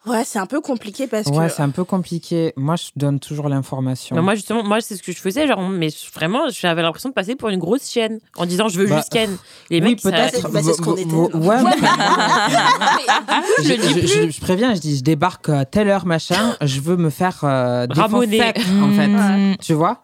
B: Ouais, c'est un peu compliqué parce
E: Ouais,
B: que.
E: c'est un peu compliqué. Moi, je donne toujours l'information.
F: Mais moi justement, moi c'est ce que je faisais, genre, mais vraiment, j'avais l'impression de passer pour une grosse chienne en disant je veux
E: Bah,
F: juste ken. Les
E: oui,
F: mecs, ça-
E: peut-être.
B: Bah, c'est ce qu'on était, là.
E: Ouais, mais-
F: je
E: je,
F: le dis
E: je-
F: plus.
E: je- je préviens, je dis, je débarque à telle heure, machin, je veux me faire euh, en fait.
D: Mm.
E: Tu vois?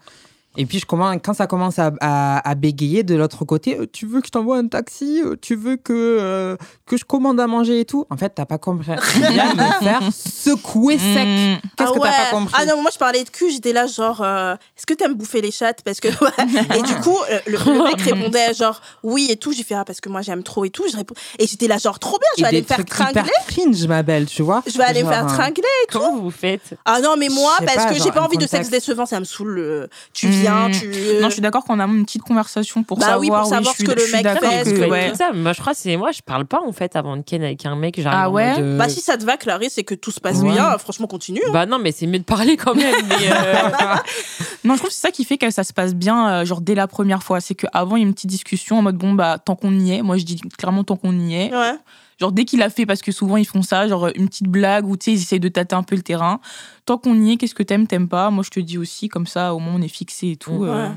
E: Et puis, je commence, quand ça commence à, à- à bégayer de l'autre côté, euh, tu veux que je t'envoie un taxi Euh, Tu veux que, euh, que je commande à manger et tout En fait, t'as pas compris. Il vient me faire secouer sec.
D: Mm.
E: Qu'est-ce
B: ah
E: que
B: ouais.
E: t'as pas compris
B: Ah non, moi je parlais de cul, j'étais là genre, euh, est-ce que t'aimes bouffer les chattes? Parce que et du coup, le, le mec répondait genre oui et tout. J'ai fait ah parce que moi j'aime trop et tout. Je réponds et j'étais là genre trop bien, je
E: Et
B: vais aller
E: des
B: me faire
E: trucs
B: tringler.
E: cringe, ma belle, tu vois
B: Je vais aller me faire tringler.
F: Comment vous faites?
B: Ah non mais moi parce
E: pas,
B: que j'ai pas envie de sexe décevant, ça me saoule. Tu viens,
D: Mm.
B: tu.
D: non je suis d'accord qu'on a une petite conversation pour
B: Bah
D: savoir
B: oui, pour savoir ce que le mec fait,
D: que-
B: ce que-
D: ouais.
F: Tout ça, moi je crois que c'est moi, je parle pas en fait avant de ken avec un mec.
D: Ah ouais
F: mode, euh,
B: Bah si ça te va, Clarisse, et que tout se passe
E: Ouais.
B: bien, franchement continue. hein.
F: Bah non, mais c'est mieux de parler quand même. mais, euh,
D: Non, je trouve que c'est ça qui fait que ça se passe bien, euh, genre dès la première fois. C'est qu'avant, il y a une petite discussion en mode bon, bah, tant qu'on y est. Moi, je dis clairement tant qu'on y est.
B: Ouais.
D: Genre, dès qu'il a fait, parce que souvent, ils font ça, genre une petite blague ou tu sais, ils essayent de tâter un peu le terrain. Tant qu'on y est, qu'est-ce que t'aimes, t'aimes pas? Moi, je te dis aussi, comme ça, au moins, on est fixé et tout.
F: Ouais.
D: euh.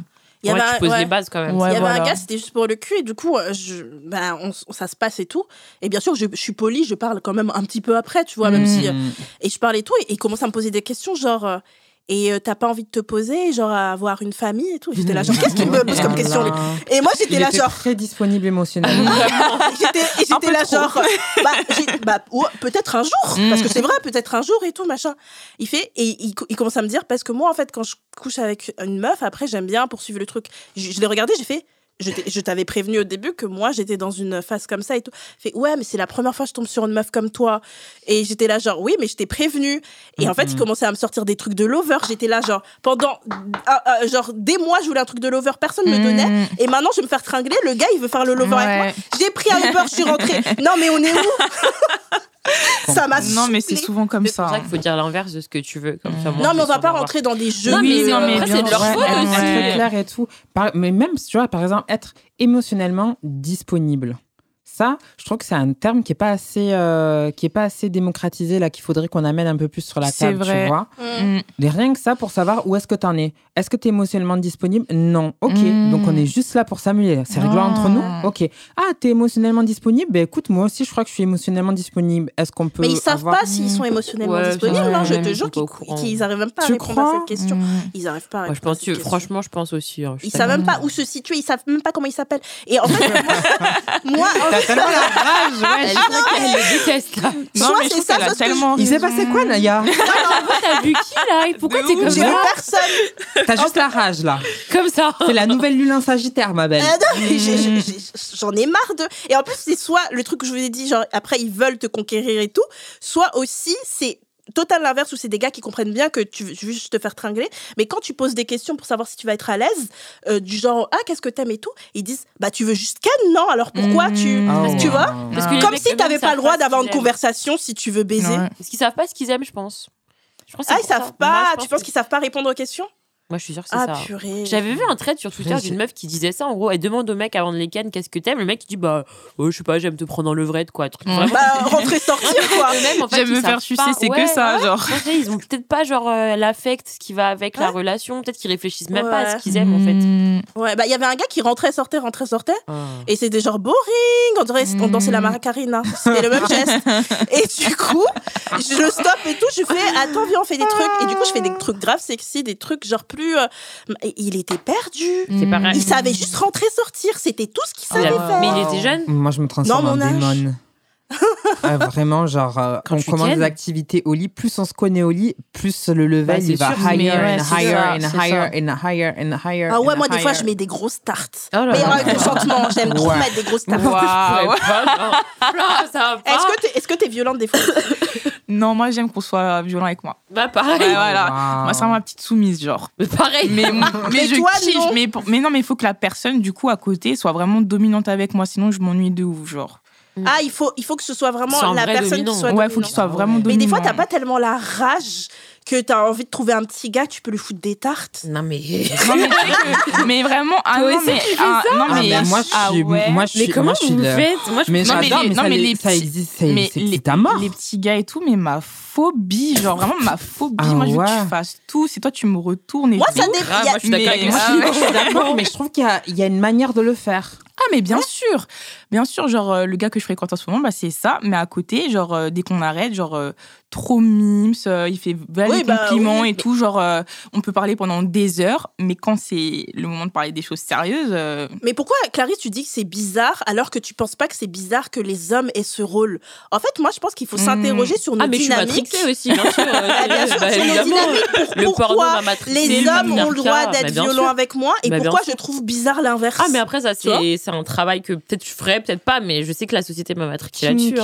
B: Il y
F: ouais,
B: avait
F: tu
B: un-
F: poses
B: ouais.
F: les bases quand même.
D: Ouais,
B: il y avait
D: voilà.
B: un gars, c'était juste pour le cul, et du coup, euh, je, ben, on, ça se passe et tout. Et bien sûr, je, je suis polie, je parle quand même un petit peu après, tu vois, même
D: Mm.
B: si. euh, et je parle et tout, et, et il commence à me poser des questions, genre. Et euh, t'as pas envie de te poser, genre à avoir une famille et tout? J'étais là, genre, qu'est-ce qu'il me pose comme question lui? Et moi, j'étais
E: Il
B: là,
E: était
B: genre.
E: très disponible émentionnellement.
B: Et j'étais, là,
D: trop.
B: genre. Bah, bah, ouais, peut-être un jour,
D: Mm.
B: parce que c'est vrai, peut-être un jour et tout, machin. Il fait, et il, co- il commence à me dire, parce que moi, en fait, quand je couche avec une meuf, après, j'aime bien poursuivre le truc. Je, je l'ai regardé, j'ai fait. Je t'avais prévenu au début que moi j'étais dans une phase comme ça et tout. Fait ouais mais c'est la première fois que je tombe sur une meuf comme toi. Et j'étais là genre oui mais je t'ai prévenu. Et en fait il commençait à me sortir des trucs de lover. J'étais là genre pendant ah, ah, genre des mois je voulais un truc de lover. Personne me donnait.
D: Mm.
B: et maintenant je vais me faire tringler. Le gars il veut faire le lover avec moi. J'ai pris un Uber, je suis rentrée. Non, mais on est où? Ça m'a
D: Non, mais c'est souvent comme
F: C'est pour
D: ça.
F: ça qu'il faut dire l'inverse de ce que tu veux. Comme ça, moi,
B: Non, mais on va pas rentrer dans des jeux.
F: Non, mais
D: Oui, non, mais
F: c'est de leur
D: sûr.
F: faute aussi.
E: clair et tout. Par- mais même, tu vois, par exemple, être émotionnellement disponible. Ça, je trouve que c'est un terme qui est pas assez, euh, qui est pas assez démocratisé là, qu'il faudrait qu'on amène un peu plus sur la
D: C'est
E: table,
D: vrai.
E: tu vois.
B: Mm.
D: Mm.
E: Mais rien que ça pour savoir où est-ce que t'en es. Est-ce que t'es émotionnellement disponible? Non. Ok.
D: Mm.
E: Donc on est juste là pour s'amuser. C'est rigolo
D: Ah.
E: entre nous? Ok. Ah, t'es émotionnellement disponible? Ben écoute, moi aussi, je crois que je suis émotionnellement disponible. Est-ce qu'on peut
B: Mais ils savent
E: avoir-
B: pas s'ils sont émotionnellement
F: Ouais,
B: disponibles.
F: c'est
B: hein, je te jure qu'ils
F: courant.
B: qu'ils arrivent même pas à
E: Tu
B: répondre à cette question.
D: Mm.
B: Ils arrivent pas à
F: Ouais, je
B: répondre
F: pense
B: à cette
F: que,
B: question.
F: franchement, je pense aussi. hein, je
B: Ils savent même pas où se situer, ils savent même pas comment ils s'appellent. Et en fait, moi, en
E: tellement la rage, ouais.
F: Elle, elle le déteste là.
D: Non,
B: Soit
D: mais je
B: c'est
D: trouve
B: ça,
D: qu'elle a
B: soit ce que
D: tellement
E: Il s'est passé quoi, Naya?
F: T'as vu qui là? Et Pourquoi
D: De
F: t'es
D: ouf.
F: comme
B: j'ai vu
F: ça
B: personne.
E: T'as juste la rage, là.
F: Comme ça.
E: C'est la nouvelle lune en Sagittaire, ma belle.
B: Ah non, mais j'ai- j'ai- j'ai- J'en ai marre de. Et en plus, c'est soit le truc que je vous ai dit, genre après ils veulent te conquérir et tout, soit aussi c'est total l'inverse où c'est des gars qui comprennent bien que tu veux juste te faire tringler. Mais quand tu poses des questions pour savoir si tu vas être à l'aise, euh, du genre ah qu'est-ce que t'aimes et tout, ils disent bah tu veux juste Ken non? Alors pourquoi tu
D: Mmh.
B: tu vois
F: Parce que les
B: comme si t'avais pas
F: savent
B: le droit d'avoir une conversation si tu veux baiser.
D: Ouais.
F: Parce qu'ils savent pas ce qu'ils aiment, je pense. Je pense que
B: Ah ils savent
F: ça.
B: pas.
F: Moi,
B: tu
F: pense
B: penses qu'ils savent pas répondre aux questions?
F: Moi, je suis sûre que c'est
B: Ah
F: ça.
B: purée.
F: J'avais vu un thread sur Twitter d'une meuf qui disait ça. En gros, elle demande au mec avant de les ken qu'est-ce que t'aimes. Le mec il dit bah oh, je sais pas, j'aime te prendre en levrette quoi. Truc
D: Mm.
F: vraiment.
B: Bah rentrer sortir quoi.
F: En fait,
D: J'aime me faire sucer,
F: pas.
D: c'est que ça,
F: ouais.
D: genre.
F: Ils ont peut-être pas genre euh, l'affect, ce qui va avec la relation. Peut-être qu'ils réfléchissent même pas à ce qu'ils aiment en fait.
D: Mmh.
B: Ouais bah il y avait un gars qui rentrait sortait rentrait sortait
F: Ah.
B: et c'était genre boring. On dirait on dansait la
D: Mm.
B: Macarena. C'était le même geste. Et du coup je le stoppe et tout. Je fais attends viens on fait des trucs et du coup je fais des trucs graves sexy, des trucs genre plus. euh, Il était perdu.
F: C'est pareil.
B: Il savait juste rentrer sortir. C'était tout ce qu'il
F: Il
B: savait faire.
F: Mais il était jeune.
E: Moi, je me transforme en démon. Ah, vraiment, genre, euh,
F: Quand
E: on commence des activités au lit, plus on se connaît au lit, plus le level
F: Bah,
E: il va
F: sûr,
E: higher and higher
F: ça,
E: and higher and higher and higher.
B: Ah ouais,
E: and
B: moi des fois je mets des grosses tartes.
F: Oh là
B: Mais avec consentement, j'aime trop
E: Ouais.
B: mettre des grosses tartes. Est-ce que t'es t'es violente des fois?
D: Non, moi j'aime qu'on soit violent avec moi.
F: Bah pareil.
D: Ouais, voilà.
E: Wow.
D: Moi, c'est ma petite soumise, genre.
F: Mais pareil.
D: Mais, mais,
B: Mais
D: je
B: toi,
D: kiffe.
B: non.
D: Mais, mais non, mais il faut que la personne, du coup, à côté, soit vraiment dominante avec moi. Sinon, je m'ennuie de ouf, genre.
B: Ah, il faut il faut que ce soit vraiment la
F: vrai
B: personne
F: dominant.
B: qui soit
D: ouais, il faut qu'il soit vraiment dominant.
B: Mais des fois, t'as pas tellement la rage que t'as envie de trouver un petit gars, tu peux lui foutre des tartes.
F: Non mais.
D: Non, mais, que- mais vraiment, ah non,
F: aussi,
D: mais,
F: tu fais
D: ah, non,
E: Ah,
D: mais,
E: mais moi, je
D: ah
E: suis,
D: ouais.
E: moi, je
F: Mais
E: suis,
F: comment
E: moi, je suis
F: vous
E: le-
F: faites Moi, je
E: Mais
D: Non, mais
E: j'adore,
D: les-
E: mais,
D: non,
E: ça,
D: mais les
E: ça
D: petits-
E: existe, ça
D: mais
E: existe,
D: les,
E: c'est à mort.
D: les petits gars et tout, mais ma phobie, genre vraiment ma phobie.
E: Ah
D: moi, je veux que
E: ouais.
D: tu fasses tout. C'est toi, tu me retournes et
B: Moi,
D: tout.
B: ça dépend.
F: grave, moi, je suis d'accord
D: Mais-
E: je suis-
D: ouais.
E: je suis d'accord, mais je trouve qu'il y a, il y a une manière de le faire.
D: Ah, mais bien sûr. Bien sûr, genre, euh, le gars que je fréquente en ce moment, bah, c'est ça. Mais à côté, genre, euh, dès qu'on arrête, genre, euh, trop mimes, euh, il fait valer
B: Oui, bah,
D: compliments
B: oui,
D: et tout. Genre, euh, on peut parler pendant des heures, mais quand c'est le moment de parler des choses sérieuses, euh,
B: Mais pourquoi, Clarisse, tu dis que c'est bizarre alors que tu penses pas que c'est bizarre que les hommes aient ce rôle? En fait, moi, je pense qu'il faut
D: Hmm.
B: s'interroger sur nos
F: Ah mais je suis
B: dynamiques.
F: aussi, bien sûr.
B: Ah, bien sûr,
F: Bah,
B: sur nos dynamiques. Pour- pourquoi les
F: le
B: hommes ont le droit d'être
F: bah,
B: violents
F: sûr.
B: avec moi et
F: Bah,
B: pourquoi je trouve bizarre l'inverse?
F: Ah mais après ça c'est c'est un travail que peut-être je ferais, peut-être pas, mais je sais que la société m'a matrixée là-dessus.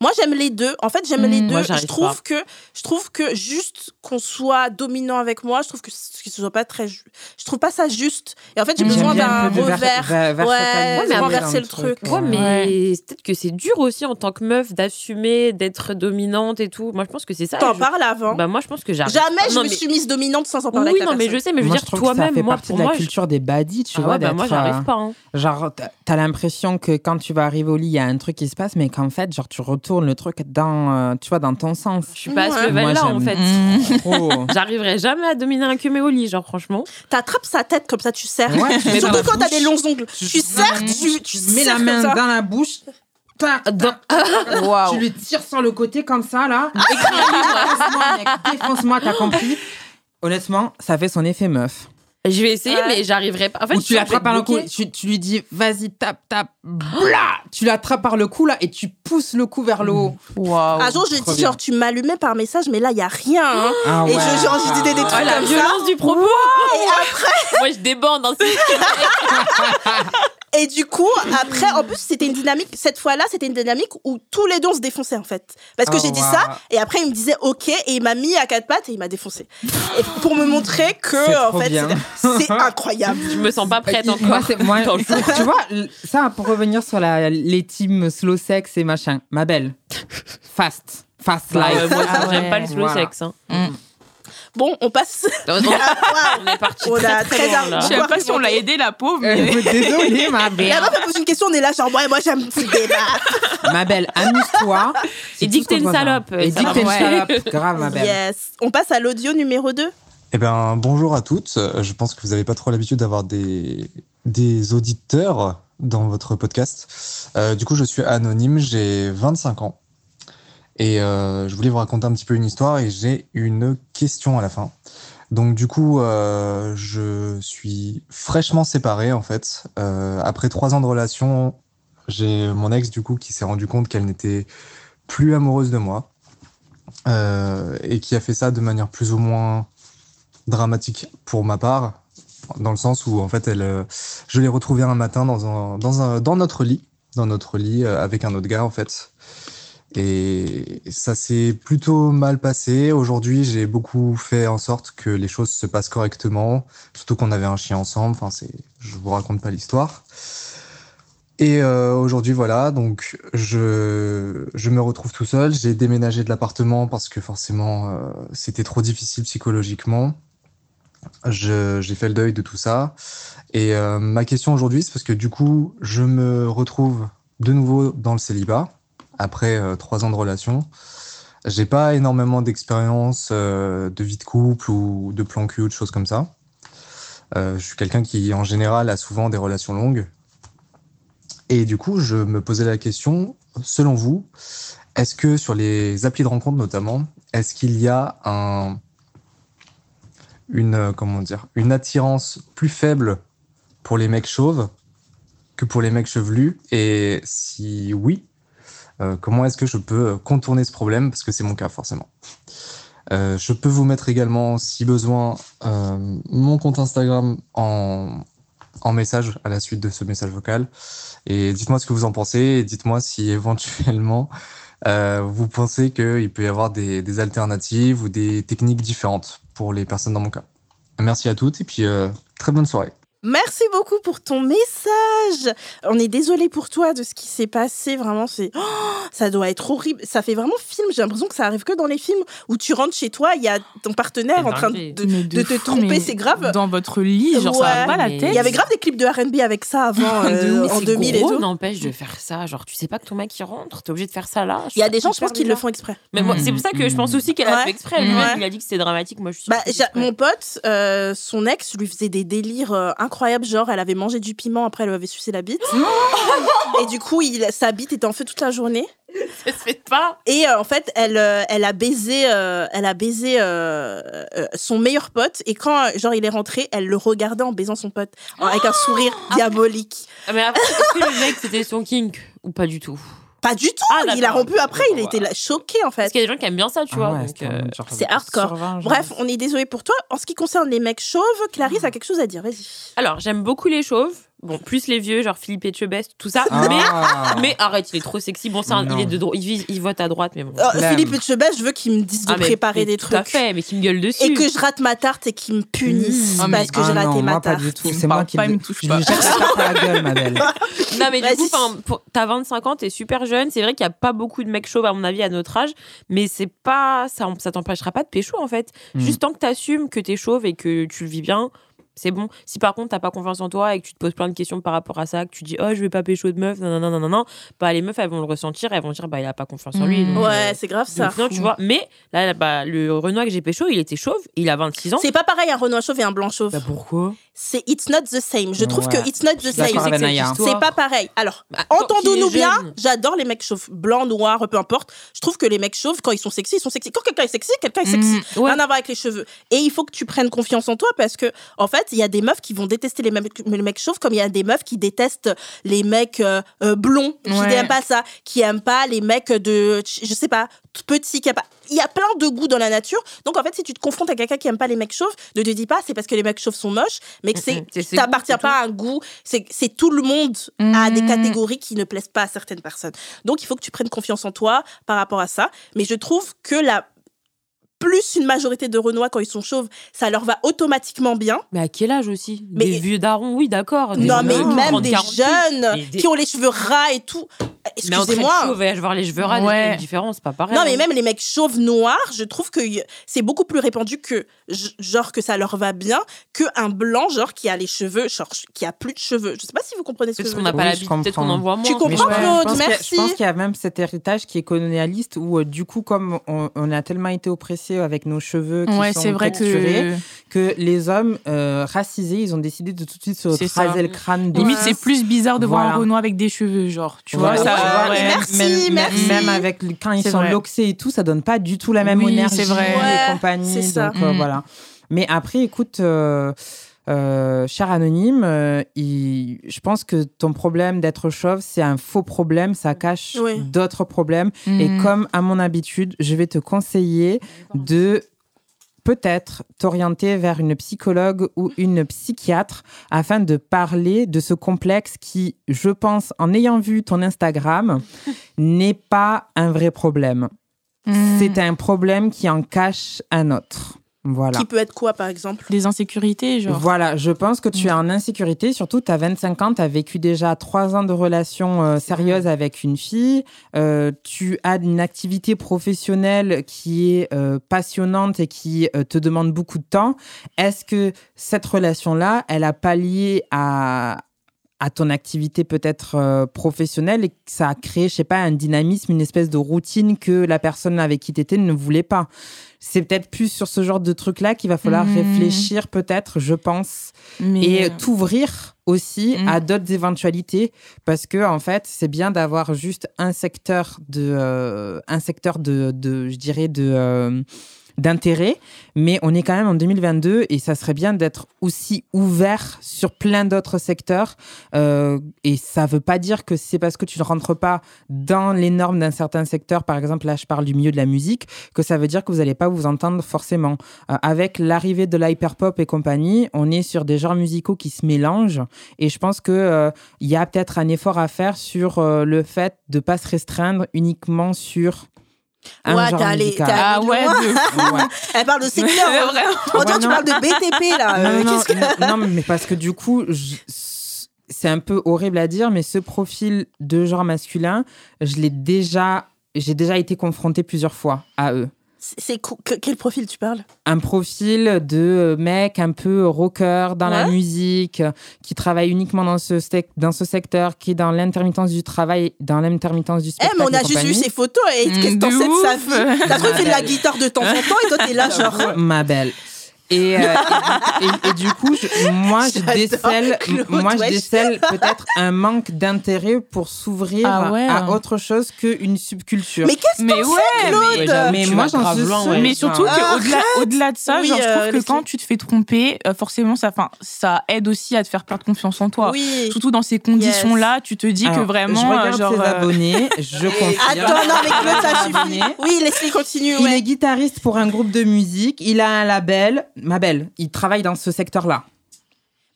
B: Moi, j'aime les deux. En fait, j'aime les
D: Hmm,
B: deux.
F: moi,
B: je trouve
F: pas.
B: que je trouve que juste qu'on soit dominant avec moi, je trouve que ce ce soit pas très. Je trouve pas ça juste. Et en fait, j'ai
D: Hmm.
B: besoin d'un revers.
E: ver- versatiliser
B: Ouais,
F: mais
B: renverser le truc.
F: Ouais, mais peut-être que c'est dur aussi en tant que meuf d'assumer, d'être dominante et tout. Moi, je pense que c'est ça.
B: T'en
F: Je-
B: parles avant.
F: Bah moi, je pense que j'arrive.
B: Jamais je
F: Non,
B: me
F: mais-
B: suis mise dominante sans en parler
F: Oui,
B: avec la
F: non, mais je sais, mais je veux
E: moi,
F: dire toi-même, moi,
E: partie
F: pour
E: de la
F: moi, je-
E: culture des baddies, tu
F: Ah
E: vois.
F: bah
E: d'être,
F: moi, j'arrive
E: euh,
F: pas. hein.
E: Genre, t'as- t'as l'impression que quand tu vas arriver au lit, il y a un truc qui se passe, mais qu'en fait, genre, tu retournes le truc dans, euh, tu vois, dans ton sens.
F: Je suis pas à ce level-là,
E: Moi,
F: en fait. J'arriverai jamais à dominer un cumé au lit, genre, franchement.
B: T'attrapes sa tête comme ça, tu serres.
E: Ouais, tu
B: Surtout
E: la
B: quand t'as des longs ongles. Tu, serres, tu, tu
E: mets la main
B: comme ça.
E: dans la bouche. Tu lui tires sur le côté comme ça, là. Défonce-moi, mec, défonce-moi, t'as compris Honnêtement, ça fait son effet meuf.
F: Je vais essayer,
B: Ouais.
F: mais j'arriverai pas. En fait,
E: Ou tu l'attrapes par le cou, tu, tu lui dis, vas-y, tape, tape, bla Tu l'attrapes par le cou, là, et tu pousses le cou vers le haut.
D: Waouh.
B: Un jour, je
E: Trop
B: dis,
E: bien.
B: genre, tu m'allumais par message, mais là, il y a rien. hein.
E: Ah
B: Et je- genre, j'ai dit des trucs
F: Ah, la
B: comme ça.
F: violence du propos.
B: Et après,
F: Moi, je débande. Hein, c'est-
B: Et du coup, après, en plus, c'était une dynamique. Cette fois-là, c'était une dynamique où tous les deux on se défonçaient en fait. Parce que
E: Oh,
B: j'ai dit
E: wow.
B: ça, et après il me disait OK, et il m'a mis à quatre pattes et il m'a défoncé. Et pour me montrer que, en fait, c'est- incroyable.
F: Je me sens pas prête encore.
E: Moi, c'est- moi, tu vois, ça, pour revenir sur la, les teams slow sex et machin, ma belle, fast, fast
F: Bah,
E: life.
F: euh, moi,
D: Ah
F: j'aime
D: ouais.
F: pas le slow
E: Voilà.
F: sexe. hein.
B: Bon, on passe.
F: On on est parti
B: On
F: très,
B: a
F: très
B: très
F: loin, là.
D: Je sais pas si on l'a aidé, la pauvre,
E: Euh,
D: mais.
E: Désolée, ma
B: La
E: belle.
B: meuf, elle pose une question, on est là, genre, ouais, moi j'aime foutre des.
E: Ma belle, amuse-toi.
F: Et dis que t'es une salope,
E: Et
F: ça
E: dis que t'es une salope. Grave, ma belle.
B: Yes. On passe à l'audio numéro 2.
H: Eh ben, bonjour à toutes. Euh, Je pense que vous n'avez pas trop l'habitude d'avoir des, des auditeurs dans votre podcast. Euh, du coup, je suis anonyme, j'ai 25 ans. Et euh, je voulais vous raconter un petit peu une histoire et j'ai une question à la fin. Donc du coup, euh, je suis fraîchement séparé en fait. Euh, après trois ans de relation, j'ai mon ex du coup qui s'est rendu compte qu'elle n'était plus amoureuse de moi et qui a fait ça de manière plus ou moins dramatique pour ma part, dans le sens où en fait elle, je l'ai retrouvée un matin dans un, dans un, dans notre lit, dans notre lit avec un autre gars en fait. Et ça s'est plutôt mal passé. Aujourd'hui, j'ai beaucoup fait en sorte que les choses se passent correctement. Surtout qu'on avait un chien ensemble. Enfin, c'est, je vous raconte pas l'histoire. Et euh, aujourd'hui, voilà, donc je, je me retrouve tout seul. J'ai déménagé de l'appartement parce que forcément, euh, c'était trop difficile psychologiquement. Je, j'ai fait le deuil de tout ça. Et euh, ma question aujourd'hui, c'est parce que du coup, je me retrouve de nouveau dans le célibat après euh, trois ans de relation. J'ai pas énormément d'expérience euh, de vie de couple ou de plan cul ou de choses comme ça. Euh, je suis quelqu'un qui, en général, a souvent des relations longues. Et du coup, je me posais la question, selon vous, est-ce que sur les applis de rencontre notamment, est-ce qu'il y a un, une, comment dire, une attirance plus faible pour les mecs chauves que pour les mecs chevelus? Et si oui, comment est-ce que je peux contourner ce problème? Parce que c'est mon cas forcément. Euh, je peux vous mettre également, si besoin, euh, mon compte Instagram en, message à la suite de ce message vocal. Et dites-moi ce que vous en pensez. Et dites-moi si éventuellement euh, vous pensez qu'il peut y avoir des, des, alternatives ou des techniques différentes pour les personnes dans mon cas. Merci à toutes et puis euh, très bonne soirée.
B: Merci beaucoup pour ton message. On est désolé pour toi de ce qui s'est passé. Vraiment, c'est oh, ça doit être horrible. Ça fait vraiment film. J'ai l'impression que ça arrive que dans les films où tu rentres chez toi, il y a ton partenaire en train de, de, de, de te tromper. C'est grave.
D: Dans votre lit, genre ouais. ça va pas la tête.
B: Il y avait grave des clips de R&B avec ça avant euh, en 2000
F: gros,
B: et tout.
F: n'empêche de faire ça. Genre, tu sais pas que ton mec il rentre, t'es obligé de faire ça là.
B: Il y a des gens, je pense, qui le font exprès.
F: Mais moi, c'est pour ça que je pense aussi qu'elle a fait exprès. Lui, il a dit que c'était dramatique. Moi, je suis.
B: Bah, mon pote, euh, son ex lui faisait des délires euh, incroyables. Genre, elle avait mangé du piment, après elle lui avait sucé la bite. et du coup, il, sa bite était en feu toute la journée.
F: Ça se fait pas.
B: Et euh, en fait, elle, euh, elle a baisé, euh, elle a baisé son meilleur pote. Et quand genre il est rentré, elle le regardait en baisant son pote avec un sourire diabolique.
F: Ah, mais après, est-ce que le mec c'était son kink ou pas du tout?
B: Pas du tout. Ah, il a rompu après. Il était là, choqué en fait.
F: Parce qu'il y a des gens qui aiment bien ça, tu vois.
E: Ouais,
F: euh...
B: C'est hardcore. Bref, on est désolé pour toi. En ce qui concerne les mecs chauves, Clarisse a quelque chose à dire. Vas-y.
F: Alors, j'aime beaucoup les chauves. Bon, plus les vieux, genre Philippe Etchebest, tout ça.
E: Ah.
F: Mais, mais arrête, il est trop sexy. Bon, ça, il est de droite. Il, il, vote à droite, mais bon.
B: Euh, Philippe Etchebest, je veux qu'il me dise de
F: ah, mais,
B: préparer
F: mais
B: des
F: tout
B: trucs.
F: à fait, mais qu'il me gueule dessus.
B: Et que je rate ma tarte et qu'il me punisse
E: Mmh.
B: parce que
E: Ah
B: j'ai raté
E: non,
B: ma
E: moi, pas
B: tarte.
E: du tout. C'est moi qui
D: me touche
E: je
D: pas.
E: tarte.
F: Non, mais du coup, t'as 25 ans, t'es super jeune. C'est vrai qu'il y a pas beaucoup de mecs chauves, à mon avis, à notre âge. Mais c'est pas, ça, ça t'empêchera pas de pécho, en fait.
E: Mm.
F: Juste tant que t'assumes que t'es chauve et que tu le vis bien, c'est bon. Si par contre t'as pas confiance en toi et que tu te poses plein de questions par rapport à ça, que tu dis oh je vais pas pécho de meuf, non non non non non, bah les meufs elles vont le ressentir, elles vont dire bah il a pas confiance en lui.
D: Mm.
F: donc, euh,
B: Ouais, c'est grave ça.
F: non, tu vois. Mais là, bah, le Renoir que j'ai pécho, il était chauve, il a 26 ans.
B: C'est pas pareil un Renoir chauve et un blanc chauve.
F: Bah, pourquoi?
B: C'est it's not the same. Je trouve
E: Ouais.
B: que it's not the same.
E: avec
F: C'est
B: pas pareil. Alors,
F: Bah,
B: entendons-nous bien, j'adore les mecs chauves, blancs, noirs, peu importe. Je trouve que les mecs chauves, quand ils sont sexy, ils sont sexy. Quand quelqu'un est sexy, quelqu'un est sexy.
F: Mm, ouais.
B: Rien à voir avec les cheveux. Et il faut que tu prennes confiance en toi parce que, en fait, il y a des meufs qui vont détester les mecs, les mecs chauves comme il y a des meufs qui détestent les mecs euh, euh, blonds, qui
D: Ouais.
B: n'aiment pas ça, qui aiment pas les mecs de, je sais pas, petits, qui aiment pas. Il y a plein de goûts dans la nature. Donc, en fait, si tu te confrontes à quelqu'un qui aime pas les mecs chauves, ne te dis pas c'est parce que les mecs chauves sont moches, mais que c'est,
F: mm, ses
B: t'appartiens pas à un goût. C'est, tout le monde a des
D: Mm.
B: catégories qui ne plaisent pas à certaines personnes. Donc, il faut que tu prennes confiance en toi par rapport à ça. Mais je trouve que la plus une majorité de Renois, quand ils sont chauves, ça leur va automatiquement bien.
F: Mais à quel âge aussi?
B: Mais-
F: Des vieux darons, oui, d'accord.
B: Non, mais même des
F: 40
B: jeunes
F: des-
B: qui ont les cheveux ras et tout.
F: Mais entre
B: Excusez-moi.
F: chauve et avoir les cheveux ras,
D: Ouais.
F: ouais. une différence, c'est pas pareil.
B: Non, mais même les mecs chauves noirs, je trouve que c'est beaucoup plus répandu que genre que ça leur va bien qu'un blanc genre qui a les cheveux genre qui a plus de cheveux. Je sais pas si vous comprenez ce que
F: Parce
B: je
F: qu'on
B: veux
F: n'a
B: dire.
F: pas
E: Oui,
F: l'habitude,
E: je
F: peut-être qu'on en voit moins.
B: Tu
F: mais
B: comprends,
F: ouais.
B: Claude
E: a-
B: merci.
E: Je pense qu'il y a même cet héritage qui est colonialiste où, euh, du coup, comme on, on a tellement été oppressés avec nos cheveux qui
D: Ouais,
E: sont
D: vrai que
E: que les hommes euh, racisés, ils ont décidé de tout de suite se
D: ça.
E: raser le crâne. de
D: limite
B: Ouais.
D: c'est plus bizarre de voir un Renoir avec des cheveux, genre tu
E: Voilà,
D: vois ça.
E: Tu vois,
D: ouais.
B: et merci,
E: même,
B: merci.
E: Même avec quand ils sont
D: vrai.
E: loxés et tout, ça donne pas du tout la même
D: Oui,
E: énergie
D: c'est vrai.
E: et
B: Ouais,
E: compagnie.
B: c'est ça.
E: Donc euh,
D: Mm.
E: voilà. Mais après, écoute. euh, euh, cher anonyme, euh, il- je pense que ton problème d'être chauve, c'est un faux problème, ça cache
B: Oui.
E: d'autres problèmes. Et
D: Mm.
E: comme à mon habitude, je vais te conseiller de peut-être t'orienter vers une psychologue ou une psychiatre afin de parler de ce complexe qui, je pense, en ayant vu ton Instagram, n'est pas un vrai problème.
D: Hmm.
E: C'est un problème qui en cache un autre. Voilà.
B: Qui peut être quoi, par exemple?
D: Des insécurités, genre.
E: Voilà, je pense que tu es en insécurité, surtout tu as 25 ans, tu as vécu déjà 3 ans de relation euh, sérieuse avec une fille, euh, tu as une activité professionnelle qui est euh, passionnante et qui euh, te demande beaucoup de temps. Est-ce que cette relation-là, elle a pallié à à ton activité peut-être euh, professionnelle et que ça a créé, je sais pas, un dynamisme, une espèce de routine que la personne avec qui tu étais ne voulait pas? C'est peut-être plus sur ce genre de truc-là qu'il va falloir
D: Mhm.
E: réfléchir peut-être, je pense,
D: Mais,
E: et
D: euh,
E: t'ouvrir aussi
D: Mm.
E: à d'autres éventualités parce que en fait c'est bien d'avoir juste un secteur de euh, un secteur de, de je dirais de euh, d'intérêt mais on est quand même en 2022 et ça serait bien d'être aussi ouvert sur plein d'autres secteurs Euh, et ça veut pas dire que c'est parce que tu ne rentres pas dans les normes d'un certain secteur par exemple là je parle du milieu de la musique que ça veut dire que vous n'allez pas vous entendre forcément euh, avec l'arrivée de l'hyperpop et compagnie, on est sur des genres musicaux qui se mélangent. Et je pense que euh, y a peut-être un effort à faire sur euh, le fait de pas se restreindre uniquement sur un
B: Ouais,
E: genre
B: allé-
E: musical.
D: Ah ouais, de
E: Ouais.
B: Elle parle de secteur. hein.
D: Vraiment.
B: Autant
E: Ouais,
B: tu parles de BTP, là.
E: Non,
B: euh,
E: non,
B: qu'est-ce que-
E: non, non, mais parce que du coup, je- c'est un peu horrible à dire, mais ce profil de genre masculin, je l'ai déjà, j'ai déjà été confrontée plusieurs fois à eux.
B: C'est quel profil tu parles?
E: Un profil de mec un peu rocker dans la
B: Ouais.
E: musique, qui travaille uniquement dans ce, dans ce secteur, qui est dans l'intermittence du travail, dans l'intermittence du
B: Eh,
E: spectacle.
B: mais on a juste vu
E: compagnie.
B: ses photos et
D: Mm,
B: qu'est-ce que t'en sais de sa vie? T'as trouvé de la guitare de temps en temps et toi t'es là genre.
E: Ma belle. Et, euh, et, et- et du coup, je- moi, je décèle, moi, je décèle peut-être un manque d'intérêt pour s'ouvrir
D: Ah ouais.
E: à autre chose qu'une subculture.
B: Mais qu'est-ce que
D: Mais ouais,
B: sais, Claude
F: mais
E: Mais
F: tu
E: moi, j'en suis
F: ouais.
D: Mais surtout
B: Arrête
D: qu'au-delà au-delà de ça,
B: Oui,
D: genre, je
B: euh,
D: trouve que
B: Leslie.
D: quand tu te fais tromper, euh, forcément, ça, fin, ça aide aussi à te faire perdre confiance en toi.
B: Oui.
D: Surtout dans ces conditions-là, tu te dis
E: Alors,
D: que vraiment,
E: je regarde
D: euh, genre,
E: ses
D: euh,
E: abonnés, je confirme.
B: Attends, non, mais Claude, ça suffit. Oui, laisse-les continuer.
E: Il est guitariste pour un groupe de musique. Il a un label. Ma belle, il travaille dans ce secteur-là.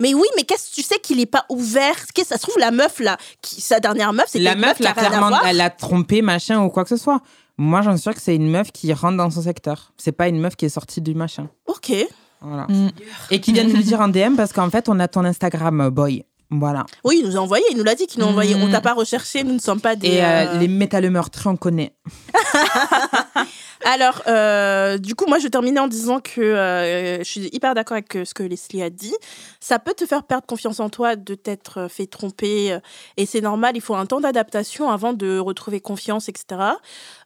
B: Mais oui, mais qu'est-ce que tu sais qu'il est pas ouvert? Qu'est-ce que ça se trouve la meuf là, qui, sa dernière meuf, c'était
E: La
B: une
E: meuf,
B: qui a
E: l'a clairement, elle l'a trompé, machin ou quoi que ce soit. Moi, j'en suis sûre que c'est une meuf qui rentre dans son secteur. C'est pas une meuf qui est sortie du machin.
B: Ok.
E: Voilà.
D: Mm.
E: Et qui vient de nous le dire en DM parce qu'en fait, on a ton Instagram, euh, boy. Voilà.
B: Oui, il nous a envoyé, il nous l'a dit qu'il nous a envoyé.
D: Mm.
B: On t'a pas recherché, nous ne sommes pas des.
E: Et euh,
B: euh,
E: les métalleux meurtriers, on connaît.
B: Alors, euh, du coup, moi, je terminais en disant que euh, je suis hyper d'accord avec euh, ce que Leslie a dit. Ça peut te faire perdre confiance en toi de t'être euh, fait tromper. euh, Et c'est normal, il faut un temps d'adaptation avant de retrouver confiance, etc.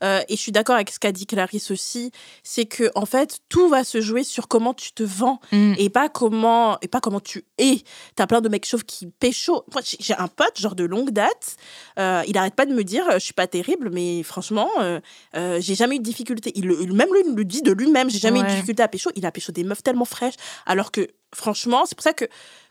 B: Euh, et je suis d'accord avec ce qu'a dit Clarisse aussi. C'est que, en fait, tout va se jouer sur comment tu te vends
D: mm.
B: et pas comment et pas comment tu es. T'as plein de mecs chauves qui pécho. Moi, j'ai- un pote genre de longue date. euh, il arrête pas de me dire, je suis pas terrible, mais franchement, euh, j'ai jamais eu de difficulté. Il, le- même lui il le dit de lui-même, j'ai jamais eu de difficulté à pécho. Il a pécho des meufs tellement fraîches, alors que franchement, c'est pour ça que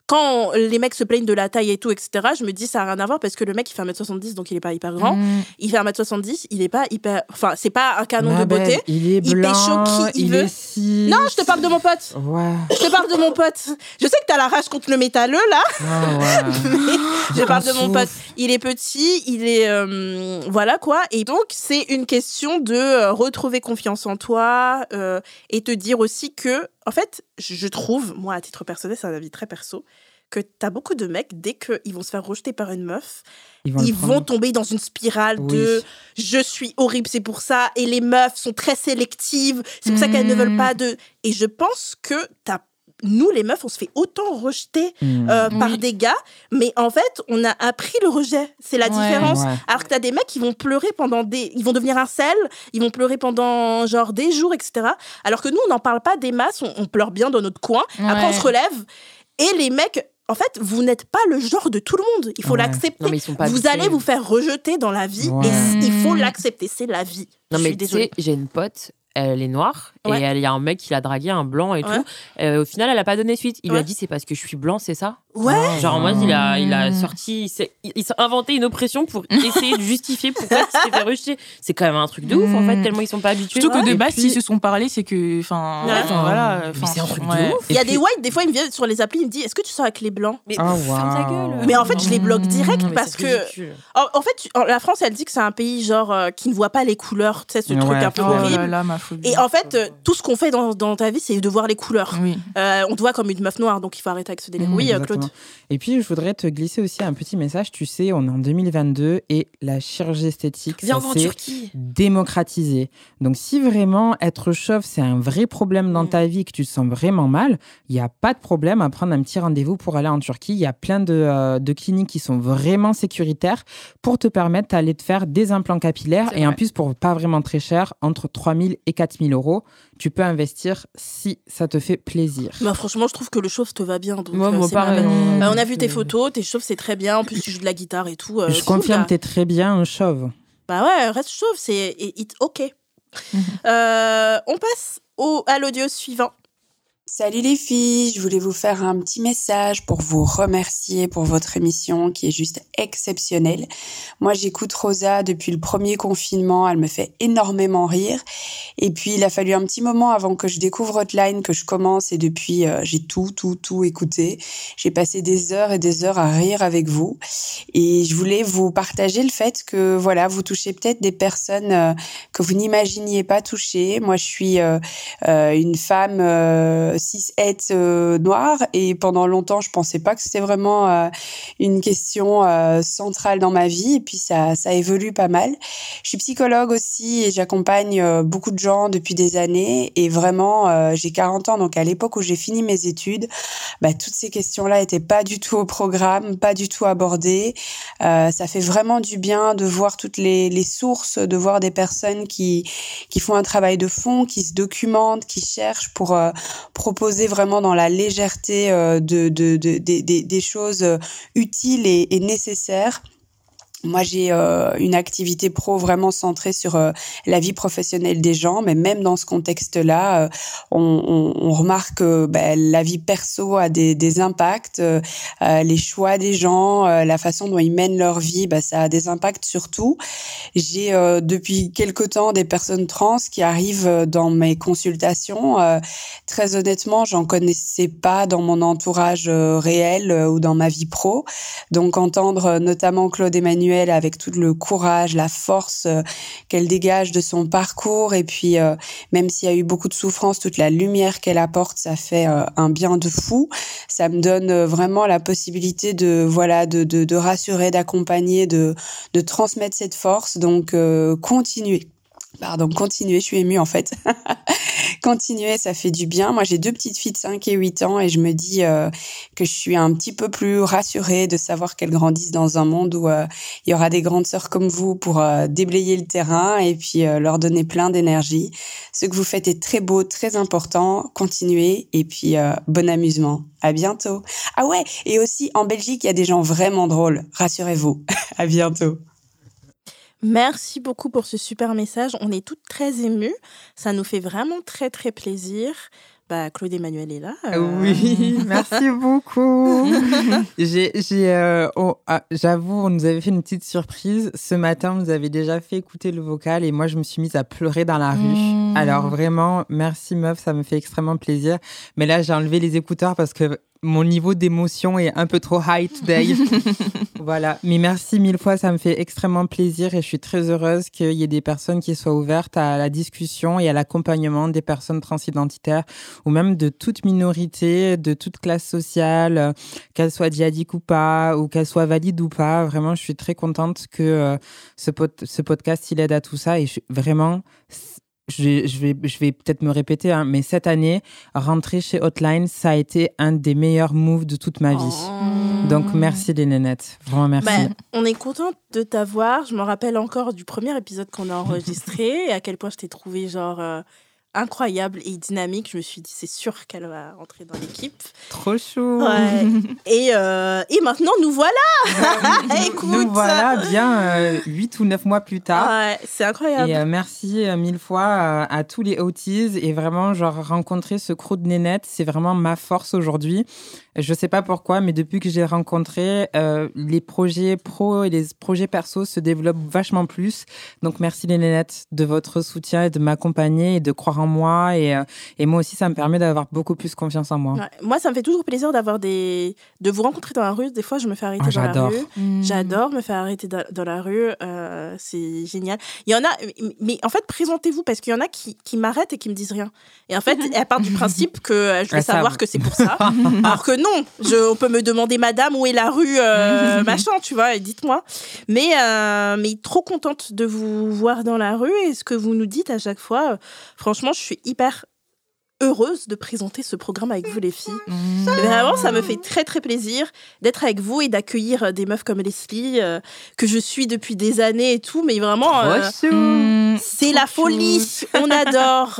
B: quand les mecs se plaignent de la taille et tout, etc., je me dis ça a rien à voir parce que le mec il fait 1m70 donc il est pas hyper grand.
D: Mm.
B: Il fait 1m70, il est pas hyper. Enfin, c'est pas un canon
E: Ma
B: de beauté.
E: belle, il est
B: Il
E: blanc,
B: pécho qui il
E: il
B: veut.
E: est.
B: Non, je te parle de mon pote.
E: Ouais.
B: Je te parle de mon pote. Je sais que t'as la rage contre le métalleux là.
E: Ah ouais.
B: mais je parle de mon pote. Il est petit, il est euh, voilà quoi. Et donc c'est une question de euh, retrouver confiance en toi euh, et te dire aussi que en fait, je trouve moi à titre personnel, c'est un avis très perso, que t'as beaucoup de mecs dès qu'ils vont se faire rejeter par une meuf,
E: Ils vont,
B: ils tomber dans une spirale
E: Oui.
B: de je suis horrible, c'est pour ça. Et les meufs sont très sélectives, c'est pour ça qu'elles ne veulent pas de. Et je pense que t'as nous, les meufs, on se fait autant rejeter
E: Hmm.
B: euh, par
D: Oui.
B: des gars, mais en fait, on a appris le rejet. C'est la
D: Ouais.
B: différence.
E: Ouais.
B: Alors que t'as des mecs qui vont pleurer pendant des. Ils vont devenir un sel, ils vont pleurer pendant genre des jours, etc. Alors que nous, on n'en parle pas des masses, on, on pleure bien dans notre coin. Après, on se relève. Et les mecs, en fait, vous n'êtes pas le genre de tout le monde. Il faut
E: Ouais.
B: l'accepter. Vous
F: habitués.
B: allez vous faire rejeter dans la vie
E: Ouais.
B: et il faut l'accepter. C'est la vie.
F: Non,
B: Je
F: mais
B: suis
F: tu j'ai une pote, elle est noire
B: Ouais.
F: et il y a un mec qui l'a dragué, un blanc et
B: Ouais.
F: tout. Euh, au final, elle a pas donné suite. Il lui a dit c'est parce que je suis blanc, c'est ça?
B: Ouais.
F: Genre en mode, il a, il a
D: Mm.
F: sorti, il s'est, il- s'est inventé une oppression pour essayer de justifier pourquoi il s'était fait rejeter. C'est quand même un truc de ouf en fait,
D: Mm.
F: tellement ils sont pas habitués.
D: Surtout que de base, s'ils se sont parlé, c'est que. Enfin,
B: Ouais.
D: voilà.
F: C'est un truc de ouf.
B: Il y a des whites, des fois, ils me viennent sur les applis, ils me disent Est-ce que tu sors avec les blancs?
F: Mais
E: Oh,
F: ta gueule.
B: Mais en fait, je les bloque direct parce que. En, en fait, la France, elle dit que c'est un pays genre euh, qui ne voit pas les couleurs, tu sais, ce truc un peu
D: Oh
B: horrible.
D: là là, ma phobie.
B: Et en fait, euh, tout ce qu'on fait dans, dans ta vie, c'est de voir les couleurs.
D: Oui.
B: Euh, on te voit comme une meuf noire, donc il faut arrêter avec ce délire.
D: Mm,
B: oui, euh,
E: Exactement. Et puis, je voudrais te glisser aussi un petit message. Tu sais, on est en 2022 et la chirurgie esthétique,
F: Viens,
E: ça s'est démocratisé. Donc, si vraiment être chauve, c'est un vrai problème dans
F: Mm.
E: ta vie, que tu te sens vraiment mal, il n'y a pas de problème à prendre un petit rendez-vous pour aller en Turquie. Il y a plein de, euh, de cliniques qui sont vraiment sécuritaires pour te permettre d'aller te faire des implants capillaires. Et en plus, pour pas vraiment très cher, entre 3 000 et 4 000 euros, tu peux investir si ça te fait plaisir.
B: Bah, franchement, je trouve que le chauve te va bien. Donc,
F: Moi,
B: euh,
F: pareil, on-
B: Bah, on a vu tes photos, tes chauves, c'est très bien. En plus, tu joues de la guitare et tout. euh,
E: je
B: cool,
E: confirme,
B: là.
E: tu es très bien chauve.
B: Bah ouais, reste chauve, c'est it's ok. Euh, on passe au, à l'audio suivant.
I: Salut les filles, je voulais vous faire un petit message pour vous remercier pour votre émission qui est juste exceptionnelle. Moi j'écoute Rosa depuis le premier confinement, elle me fait énormément rire. Et puis il a fallu un petit moment avant que je découvre Hotline, que je commence et depuis euh, j'ai tout, tout, tout écouté. J'ai passé des heures et des heures à rire avec vous. Et je voulais vous partager le fait que voilà, vous touchez peut-être des personnes euh, que vous n'imaginiez pas toucher. Moi je suis... euh, une femme euh, cis het euh, noire et pendant longtemps je pensais pas que c'était vraiment euh, une question euh, centrale dans ma vie et puis ça ça évolue pas mal. Je suis psychologue aussi et j'accompagne euh, beaucoup de gens depuis des années et vraiment j'ai 40 ans donc à l'époque où j'ai fini mes études, bah, toutes ces questions-là étaient pas du tout au programme, pas du tout abordées. Ça fait vraiment du bien de voir toutes les, les sources, de voir des personnes qui qui font un travail de fond, qui se documentent, qui cherchent pour proposer vraiment dans la légèreté euh, de, de, de- des- choses euh, utiles et nécessaires. Moi, j'ai euh, une activité pro vraiment centrée sur euh, la vie professionnelle des gens, mais même dans ce contexte-là, euh, on, remarque que ben, la vie perso a des, impacts, les choix des gens, la façon dont ils mènent leur vie, ben, ça a des impacts sur tout. J'ai depuis quelque temps des personnes trans qui arrivent dans mes consultations. Très honnêtement, j'en connaissais pas dans mon entourage réel ou dans ma vie pro. Donc entendre notamment Claude Emmanuel avec tout le courage, la force euh, qu'elle dégage de son parcours et puis euh, même s'il y a eu beaucoup de souffrance, toute la lumière qu'elle apporte, ça fait euh, un bien de fou. Ça me donne vraiment la possibilité de voilà de de, de rassurer, d'accompagner, de de transmettre cette force. Donc continuez. Pardon, continuez, je suis émue en fait. continuez, ça fait du bien. Moi, j'ai deux petites filles de 5 et 8 ans et je me dis euh, que je suis un petit peu plus rassurée de savoir qu'elles grandissent dans un monde où euh, il y aura des grandes sœurs comme vous pour euh, déblayer le terrain et puis leur donner plein d'énergie. Ce que vous faites est très beau, très important. Continuez et puis bon amusement. À bientôt. Ah ouais, et aussi en Belgique, il y a des gens vraiment drôles. Rassurez-vous. à bientôt.
B: Merci beaucoup pour ce super message. On est toutes très émues. Ça nous fait vraiment très très plaisir. Bah, Claude Emmanuel est là. euh,
E: Oui, merci beaucoup. J'ai, euh, oh, ah, j'avoue, on nous avait fait une petite surprise. Ce matin, vous avez déjà fait écouter le vocal et moi, je me suis mise à pleurer dans la rue.
D: Mmh.
E: Alors vraiment, merci meuf, ça me fait extrêmement plaisir. Mais là, j'ai enlevé les écouteurs parce que mon niveau d'émotion est un peu trop high today. voilà. Mais merci mille fois, ça me fait extrêmement plaisir et je suis très heureuse qu'il y ait des personnes qui soient ouvertes à la discussion et à l'accompagnement des personnes transidentitaires ou même de toute minorité, de toute classe sociale, qu'elle soit djihadique ou pas, ou qu'elle soit valide ou pas. Vraiment, je suis très contente que euh, ce, pod- ce podcast, il aide à tout ça. Et je suis vraiment, je vais, je vais, je vais peut-être me répéter, hein, mais cette année, rentrer chez Hotline, ça a été un des meilleurs moves de toute ma vie.
B: Oh.
E: Donc, merci les nénettes. Vraiment, merci.
B: Bah, on est contente de t'avoir. Je me rappelle encore du premier épisode qu'on a enregistré et à quel point je t'ai trouvé genre euh, incroyable et dynamique. Je me suis dit, c'est sûr qu'elle va entrer dans l'équipe.
E: Trop.
B: Ouais. et, euh, et maintenant, nous voilà. Écoute.
E: Nous voilà bien euh, 8 ou 9 mois plus tard.
B: Ouais, c'est incroyable.
E: Et euh, merci euh, mille fois à tous les OTs. Et vraiment, genre, rencontrer ce crew de nénettes, c'est vraiment ma force aujourd'hui. Je sais pas pourquoi, mais depuis que j'ai rencontré, les projets pro et les projets perso se développent vachement plus. Donc, merci les nénettes de votre soutien et de m'accompagner et de croire en moi. Et, euh, et moi aussi, ça me permet d'avoir beaucoup plus confiance en moi.
B: Ouais. Moi, ça me fait toujours plaisir d'avoir des, de vous rencontrer dans la rue. Des fois, je me fais arrêter
E: Ah,
B: dans la
E: j'adore.
B: rue.
D: Mm.
B: J'adore me faire arrêter dans, dans la rue. euh, c'est génial. Il y en a, mais en fait, présentez-vous parce qu'il y en a qui, qui m'arrêtent et qui me disent rien. Et en fait, elles partent du principe que je vais savoir que c'est pour ça. Alors que non, je, on peut me demander, madame, où est la rue, euh, machin, tu vois, et dites-moi. Mais, euh, mais trop contente de vous voir dans la rue et ce que vous nous dites à chaque fois. euh, franchement, je suis hyper heureuse de présenter ce programme avec vous, les filles.
D: Mm.
B: Vraiment, ça me fait très très plaisir d'être avec vous et d'accueillir euh, des meufs comme Leslie, euh, que je suis depuis des années et tout, mais vraiment, euh,
D: Mm.
B: c'est la folie, on adore.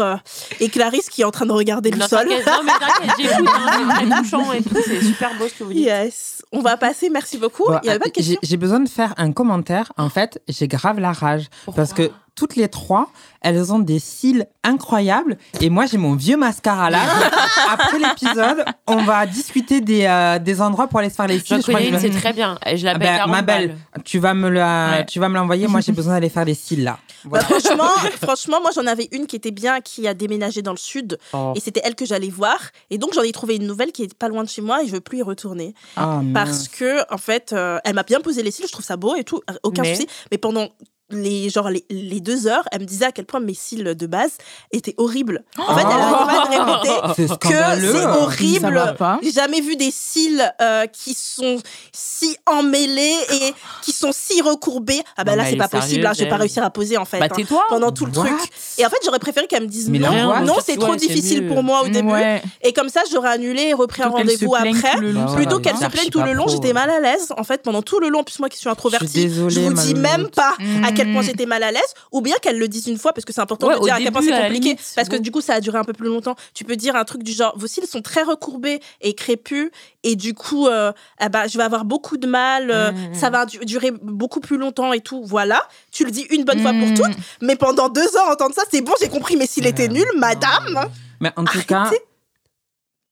B: Et Clarisse qui est en train de regarder le
F: Non,
B: sol.
F: non, mais j'écoute, hein, c'est très touchant et tout, c'est super beau ce que vous dites.
B: Yes, on va passer, merci beaucoup.
E: Bon,
B: Il y avait pas de
E: j'ai
B: question.
E: j'ai besoin de faire un commentaire. En fait, j'ai grave la rage. parce que toutes les trois, elles ont des cils incroyables. Et moi, j'ai mon vieux mascara là. Après l'épisode, on va discuter des, euh, des endroits pour aller se faire les cils. Je
F: connais
E: je vais-
F: c'est très bien. Et Je
E: Ah
F: l'appelle
E: ben,
F: 40
E: ma belle, tu vas me la,
F: Ouais.
E: tu vas me l'envoyer. Moi, j'ai besoin d'aller faire les cils là.
B: Bah, franchement, franchement, moi j'en avais une qui était bien, qui a déménagé dans le sud,
E: Oh.
B: et c'était elle que j'allais voir. Et donc j'en ai trouvé une nouvelle qui est pas loin de chez moi, et je veux plus y retourner.
E: Ah,
B: parce
E: mince.
B: que en fait euh, elle m'a bien posé les cils je trouve ça beau et tout aucun
F: Mais-
B: souci mais pendant les genre les, les deux heures elle me disait à quel point mes cils de base étaient horribles. En fait elle arrêtait pas de répéter
E: C'est
B: que c'est horrible. j'ai jamais vu des cils euh, qui sont si emmêlés et qui sont si recourbés. Ah bah
F: Non,
B: là c'est pas possible hein, je vais pas réussir à poser en fait
F: Bah
B: hein, pendant tout le
E: What
B: truc. Et en fait j'aurais préféré qu'elle me dise
E: Mais
B: non. non c'est trop difficile
F: mieux.
B: pour moi au début.
D: Ouais.
B: et comme ça j'aurais annulé et repris un rendez-vous après. Plutôt qu'elle se plaigne tout le long, j'étais mal à l'aise. En fait, pendant tout le long, en plus moi qui suis introvertie,
E: Je
B: vous dis même pas à quel point
D: Mm.
B: j'étais mal à l'aise, ou bien qu'elle le dise une fois parce que c'est important
F: Ouais,
B: de dire à quel point c'est compliqué,
F: limite,
B: parce que
F: bon.
B: du coup ça a duré un peu plus longtemps. Tu peux dire un truc du genre, vos cils sont très recourbés et crépus, et du coup, euh, ah bah, je vais avoir beaucoup de mal, euh,
F: Mm.
B: ça va du- durer beaucoup plus longtemps et tout. Voilà, tu le dis une bonne fois pour
D: Mm.
B: toutes, mais pendant deux heures entendre ça, c'est bon, j'ai compris, mais s'il était nul, madame,
E: Mais en tout cas.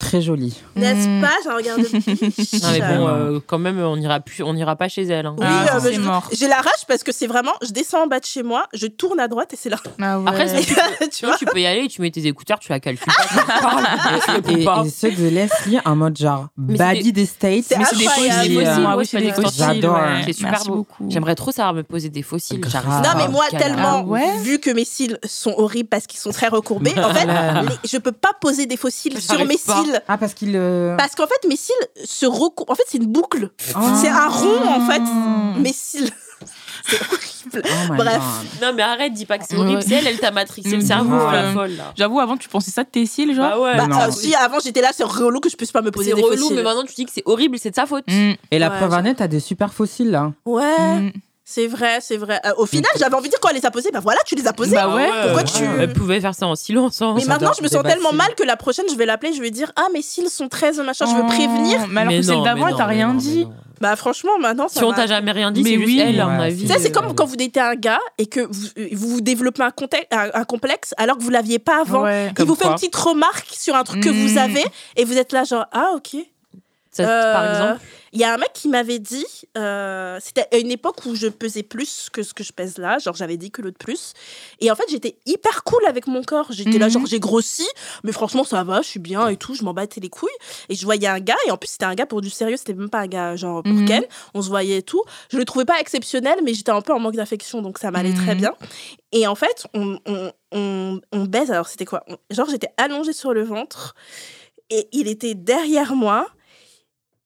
E: Très joli.
B: n'est-ce
D: Mm.
B: pas J'ai regardé.
F: Non mais bon,
E: Euh,
F: quand même, on n'ira plus, on n'ira pas chez elle. hein.
B: Oui,
D: Ah,
B: euh,
D: c'est
B: je-
D: mort.
B: J'ai la rage parce que c'est vraiment, je descends en bas de chez moi, je tourne à droite et c'est là.
D: Ah ouais.
F: Après, tu, peux,
B: tu
F: sinon,
B: vois
F: tu peux y aller, tu mets tes écouteurs, tu la calcules pas. tu parles, tu réponds
E: Et,
F: pas.
E: et ceux de Leslie en mode genre
F: Mais c'est
E: Baddy des States.
B: C'est
D: Mais c'est des
B: incroyable.
D: fossiles.
F: Des fossiles,
D: Moi,
F: ouais,
D: oui,
F: c'est
D: c'est
F: pas
D: des
F: des
D: fossiles.
E: J'adore,
D: ouais.
F: C'est super
D: Merci
F: beau.
D: beaucoup.
F: J'aimerais trop savoir me poser des fossiles.
E: Grave.
F: J'arrive
B: Non,
F: pas.
B: mais moi, tellement,
D: Ah ouais
B: vu que mes cils sont horribles parce qu'ils sont très recourbés, en fait, les- je peux pas poser des fossiles sur mes
F: pas.
B: cils.
E: Ah, parce qu'il. euh,
B: Parce qu'en fait, mes cils se recourbent. En fait, c'est une boucle.
E: Oh.
B: C'est un rond, en fait.
D: Mm.
B: Mes cils. C'est horrible.
E: Oh
B: Bref.
E: God.
F: Non, mais arrête, dis pas que c'est horrible.
D: Ouais.
F: C'est elle, elle t'a matrixé le cerveau,
D: Ouais.
F: la folle, là.
D: J'avoue, avant, tu pensais ça de tes cils, genre
F: Bah ouais.
B: Bah,
E: non.
B: euh, si avant j'étais là, c'est relou que je puisse pas me poser
F: C'est
B: des
F: relou,
B: fossiles.
F: mais maintenant tu dis que c'est horrible, c'est de sa faute.
D: Mm.
E: Et la
B: Ouais,
E: preuve est, t'as des super fossiles là.
B: Ouais,
D: Mm.
B: C'est vrai, c'est vrai. Euh, au final, j'avais envie de dire quand elle les a posés, bah voilà, tu les as posés.
D: Bah ouais.
B: Pourquoi
F: ouais.
B: tu-
F: Elle pouvait faire ça en silence. hein.
B: Mais maintenant, je me sens tellement mal que la prochaine, je vais l'appeler, je vais dire Ah, mes cils sont très machin, je veux
D: Oh,
B: prévenir.
D: Mais alors que celle d'avant,
F: mais
D: elle t'a
F: non, mais
D: rien
F: non, mais
D: dit.
B: Bah, franchement, maintenant, ça
F: Si on t'a jamais rien dit,
D: Mais
F: c'est
D: oui.
F: juste elle, à
E: Ouais,
F: mon
E: c'est-
F: avis.
B: Tu sais, c'est comme quand vous datez un gars et que vous vous, vous développez un, contexte, un, un complexe alors que vous l'aviez pas avant.
D: Ouais.
B: Il vous fait une petite remarque sur un truc que vous
D: Mm.
B: avez et vous êtes là genre ah ok.
F: Ça,
B: Euh,
F: Par exemple.
B: Il y a un mec qui m'avait dit, euh, c'était à une époque où je pesais plus que ce que je pèse là, genre j'avais 10 kilos de plus. Et en fait, j'étais hyper cool avec mon corps. J'étais là,
D: Mhm.
B: genre j'ai grossi, mais franchement, ça va, je suis bien et tout, je m'en battais les couilles. Et je voyais un gars, et en plus, c'était un gars pour du sérieux, c'était même pas un gars genre pour
D: Mhm.
B: Ken. On se voyait et tout. Je le trouvais pas exceptionnel, mais j'étais un peu en manque d'affection, donc ça m'allait très
D: Mhm.
B: bien. Et en fait, on, on, on, on baise, alors c'était quoi? Genre, j'étais allongée sur le ventre, et il était derrière moi.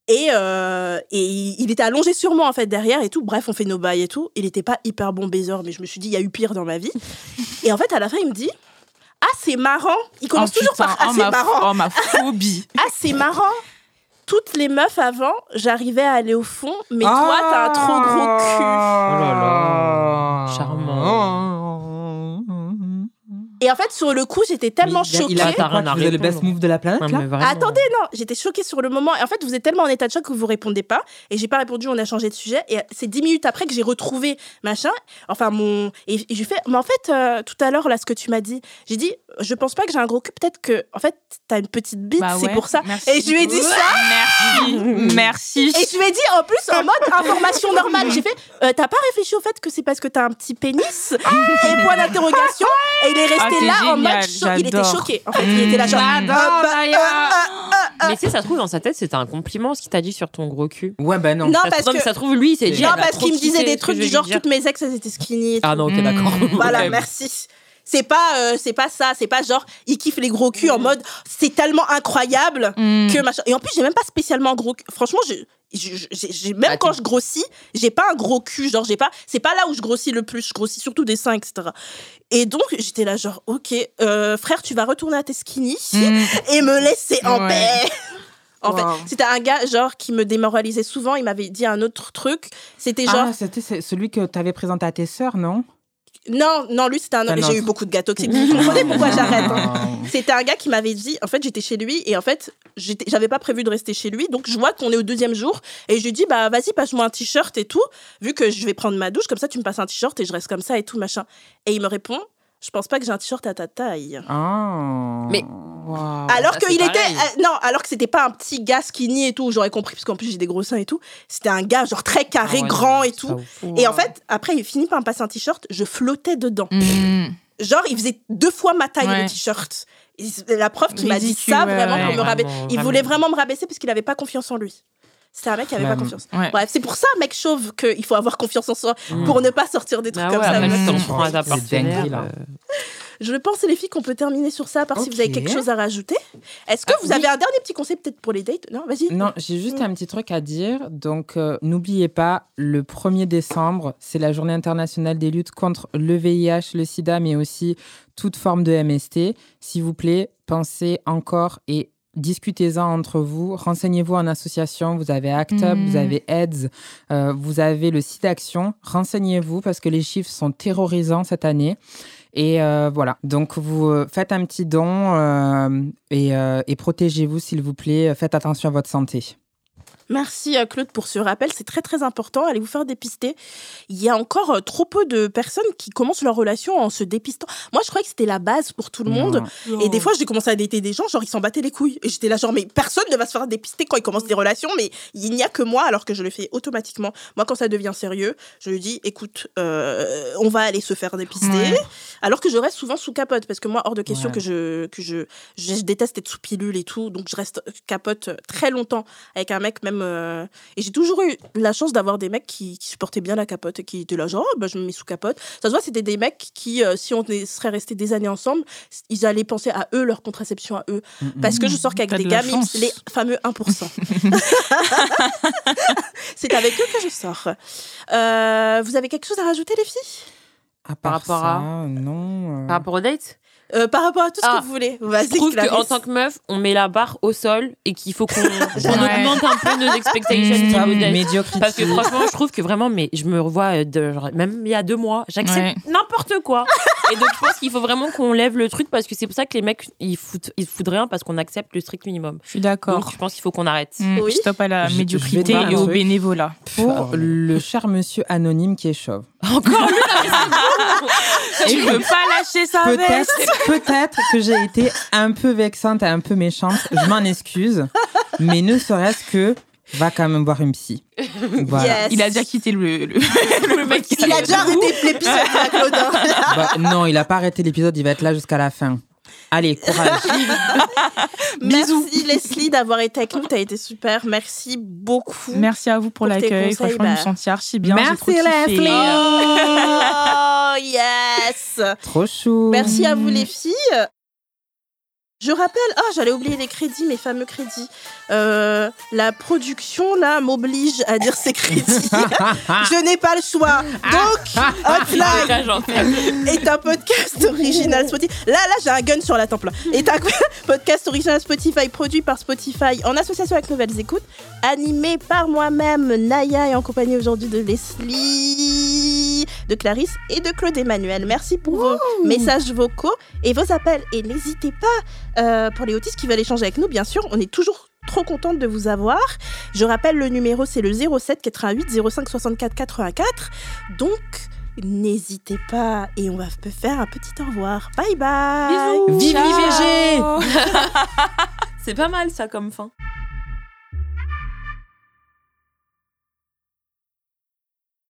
B: Et, euh, et il était allongé sur moi en fait derrière et tout. Bref, on fait nos bails et tout. Il était pas hyper bon baiser, mais je me suis dit il y a eu pire dans ma vie. et en fait, à la fin, il me dit ah c'est marrant. Il commence
D: Oh,
B: toujours
D: putain,
B: par ah
D: oh,
B: c'est
D: ma-
B: marrant.
D: Oh, ma phobie.
B: Ah c'est marrant. Toutes les meufs avant, j'arrivais à aller au fond, mais toi t'as un trop gros cul.
F: Oh là là. Charmant.
B: Et en fait, sur le coup, j'étais tellement
E: il a,
B: choquée.
E: il a le best move de la planète
F: Non,
E: là
F: mais vraiment.
B: Attendez, non, j'étais choquée sur le moment. Et en fait, vous êtes tellement en état de choc que vous répondez pas. Et j'ai pas répondu, on a changé de sujet. Et c'est dix minutes après que j'ai retrouvé machin. Enfin, mon. Et, et j'ai fait. Mais en fait, euh, tout à l'heure, là, ce que tu m'as dit, j'ai dit, je pense pas que j'ai un gros cul. Peut-être que, en fait, t'as une petite bite,
D: Bah
B: c'est pour ça.
D: merci.
B: Et je lui ai dit ça.
D: Merci. Merci.
B: Et je lui ai dit, en plus, en mode information normale, j'ai fait, euh, t'as pas réfléchi au fait que c'est parce que t'as un petit pénis? Et point d'interrogation. Et il est resté
D: Ah, t'es
B: là en mode
D: génial,
B: choc. Il était
D: j'adore.
B: choqué. En fait, il était là genre.
D: J'adore,
B: ah, bah,
D: Naya.
B: ah, ah, ah.
F: Mais tu sais, ça se trouve, dans sa tête, c'était un compliment ce qu'il t'a dit sur ton gros cul.
E: Ouais, bah non.
B: Non,
F: Ça se
B: parce
F: trouve-
B: que.
F: ça se trouve, lui, il s'est dit.
B: Non,
F: elle va
B: parce
F: trop
B: qu'il me disait
F: kiffer
B: des
F: ce que
B: trucs
F: je
B: du genre
F: dire.
B: toutes mes ex elles étaient skinny. Et
F: Ah
B: tout.
F: non, ok,
D: Mm.
F: d'accord.
B: Voilà, merci. C'est pas, euh, c'est pas ça, c'est pas genre il kiffe les gros culs en mode c'est tellement incroyable
D: Mm.
B: que machin. Et en plus j'ai même pas spécialement gros cul. Franchement, j'ai- j'ai- même quand
F: tu-
B: je grossis, j'ai pas un gros cul. Genre j'ai pas, c'est pas là où je grossis le plus. Je grossis surtout des seins, etc. Et donc j'étais là genre ok, euh, frère, tu vas retourner à tes skinny
D: Mm.
B: et me laisser en
D: Ouais.
B: paix. En
E: Wow.
B: fait, c'était un gars genre qui me démoralisait souvent. Il m'avait dit un autre truc. C'était genre
E: Ah, c'était c'est- celui que t'avais présenté à tes sœurs, non?
B: Non, non, lui c'était un.
E: Un
B: mais J'ai eu beaucoup de gars toxiques. Vous comprenez pourquoi j'arrête hein.
E: Ah.
B: C'était un gars qui m'avait dit, en fait, j'étais chez lui et en fait, j'avais pas prévu de rester chez lui. Donc, je vois qu'on est au deuxième jour et je lui dis, bah, vas-y, passe-moi un t-shirt et tout, vu que je vais prendre ma douche, comme ça, tu me passes un t-shirt et je reste comme ça et tout, machin. Et il me répond, je pense pas que j'ai un t-shirt à ta taille.
E: Ah.
F: Mais-
E: Wow.
B: alors qu'il était. euh, non, alors que c'était pas un petit gars skinny et tout, j'aurais compris, parce qu'en plus, j'ai des gros seins et tout. C'était un gars, genre, très carré,
F: Ah ouais,
B: grand et tout. Et en fait, après, il finit par me passer un t-shirt, je flottais dedans.
D: Mm.
B: Genre, il faisait deux fois ma taille
D: Ouais.
B: le t-shirt. La preuve qu'il m'a dit ça vraiment
D: ouais.
B: pour me rabaisser. Il voulait vraiment me rabaisser parce qu'il avait pas confiance en lui. C'était un mec qui avait pas confiance.
D: Ouais.
B: Bref, c'est pour ça, mec chauve, qu'il faut avoir confiance en soi
F: Mm.
B: pour ne pas sortir des trucs
F: Ah
B: comme
F: ouais,
B: ça.
D: Mm.
F: euh,
B: Je pense, les filles, qu'on peut terminer sur ça, à part si vous avez quelque chose à rajouter. Est-ce que
E: Ah,
B: vous
E: oui.
B: avez un dernier petit conseil peut-être pour les dates? Non, vas-y.
E: Non, j'ai juste
B: Mm.
E: un petit truc à dire. Donc, euh, n'oubliez pas, le 1er décembre, c'est la journée internationale des luttes contre le VIH, le sida, mais aussi toute forme de MST. S'il vous plaît, pensez encore et discutez-en entre vous. Renseignez-vous en association. Vous avez ACT UP,
D: Mm.
E: vous avez AIDS, euh, vous avez le site Action. Renseignez-vous parce que les chiffres sont terrorisants cette année. Et euh, voilà, donc vous euh, faites un petit don euh, et, et protégez-vous s'il vous plaît. Faites attention à votre santé.
B: Merci euh, Claude pour ce rappel, c'est très très important. Allez vous faire dépister. Il y a encore euh, trop peu de personnes qui commencent leur relation en se dépistant. Moi, je croyais que c'était la base pour tout le monde. Et des fois, j'ai commencé à dater des gens, genre ils s'en battaient les couilles. Et j'étais là, genre, mais personne ne va se faire dépister quand ils commencent des relations, mais il n'y a que moi, alors que je le fais automatiquement. Moi, quand ça devient sérieux, je lui dis, écoute, euh, on va aller se faire dépister.
D: Ouais.
B: Alors que je reste souvent sous capote, parce que moi, hors de question
E: Ouais.
B: que, je, que je, je, je déteste être sous pilule et tout. Donc, je reste capote très longtemps avec un mec, même. Euh, Et j'ai toujours eu la chance d'avoir des mecs qui, qui supportaient bien la capote et qui étaient là, genre, oh, bah, je me mets sous capote. Ça se voit, c'était des mecs qui, euh, si on serait resté des années ensemble, ils allaient penser à eux, leur contraception à eux. Parce que je sors qu'avec
D: de
B: des gars,
D: chance.
B: les fameux 1%. C'est avec eux que je sors. Euh, vous avez quelque chose à rajouter, les filles?
E: À
F: Par rapport
E: ça,
F: à-
E: non. euh,
F: Par rapport aux dates?
B: Euh, Par rapport à tout ce
F: Ah,
B: que vous voulez. Vas-y,
F: Je trouve qu'en tant que meuf, on met la barre au sol et qu'il faut qu'on augmente un peu nos expectations
E: médiocrité.
F: Parce que franchement, je trouve que vraiment, mais je me revois de, genre, même il y a deux mois, j'accepte n'importe quoi. Et donc, je pense qu'il faut vraiment qu'on lève le truc parce que c'est pour ça que les mecs, ils foutent, ils foutent rien parce qu'on accepte le strict minimum.
D: Je suis d'accord.
F: Donc, je pense qu'il faut qu'on arrête.
D: Mm,
B: Oui.
D: Stop à la
E: Je- je
D: médiocrité et au bénévolat.
E: pour le cher monsieur anonyme qui est chauve.
F: Encore lui,
D: Tu veux pas lâcher ça
E: Peut-être, peut-être que j'ai été un peu vexante et un peu méchante. Je m'en excuse, mais ne serait-ce que va quand même voir une psy. Voilà.
B: Yes.
D: Il a déjà quitté le, le, le mec.
B: Il a déjà arrêté l'épisode, Claudin.
E: Bah, non, il a pas arrêté l'épisode. Il va être là jusqu'à la fin. Allez, courage.
B: Merci Leslie d'avoir été avec nous, t'as été super. Merci beaucoup.
D: Merci à vous pour, l'accueil. Franchement, je me
B: bah.
D: sentis archi bien.
E: Merci. Leslie.
B: Oh yes.
E: Trop chou.
B: Merci à vous les filles. Je rappelle, ah j'allais oublier les crédits, mes fameux crédits. Euh, la production là m'oblige à dire ces crédits. Je n'ai pas le choix. Donc, Hotline est un podcast original Spotify. Là, là, j'ai un gun sur la temple. Est un podcast original Spotify produit par Spotify en association avec Nouvelles Écoutes, animé par moi-même, Naya, et en compagnie aujourd'hui de Leslie. De Clarisse et de Claude Emmanuel. Merci pour vos messages vocaux et vos appels. Et n'hésitez pas, euh, pour les autistes qui veulent échanger avec nous, bien sûr, on est toujours trop contente de vous avoir. Je rappelle le numéro, c'est le 07 88 05 64 84. Donc, n'hésitez pas et on va peut faire un petit au revoir. Bye bye.
F: Bisous.
D: Vive l'IVG
F: C'est pas mal ça comme fin.